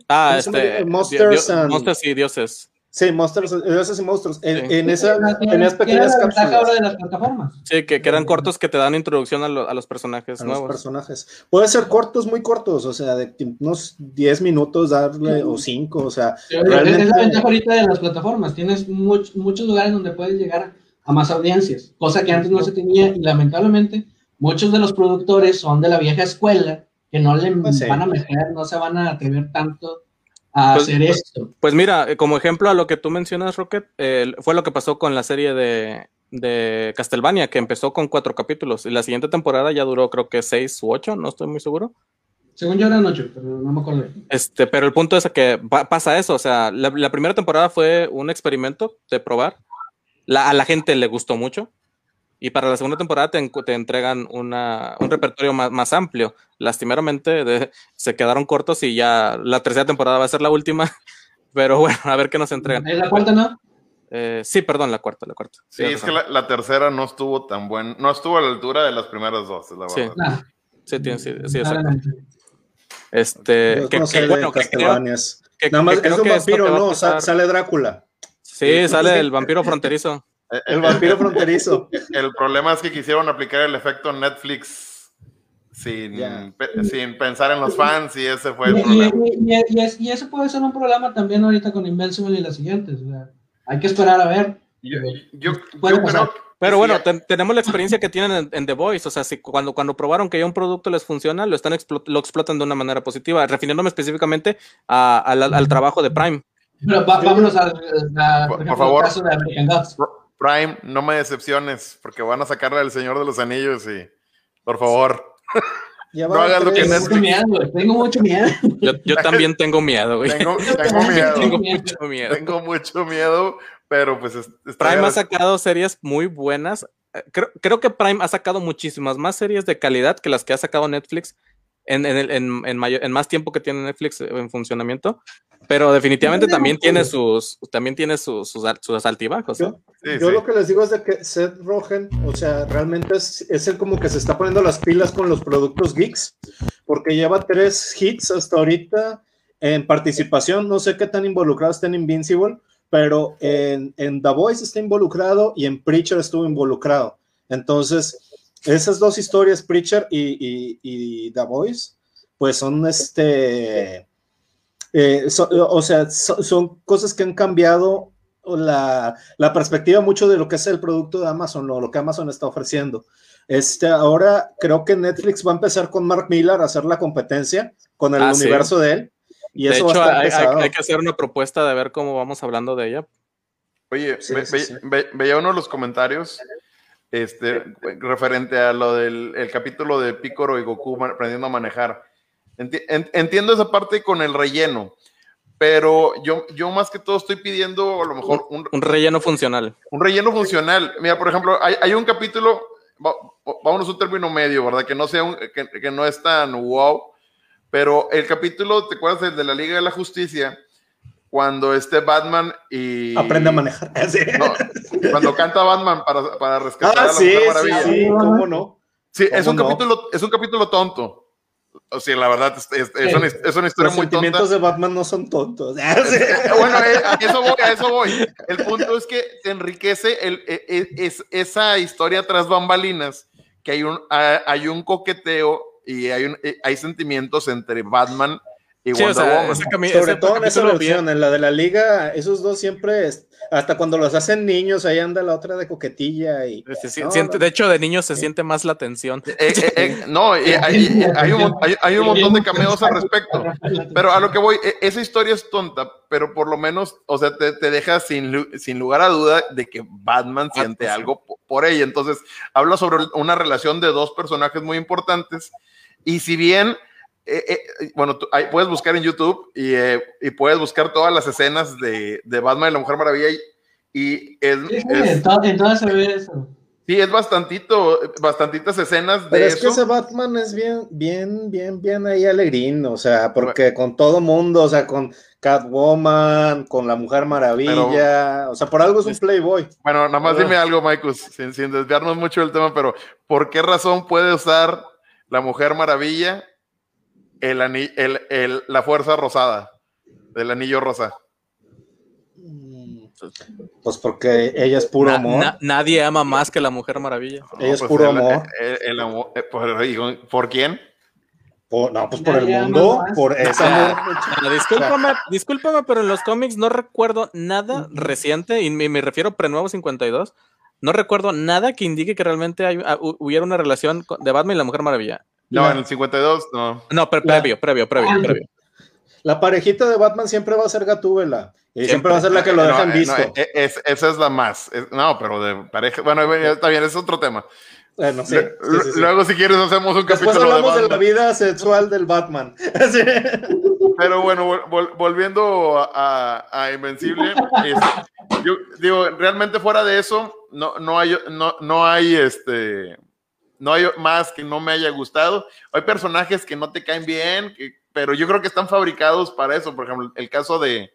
ah, este, Monsters, and, Monsters y Dioses. Sí, Monsters, Dioses y Monstruos. En, sí. en esa, tenías pequeñas cápsulas. ahora de las plataformas. Sí, que, que eran cortos que te dan introducción a, lo, a los personajes a nuevos. Los personajes. Pueden ser cortos, muy cortos, o sea, de unos 10 minutos darle, o 5, o sea. Sí, realmente... Es la ventaja ahorita de las plataformas. Tienes much, muchos lugares donde puedes llegar a más audiencias, cosa que antes no se tenía y lamentablemente muchos de los productores son de la vieja escuela que no le pues sí. van a meter, no se van a atrever tanto a pues, hacer esto. Pues mira, como ejemplo a lo que tú mencionas, Rocket, eh, fue lo que pasó con la serie de, de Castlevania, que empezó con cuatro capítulos y la siguiente temporada ya duró creo que seis u ocho, no estoy muy seguro. Según yo eran ocho, pero no me acuerdo. Este, pero el punto es que pasa eso, o sea, la, la primera temporada fue un experimento de probar, la, a la gente le gustó mucho, y para la segunda temporada te, te entregan una, un repertorio más, más amplio. Lastimeramente de, se quedaron cortos y ya la tercera temporada va a ser la última. Pero bueno, a ver qué nos entregan. ¿Es la cuarta, no? Eh, sí, perdón, la cuarta, la cuarta. Sí, sí es que la, la, tercera no estuvo tan buena, no estuvo a la altura de las primeras dos, la sí. verdad. Sí, sí, sí, sí, exacto. Este, que, no que, bueno, que creo, que, Nada más, es un vampiro, no, sale Drácula. Sí, sale el vampiro fronterizo. El, el vampiro fronterizo. El problema es que quisieron aplicar el efecto Netflix sin, yeah. pe sin pensar en los fans y ese fue el y, problema. Y, y, y, ese puede ser un problema también ahorita con Invincible y las siguientes. O sea, hay que esperar a ver. Yo, yo, yo creo, pero bueno, te, tenemos la experiencia que tienen en, en, The Voice, o sea, si cuando, cuando probaron que ya un producto les funciona, lo están explo lo explotan de una manera positiva, refiriéndome específicamente a, a, al, al trabajo de Prime. Pero va, vámonos a, a, por, por favor, caso de American Gods. Prime, no me decepciones, porque van a sacarle al Señor de los Anillos y, por favor, no hagas lo que Netflix. Miedo, tengo mucho miedo. Yo, yo también tengo miedo, güey. Tengo, tengo miedo. tengo mucho miedo. Tengo mucho miedo, pero pues... Prime ha sacado series muy buenas. Creo, creo, que Prime ha sacado muchísimas más series de calidad que las que ha sacado Netflix en, en, en, en, mayor, en más tiempo que tiene Netflix en funcionamiento. Pero definitivamente también tiene sus, también tiene sus, sus, sus altibajos. Yo, sí, yo sí. lo que les digo es de que Seth Rogen, o sea, realmente es, es, el como que se está poniendo las pilas con los productos geeks, porque lleva tres hits hasta ahorita en participación. No sé qué tan involucrado está en Invincible, pero en, en The Voice está involucrado y en Preacher estuvo involucrado. Entonces, esas dos historias, Preacher y, y, y The Voice, pues son este eh, so, o sea, so, son cosas que han cambiado la, la, perspectiva mucho de lo que es el producto de Amazon o lo que Amazon está ofreciendo. Este, ahora creo que Netflix va a empezar con Mark Millar a hacer la competencia con el ah, universo sí. de él. Y de eso hecho, va a estar hay, hay, que hacer una propuesta de ver cómo vamos hablando de ella. Oye, sí, ve, sí, ve, veía uno de los comentarios este, referente a lo del el capítulo de Picoro y Goku aprendiendo a manejar Entiendo esa parte con el relleno, pero yo, yo más que todo estoy pidiendo a lo mejor un, un relleno funcional. Un relleno funcional. Mira, por ejemplo, hay, hay un capítulo, vámonos a un término medio, ¿verdad? Que no sea un, que, que, no es tan wow, pero el capítulo, ¿te acuerdas del de la Liga de la Justicia? cuando este Batman y... Aprende a manejar. Sí. No, cuando canta Batman para, para rescatar Ah, a la sí, Mujer sí, Maravilla. Sí, sí, cómo no. es, un ¿Cómo no? capítulo, es un capítulo tonto. O sea, la verdad, es, es- es una, es una historia Los muy tonta. sentimientos de Batman no son tontos. Eh, Bueno, eh, a eso voy, a eso voy. El punto es que te enriquece el, eh, es, esa historia tras bambalinas, que hay un, hay un coqueteo y hay, un, eh, hay sentimientos entre Batman y Sí, o Wonder sea, Woman. cami- Sobre todo en esa versión, en la de la liga, esos dos siempre, es- hasta cuando los hacen niños, ahí anda la otra de coquetilla y... se si- No, siente- no. de hecho, de niños se siente más la tensión. Eh, eh, eh, no, eh, hay, hay un, hay- hay un montón de cameos al respecto. Pero a lo que voy, e- esa historia es tonta, pero por lo menos, o sea, te, te deja sin, sin lugar a duda de que Batman siente sí. algo po- por ella. Entonces, habla sobre una relación de dos personajes muy importantes. Y si bien, eh, eh, bueno, tú- ahí puedes buscar en YouTube y, eh, y puedes buscar todas las escenas de, de Batman y la Mujer Maravilla. Y, y es, Sí, es- en, to- en todas se ve eso. sí, es bastantito, bastantitas escenas de Pero es eso. que ese Batman es bien, bien, bien, bien ahí alegrín, o sea, porque con todo mundo, o sea, con Catwoman, con la Mujer Maravilla, o sea, por algo es un playboy. Bueno, nada más dime algo, Maikus, sin, sin desviarnos mucho del tema, pero ¿por qué razón puede usar la Mujer Maravilla el ani- el- el- la fuerza rosada, del anillo rosa? Pues porque ella es puro Na- amor. na- nadie ama más que la Mujer Maravilla. Ella es pues puro el- amor. el- el amor, eh, por, digo, ¿por quién? Por- no, pues por el mundo, por ese Ah, amor. discúlpame, discúlpame, pero en los cómics no recuerdo nada reciente, y me, me refiero a Prenuevo 52, no recuerdo nada que indique que realmente hay- hu- hubiera una relación de Batman y la Mujer Maravilla. No, La- en el 52, no. No, pre- La- previo, previo, previo, Ah, previo. La parejita de Batman siempre va a ser Gatúbela. Y siempre, Siempre. va a ser la que lo No, dejan eh, visto. no, eh, es- esa es la más. Es- no, pero de pareja. Bueno, está bien, es otro tema. Bueno, sí, Lu- sí, sí, sí. Luego, si quieres, hacemos un Después capítulo de hablamos de, la vida sexual del Batman. Sí. Pero bueno, vol- vol- volviendo a, a Invencible, es- yo digo, realmente fuera de eso, no, no hay, no, no hay este, no hay más que no me haya gustado. Hay personajes que no te caen bien, que- pero yo creo que están fabricados para eso. Por ejemplo, el caso de, de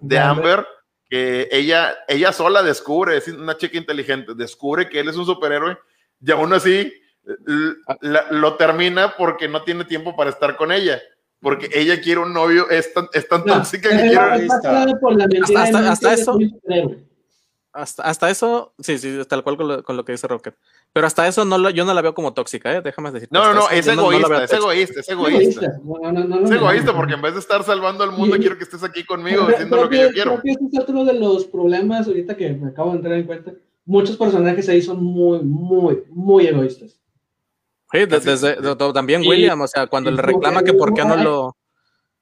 De Amber, que ella, ella sola descubre, es una chica inteligente, descubre que él es un superhéroe y aún así la- lo termina porque no tiene tiempo para estar con ella. Porque ella quiere un novio, es tan, es tan No, tóxica que quiere. Hasta- hasta- hasta eso. Hasta, hasta eso, sí, sí, tal cual con lo, con lo que dice Rocket. Pero hasta eso no lo- yo no la veo como tóxica, ¿eh? déjame decirte. No, no, no, es no- no la egoísta, es egoísta, es egoísta. No, no, no, no, Es no, egoísta no. porque en vez de estar salvando al mundo, Y- quiero que estés aquí conmigo haciendo creo lo que yo quiero. Creo que ese es otro de los problemas ahorita que me acabo de entrar en cuenta. Muchos personajes ahí son muy, muy, muy egoístas. Sí, de- desde, de- de- también Y- William, o sea, cuando le reclama que que por qué no hay- lo...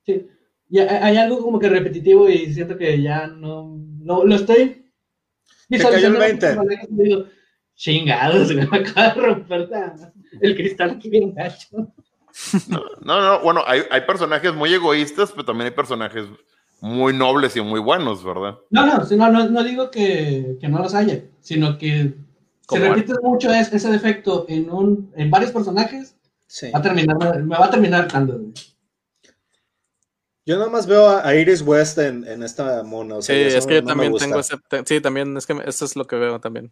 Sí. Y hay, hay algo como que repetitivo y siento que ya no, no lo estoy Te cayó el 20. Chingados, me acaba de romper la- el cristal aquí bien gacho. No, no, bueno, hay, hay personajes muy egoístas, pero también hay personajes muy nobles y muy buenos, ¿verdad? No, no, no, no, no digo que, que no los haya, sino que se repite mucho es- ese defecto en, un, en varios personajes, Sí. va a terminar, me va a terminar güey. Yo nada más veo a Iris West en, en esta mona. O sea, Sí, es que yo no también tengo ese... te- sí, también, es que me- eso es lo que veo también.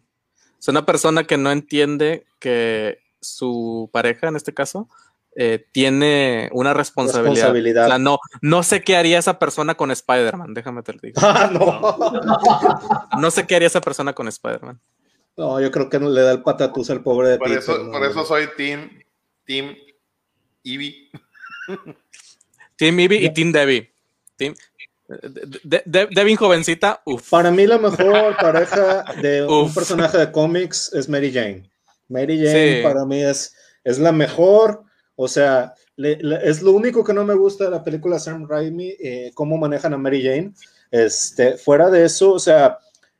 Es una persona que no entiende que su pareja, en este caso, eh, tiene una responsabilidad. Responsabilidad. O sea, no, no sé qué haría esa persona con Spider-Man, déjame te lo digo. Ah, no. No sé qué haría esa persona con Spider-Man. No, yo creo que no le da el patatús al pobre de Por Peter, eso, ¿no? por eso soy Team, Team Eevee. Team Eevee y Team Debbie. Team, de- de- de- Devin jovencita, uff. Para mí la mejor pareja de un personaje de cómics es Mary Jane. Mary Jane Sí. para mí es, es la mejor, o sea, le- le- es lo único que no me gusta de la película Sam Raimi, eh, cómo manejan a Mary Jane. Este, fuera de eso, o sea,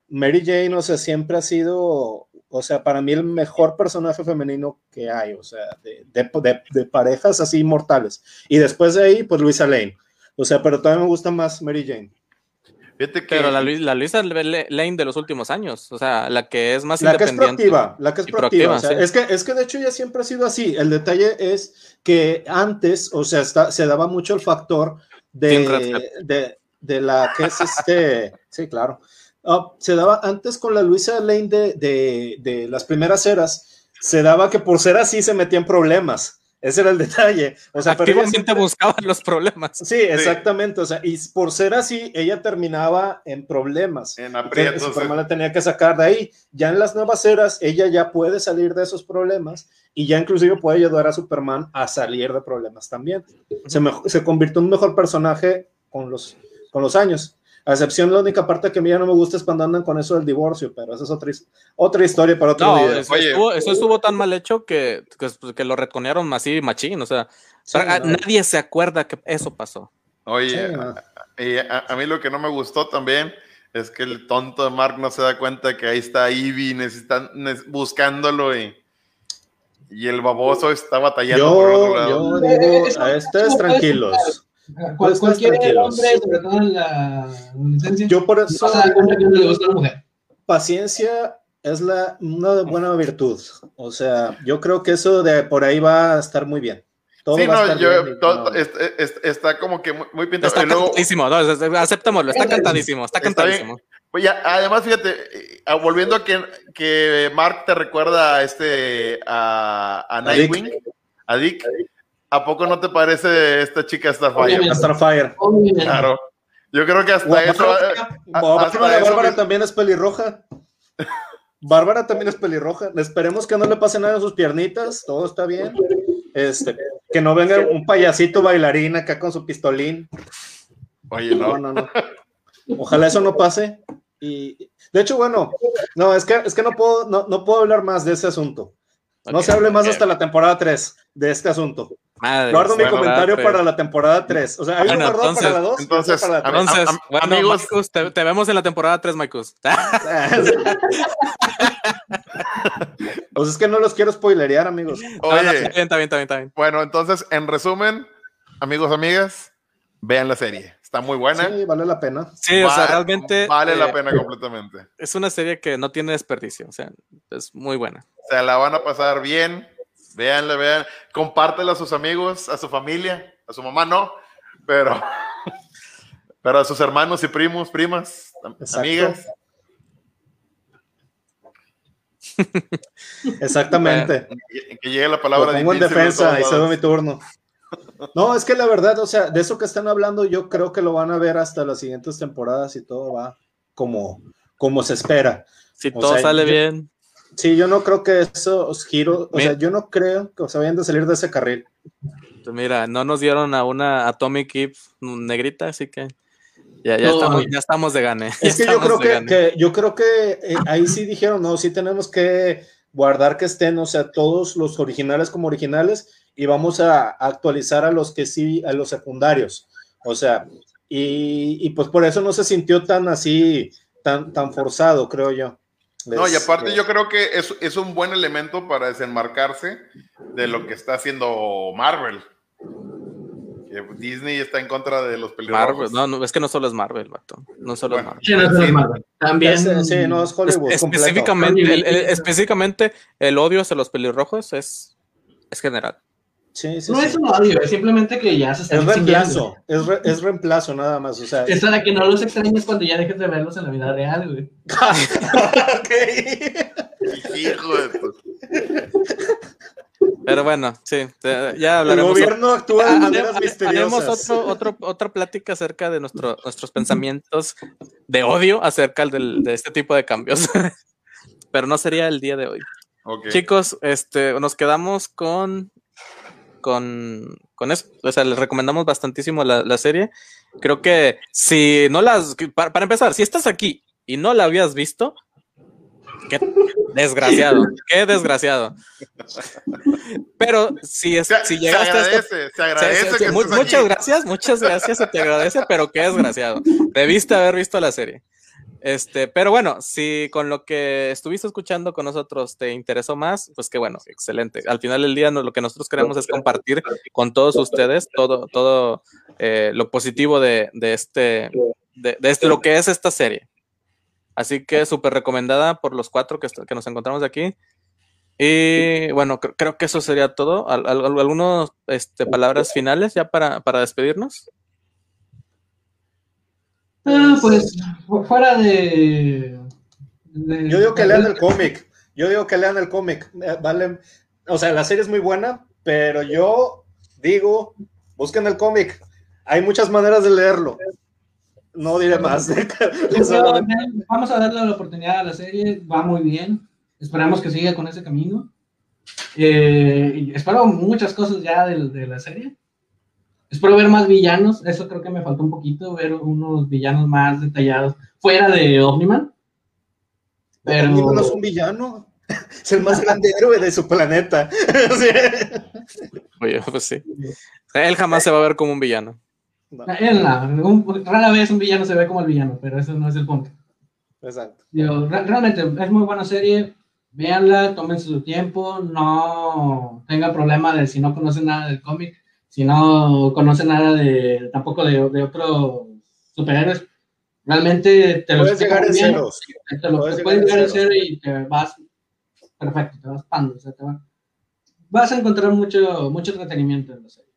Mary Jane, o sea, siempre ha sido, o sea, para mí el mejor personaje femenino que hay, o sea, de, de- de- de parejas así mortales. Y después de ahí, pues Luisa Lane. O sea, pero todavía me gusta más Mary Jane. Fíjate que Pero la, la Luisa Lane de los últimos años, o sea, la que es más La que es proactiva, la que es proactiva. proactiva, o sea, sí. es, que, es que de hecho ya siempre ha sido así. El detalle es que antes, o sea, está- se daba mucho el factor de, de la que es este, sí, claro. Ah, se daba antes con la Luisa Lane de, de, de las primeras eras, se daba que por ser así se metía en problemas. Ese era el detalle. O sea, pero Activamente siempre- buscaban los problemas. Sí, exactamente. O sea, y por ser así, ella terminaba en problemas. En Que aprietos. Superman la tenía que sacar de ahí. Ya en las nuevas eras, ella ya puede salir de esos problemas y ya inclusive puede ayudar a Superman a salir de problemas también. Se, mejo- se convirtió en un mejor personaje con los, con los años. A excepción, la única parte que a mí ya no me gusta es cuando andan con eso del divorcio, pero esa es otra, otra historia para otro No, video. eso, Oye. estuvo, eso estuvo tan mal hecho que, que, que lo reconearon así machín. O sea, Sí, a- no. nadie se acuerda que eso pasó. Oye, Sí, no. y a, a mí lo que no me gustó también es que el tonto de Mark no se da cuenta que ahí está Ivy necesitan, buscándolo y, y el baboso está batallando por otro Yo, lado. yo digo, a ustedes tranquilos. Cual- cualquier hombre, sobre todo en la adolescencia, Yo por no eso cuenta que no le gusta a la mujer. paciencia es la, una buena virtud. O sea, yo creo que eso de por ahí va a estar muy bien. Todo Sí, no, yo, bien y to- no- est- est- está como que muy, muy pintado. Está Y luego, cantadísimo, no, es- es- aceptémoslo, está cantadísimo, está Está cantadísimo. Oye, además, fíjate, eh, ah, volviendo a que, que Mark te recuerda a este a, a A Dick. Nightwing, a Dick, ¿a poco no te parece esta chica Starfire? Obviamente. Starfire. Obviamente. Claro. Yo creo que hasta Bárbara, eso. a- Bárbara- eso también es pelirroja. Bárbara también es pelirroja. Esperemos que no le pase nada en sus piernitas. Todo está bien. Este, que no venga un payasito bailarín acá con su pistolín. Oye, No, no. no, no. Ojalá eso no pase. Y de hecho, bueno, no, es que, es que no puedo, no, no puedo hablar más de ese asunto. No se hable más hasta la temporada 3 de este asunto. Madre, Guardo mi comentario para la temporada 3. O sea, hay Bueno, uno guardado para la entonces- 2 entonces, para la tres. Entonces, Am- bueno, amigos- Marcus, te, te vemos en la temporada 3, Marcus. pues es que no los quiero spoilerear, amigos. No, no, Oye, está bien, está bien, está bien, está bien. bueno, entonces, en resumen, amigos, amigas, vean la serie. Está muy buena. Sí, vale la pena. Sí, o sea, realmente Vale eh, la pena completamente. es una serie que no tiene desperdicio, o sea, es muy buena. Se la van a pasar bien. Véanla, vean. Compártela a sus amigos, a su familia. A su mamá no, pero, pero a sus hermanos y primos, primas, Exacto. amigas. Exactamente. Que, que llegue la Lo palabra pongo en defensa y cedo mi turno. No, es que la verdad, o sea, de eso que están hablando, yo creo que lo van a ver hasta las siguientes temporadas y todo va como, como se espera. Si O todo sea, sale yo- bien, Sí, yo no creo que esos giros, o Mira. sea, yo no creo que se vayan a salir de ese carril. pues mira, no nos dieron a una Atomic Eve negrita, así que ya, ya, No, estamos, ya estamos de gane. Es que yo creo que, yo creo que eh, ahí sí dijeron, no, sí tenemos que guardar que estén, o sea, todos los originales como originales y vamos a actualizar a los que sí, a los secundarios. O sea, y, y pues por eso no se sintió tan así, tan, tan forzado, creo yo. No, y aparte yo creo que es, es un buen elemento para desenmarcarse de lo que está haciendo Marvel. Que Disney está en contra de los Marvel, pelirrojos. no, no, es que no solo es Marvel, vato. No solo Bueno. es Sí, no es Sí. Marvel. También. es- sí, no, es Hollywood. Es- específicamente, el, específicamente el odio hacia los pelirrojos es, es general. Sí, sí, No sí. es un odio, es simplemente que ya se están Es reemplazo, es, re- es reemplazo nada más, o sea. Es para que no los extrañes cuando ya dejes de verlos en la vida real, güey. Ok. Hijo de Pero bueno, sí, ya El hablaremos. gobierno actúa de Ha- maneras misteriosas. Haremos otro, otro, otra plática acerca de nuestro, nuestros pensamientos de odio acerca del- de este tipo de cambios. Pero no sería el día de hoy. Chicos, este, nos quedamos con, con, con eso. O sea, les recomendamos bastantísimo la, la serie. Creo que si no las, para, para empezar, si estás aquí y no la habías visto, qué desgraciado, qué desgraciado. Pero si, es, Se, si se llegaste a este se agradece que mu- estés muchas aquí. gracias, muchas gracias, se te agradece, pero qué desgraciado. Debiste haber visto la serie. Este, pero bueno, si con lo que estuviste escuchando con nosotros te interesó más, pues qué bueno, excelente. Al final del día no- lo que nosotros queremos es compartir con todos ustedes todo, todo eh, lo positivo de, de este, de, este, lo que es esta serie. Así que súper recomendada por los cuatro que, que nos encontramos aquí. Y bueno, cre- creo que eso sería todo. Al- al- ¿Algunas este, palabras finales ya para, para despedirnos? Ah, pues fuera de, de- Yo digo que lean el cómic. Yo digo que lean el cómic. Eh, Vale. O sea, la serie es muy buena, pero yo digo, busquen el cómic. Hay muchas maneras de leerlo. No diré más. Vamos a darle la oportunidad a la serie, va muy bien. Esperamos que siga con ese camino. Eh, espero muchas cosas ya de, de la serie. Espero ver más villanos, eso creo que me faltó un poquito, ver unos villanos más detallados fuera de Omniman. Pero Pero no es un villano. Es el más grande héroe de su planeta. Oye, pues sí. Él jamás se va a ver como un villano. No, él no, un- rara vez un villano se ve como el villano, pero eso no es el punto. exacto. Digo, realmente es muy buena serie. Véanla, tómense su tiempo, no tenga problema de si no conocen nada del cómic, si no conocen nada de tampoco de, de otros superhéroes. Realmente te lo Puedes llegar bien, ceros. te lo puedes te llegar puedes en llegar en ceros. cero y te vas perfecto, te vas pando, o sea, te va- vas a encontrar mucho, mucho entretenimiento en la serie.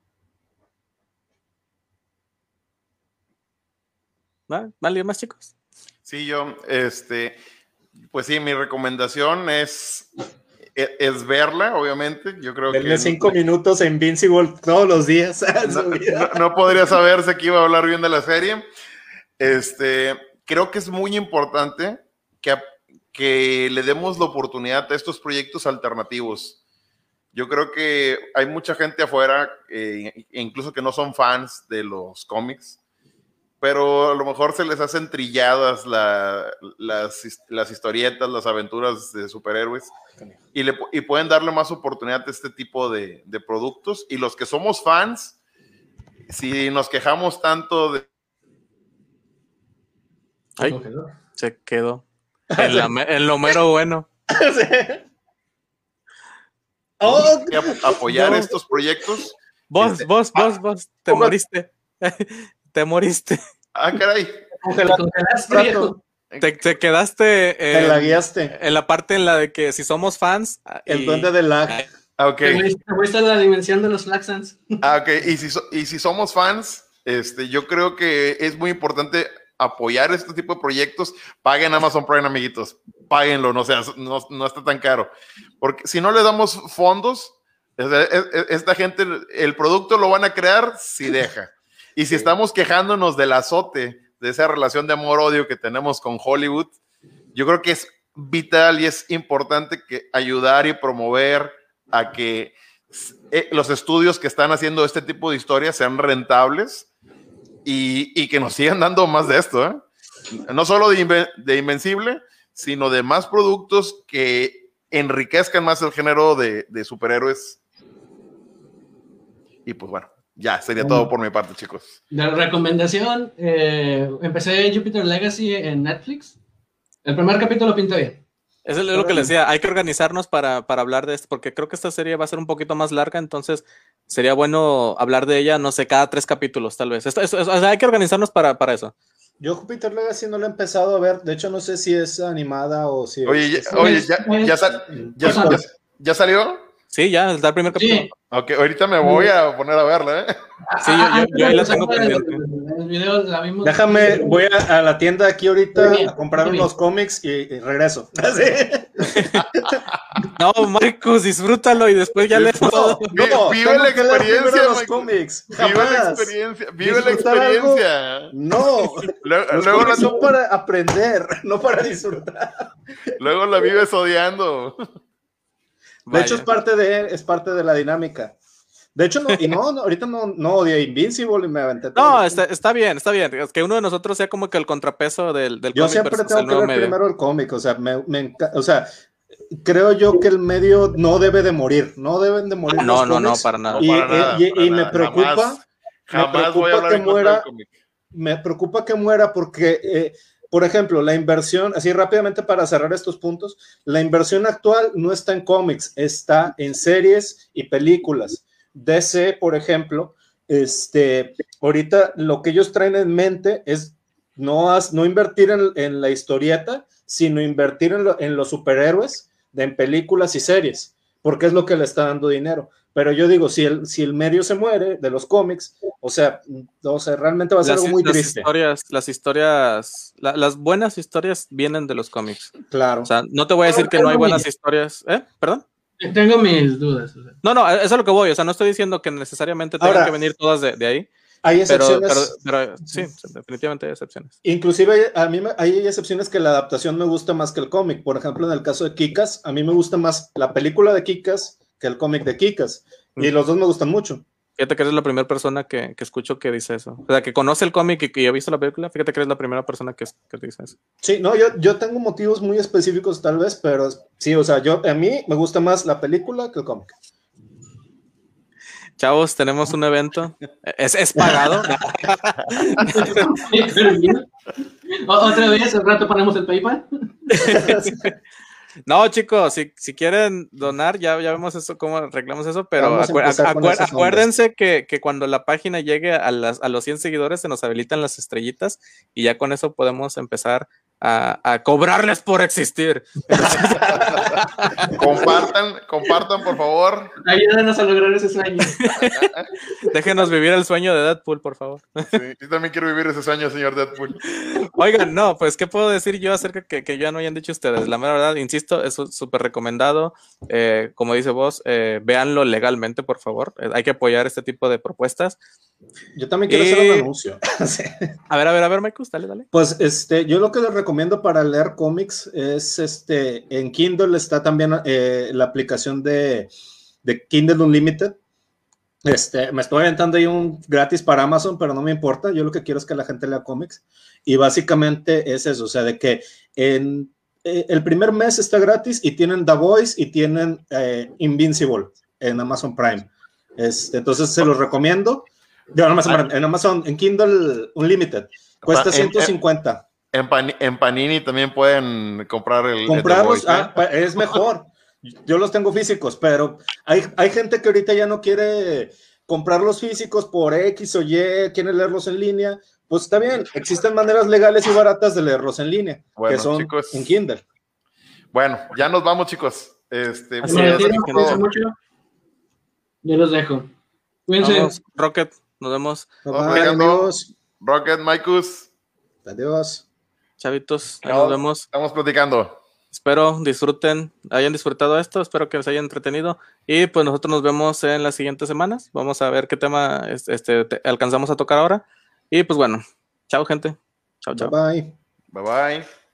¿Va? ¿Vale más, chicos? Sí, yo, este, pues sí, mi recomendación es, e- es verla, obviamente. Yo creo Denle que cinco minutos a Invincible todos los días. en no, no- no podría saberse que iba a hablar bien de la serie. Este, creo que es muy importante que, que le demos la oportunidad a estos proyectos alternativos. Yo creo que hay mucha gente afuera, eh, incluso que no son fans de los cómics, pero a lo mejor se les hacen trilladas la- las, las historietas, las aventuras de superhéroes, y, le, y pueden darle más oportunidad a este tipo de, de productos. Y los que somos fans, si nos quejamos tanto de... Ay, se quedó. En, la me- en lo mero bueno. Oh, apoyar No. estos proyectos, Vos, Este- vos, vos, vos, te ¿cómo? moriste. Te moriste. ah, caray, Te. Te, te quedaste Te en, la guiaste. en la parte en la de que si somos fans. ah, El y- duende del lag. ah, ok. Te fuiste- te a la dimensión de los Flaxans. Ah, ok. Y si, so- y si somos fans, este, yo creo que es muy importante apoyar este tipo de proyectos. Paguen Amazon Prime, amiguitos. Páguenlo, no, sea, no, no está tan caro. Porque si no le damos fondos, es- es- esta gente, el producto lo van a crear si deja. Y si estamos quejándonos del azote, de esa relación de amor-odio que tenemos con Hollywood, yo creo que es vital y es importante que ayudar y promover a que eh, los estudios que están haciendo este tipo de historias sean rentables y, y que nos sigan dando más de esto, ¿eh? No solo de, Inve- de Invencible, sino de más productos que enriquezcan más el género de, de superhéroes. Y pues bueno, ya sería todo por mi parte, chicos. De recomendación, eh, empecé Jupiter Legacy en Netflix. El primer capítulo pinta bien. Eso es lo que les decía, hay que organizarnos para, para hablar de esto, porque creo que esta serie va a ser un poquito más larga, entonces sería bueno hablar de ella, no sé, cada tres capítulos tal vez. Esto- esto- o sea, hay que organizarnos para, para eso. Yo Jupiter Legacy no lo he empezado a ver. De hecho, no sé si es animada o si Oye, ya, es- oye, ya, ya sal- ya- ya- ya salió? Sí, ya, está el primer capítulo. Sí. Ok, ahorita me voy a poner a verla, ¿eh? Sí, yo- yo- yo ahí la tengo pendiente. Déjame, voy a, a la tienda aquí ahorita bien, a comprar unos cómics y, y regreso. No, Marcos, disfrútalo y después ya lees todo. Vi- vive la experiencia, los cómics. Vive la experiencia, vive la Disfrutar algo. experiencia. No, Luego, los luego la, son para aprender, no para disfrutar. luego la vives odiando. De hecho, es Vaya. parte de, es parte de la dinámica. De hecho, no, y no, no, ahorita no, no odié Invincible y me aventé todo. No, está, está bien, está bien. Es que uno de nosotros sea como que el contrapeso del, del Yo cómic siempre tengo que ver medio. primero el cómic, o sea, me, me o sea, creo yo que el medio no debe de morir, no deben de morir. Ah, no, los no, no, para nada. Y- para nada, y- y para me nada. preocupa- Jamás, jamás voy preocupa a hablar que muera-. Me preocupa que muera porque, eh, por ejemplo, la inversión, así rápidamente para cerrar estos puntos, la inversión actual no está en cómics, está en series y películas. DC, por ejemplo, este, ahorita lo que ellos traen en mente es no, no invertir en, en la historieta, sino invertir en, lo- en los superhéroes, en películas y series. porque es lo que le está dando dinero. Pero yo digo, si el, si el medio se muere de los cómics, o sea, o sea realmente va a ser Las, algo muy las triste. historias, las historias, la- las buenas historias vienen de los cómics. Claro. O sea, no te voy a decir que no hay buenas historias. ¿Eh? ¿Perdón? Tengo mis dudas. o sea. No, no, eso es a lo que voy. O sea, no estoy diciendo que necesariamente tengan Ahora- que venir todas de, de ahí. hay Pero, excepciones. pero, pero sí, definitivamente hay excepciones. Inclusive a mí me- hay excepciones que la adaptación me gusta más que el cómic. Por ejemplo, en el caso de Kikas, a mí me gusta más la película de Kikas que el cómic de Kikas. Y los dos me gustan mucho. Fíjate que eres la primera persona que, que escucho que dice eso. O sea, que conoce el cómic y que ha visto la película. Fíjate que eres la primera persona que, que dice eso. Sí, no, yo, yo tengo motivos muy específicos tal vez, pero sí, o sea, yo a mí me gusta más la película que el cómic. Chavos, tenemos un evento. Es, es pagado. Otra vez, al rato ponemos el PayPal. No, chicos, si, si quieren donar, ya, ya vemos eso, cómo arreglamos eso, pero acuérdense que, que cuando la página llegue a, las, a los 100 seguidores se nos habilitan las estrellitas y ya con eso podemos empezar a, a cobrarles por existir. Compartan, compartan, por favor. Ayúdanos a lograr ese sueño. Déjenos vivir el sueño de Deadpool, por favor. Sí, yo también quiero vivir ese sueño, señor Deadpool. Oigan, no, pues, ¿qué puedo decir yo acerca que, que ya no hayan dicho ustedes? La mera verdad, insisto, es súper recomendado. Eh, como dice vos, eh, véanlo legalmente, por favor. Eh, hay que apoyar este tipo de propuestas. Yo también quiero hacer un anuncio. Sí. A ver, a ver, a ver, Marcus, dale, dale. Pues este, yo lo que les recomiendo para leer cómics es este, en Kindle está también eh, la aplicación de, de Kindle Unlimited. Este, me estoy aventando ahí un gratis para Amazon, pero no me importa. Yo lo que quiero es que la gente lea cómics. Y básicamente es eso, o sea, de que en eh, el primer mes está gratis y tienen The Voice y tienen eh, Invincible en Amazon Prime. Este, entonces se los recomiendo. De Amazon, Prime, en Amazon, en Kindle Unlimited. Cuesta En- en- 150. En, Pan- en Panini también pueden comprar el. Comprarlos ah, es mejor. Yo los tengo físicos, pero hay, hay gente que ahorita ya no quiere comprar los físicos por X o Y, quiere leerlos en línea. Pues está bien, existen maneras legales y baratas de leerlos en línea, Bueno, que son chicos. en Kindle. Bueno, ya nos vamos, chicos. Este, Así Me es, no- mucho. Yo los dejo. Cuídense. Vamos, Rocket, nos vemos. Bye, bye. Rocket, Maikus, Adiós. Chavitos, ahí nos vemos. estamos platicando. Espero disfruten, hayan disfrutado esto, espero que les haya entretenido y pues nosotros nos vemos en las siguientes semanas. Vamos a ver qué tema es- este, te- alcanzamos a tocar ahora. Y pues bueno, chao gente. Chao, chao. Bye bye. Bye bye.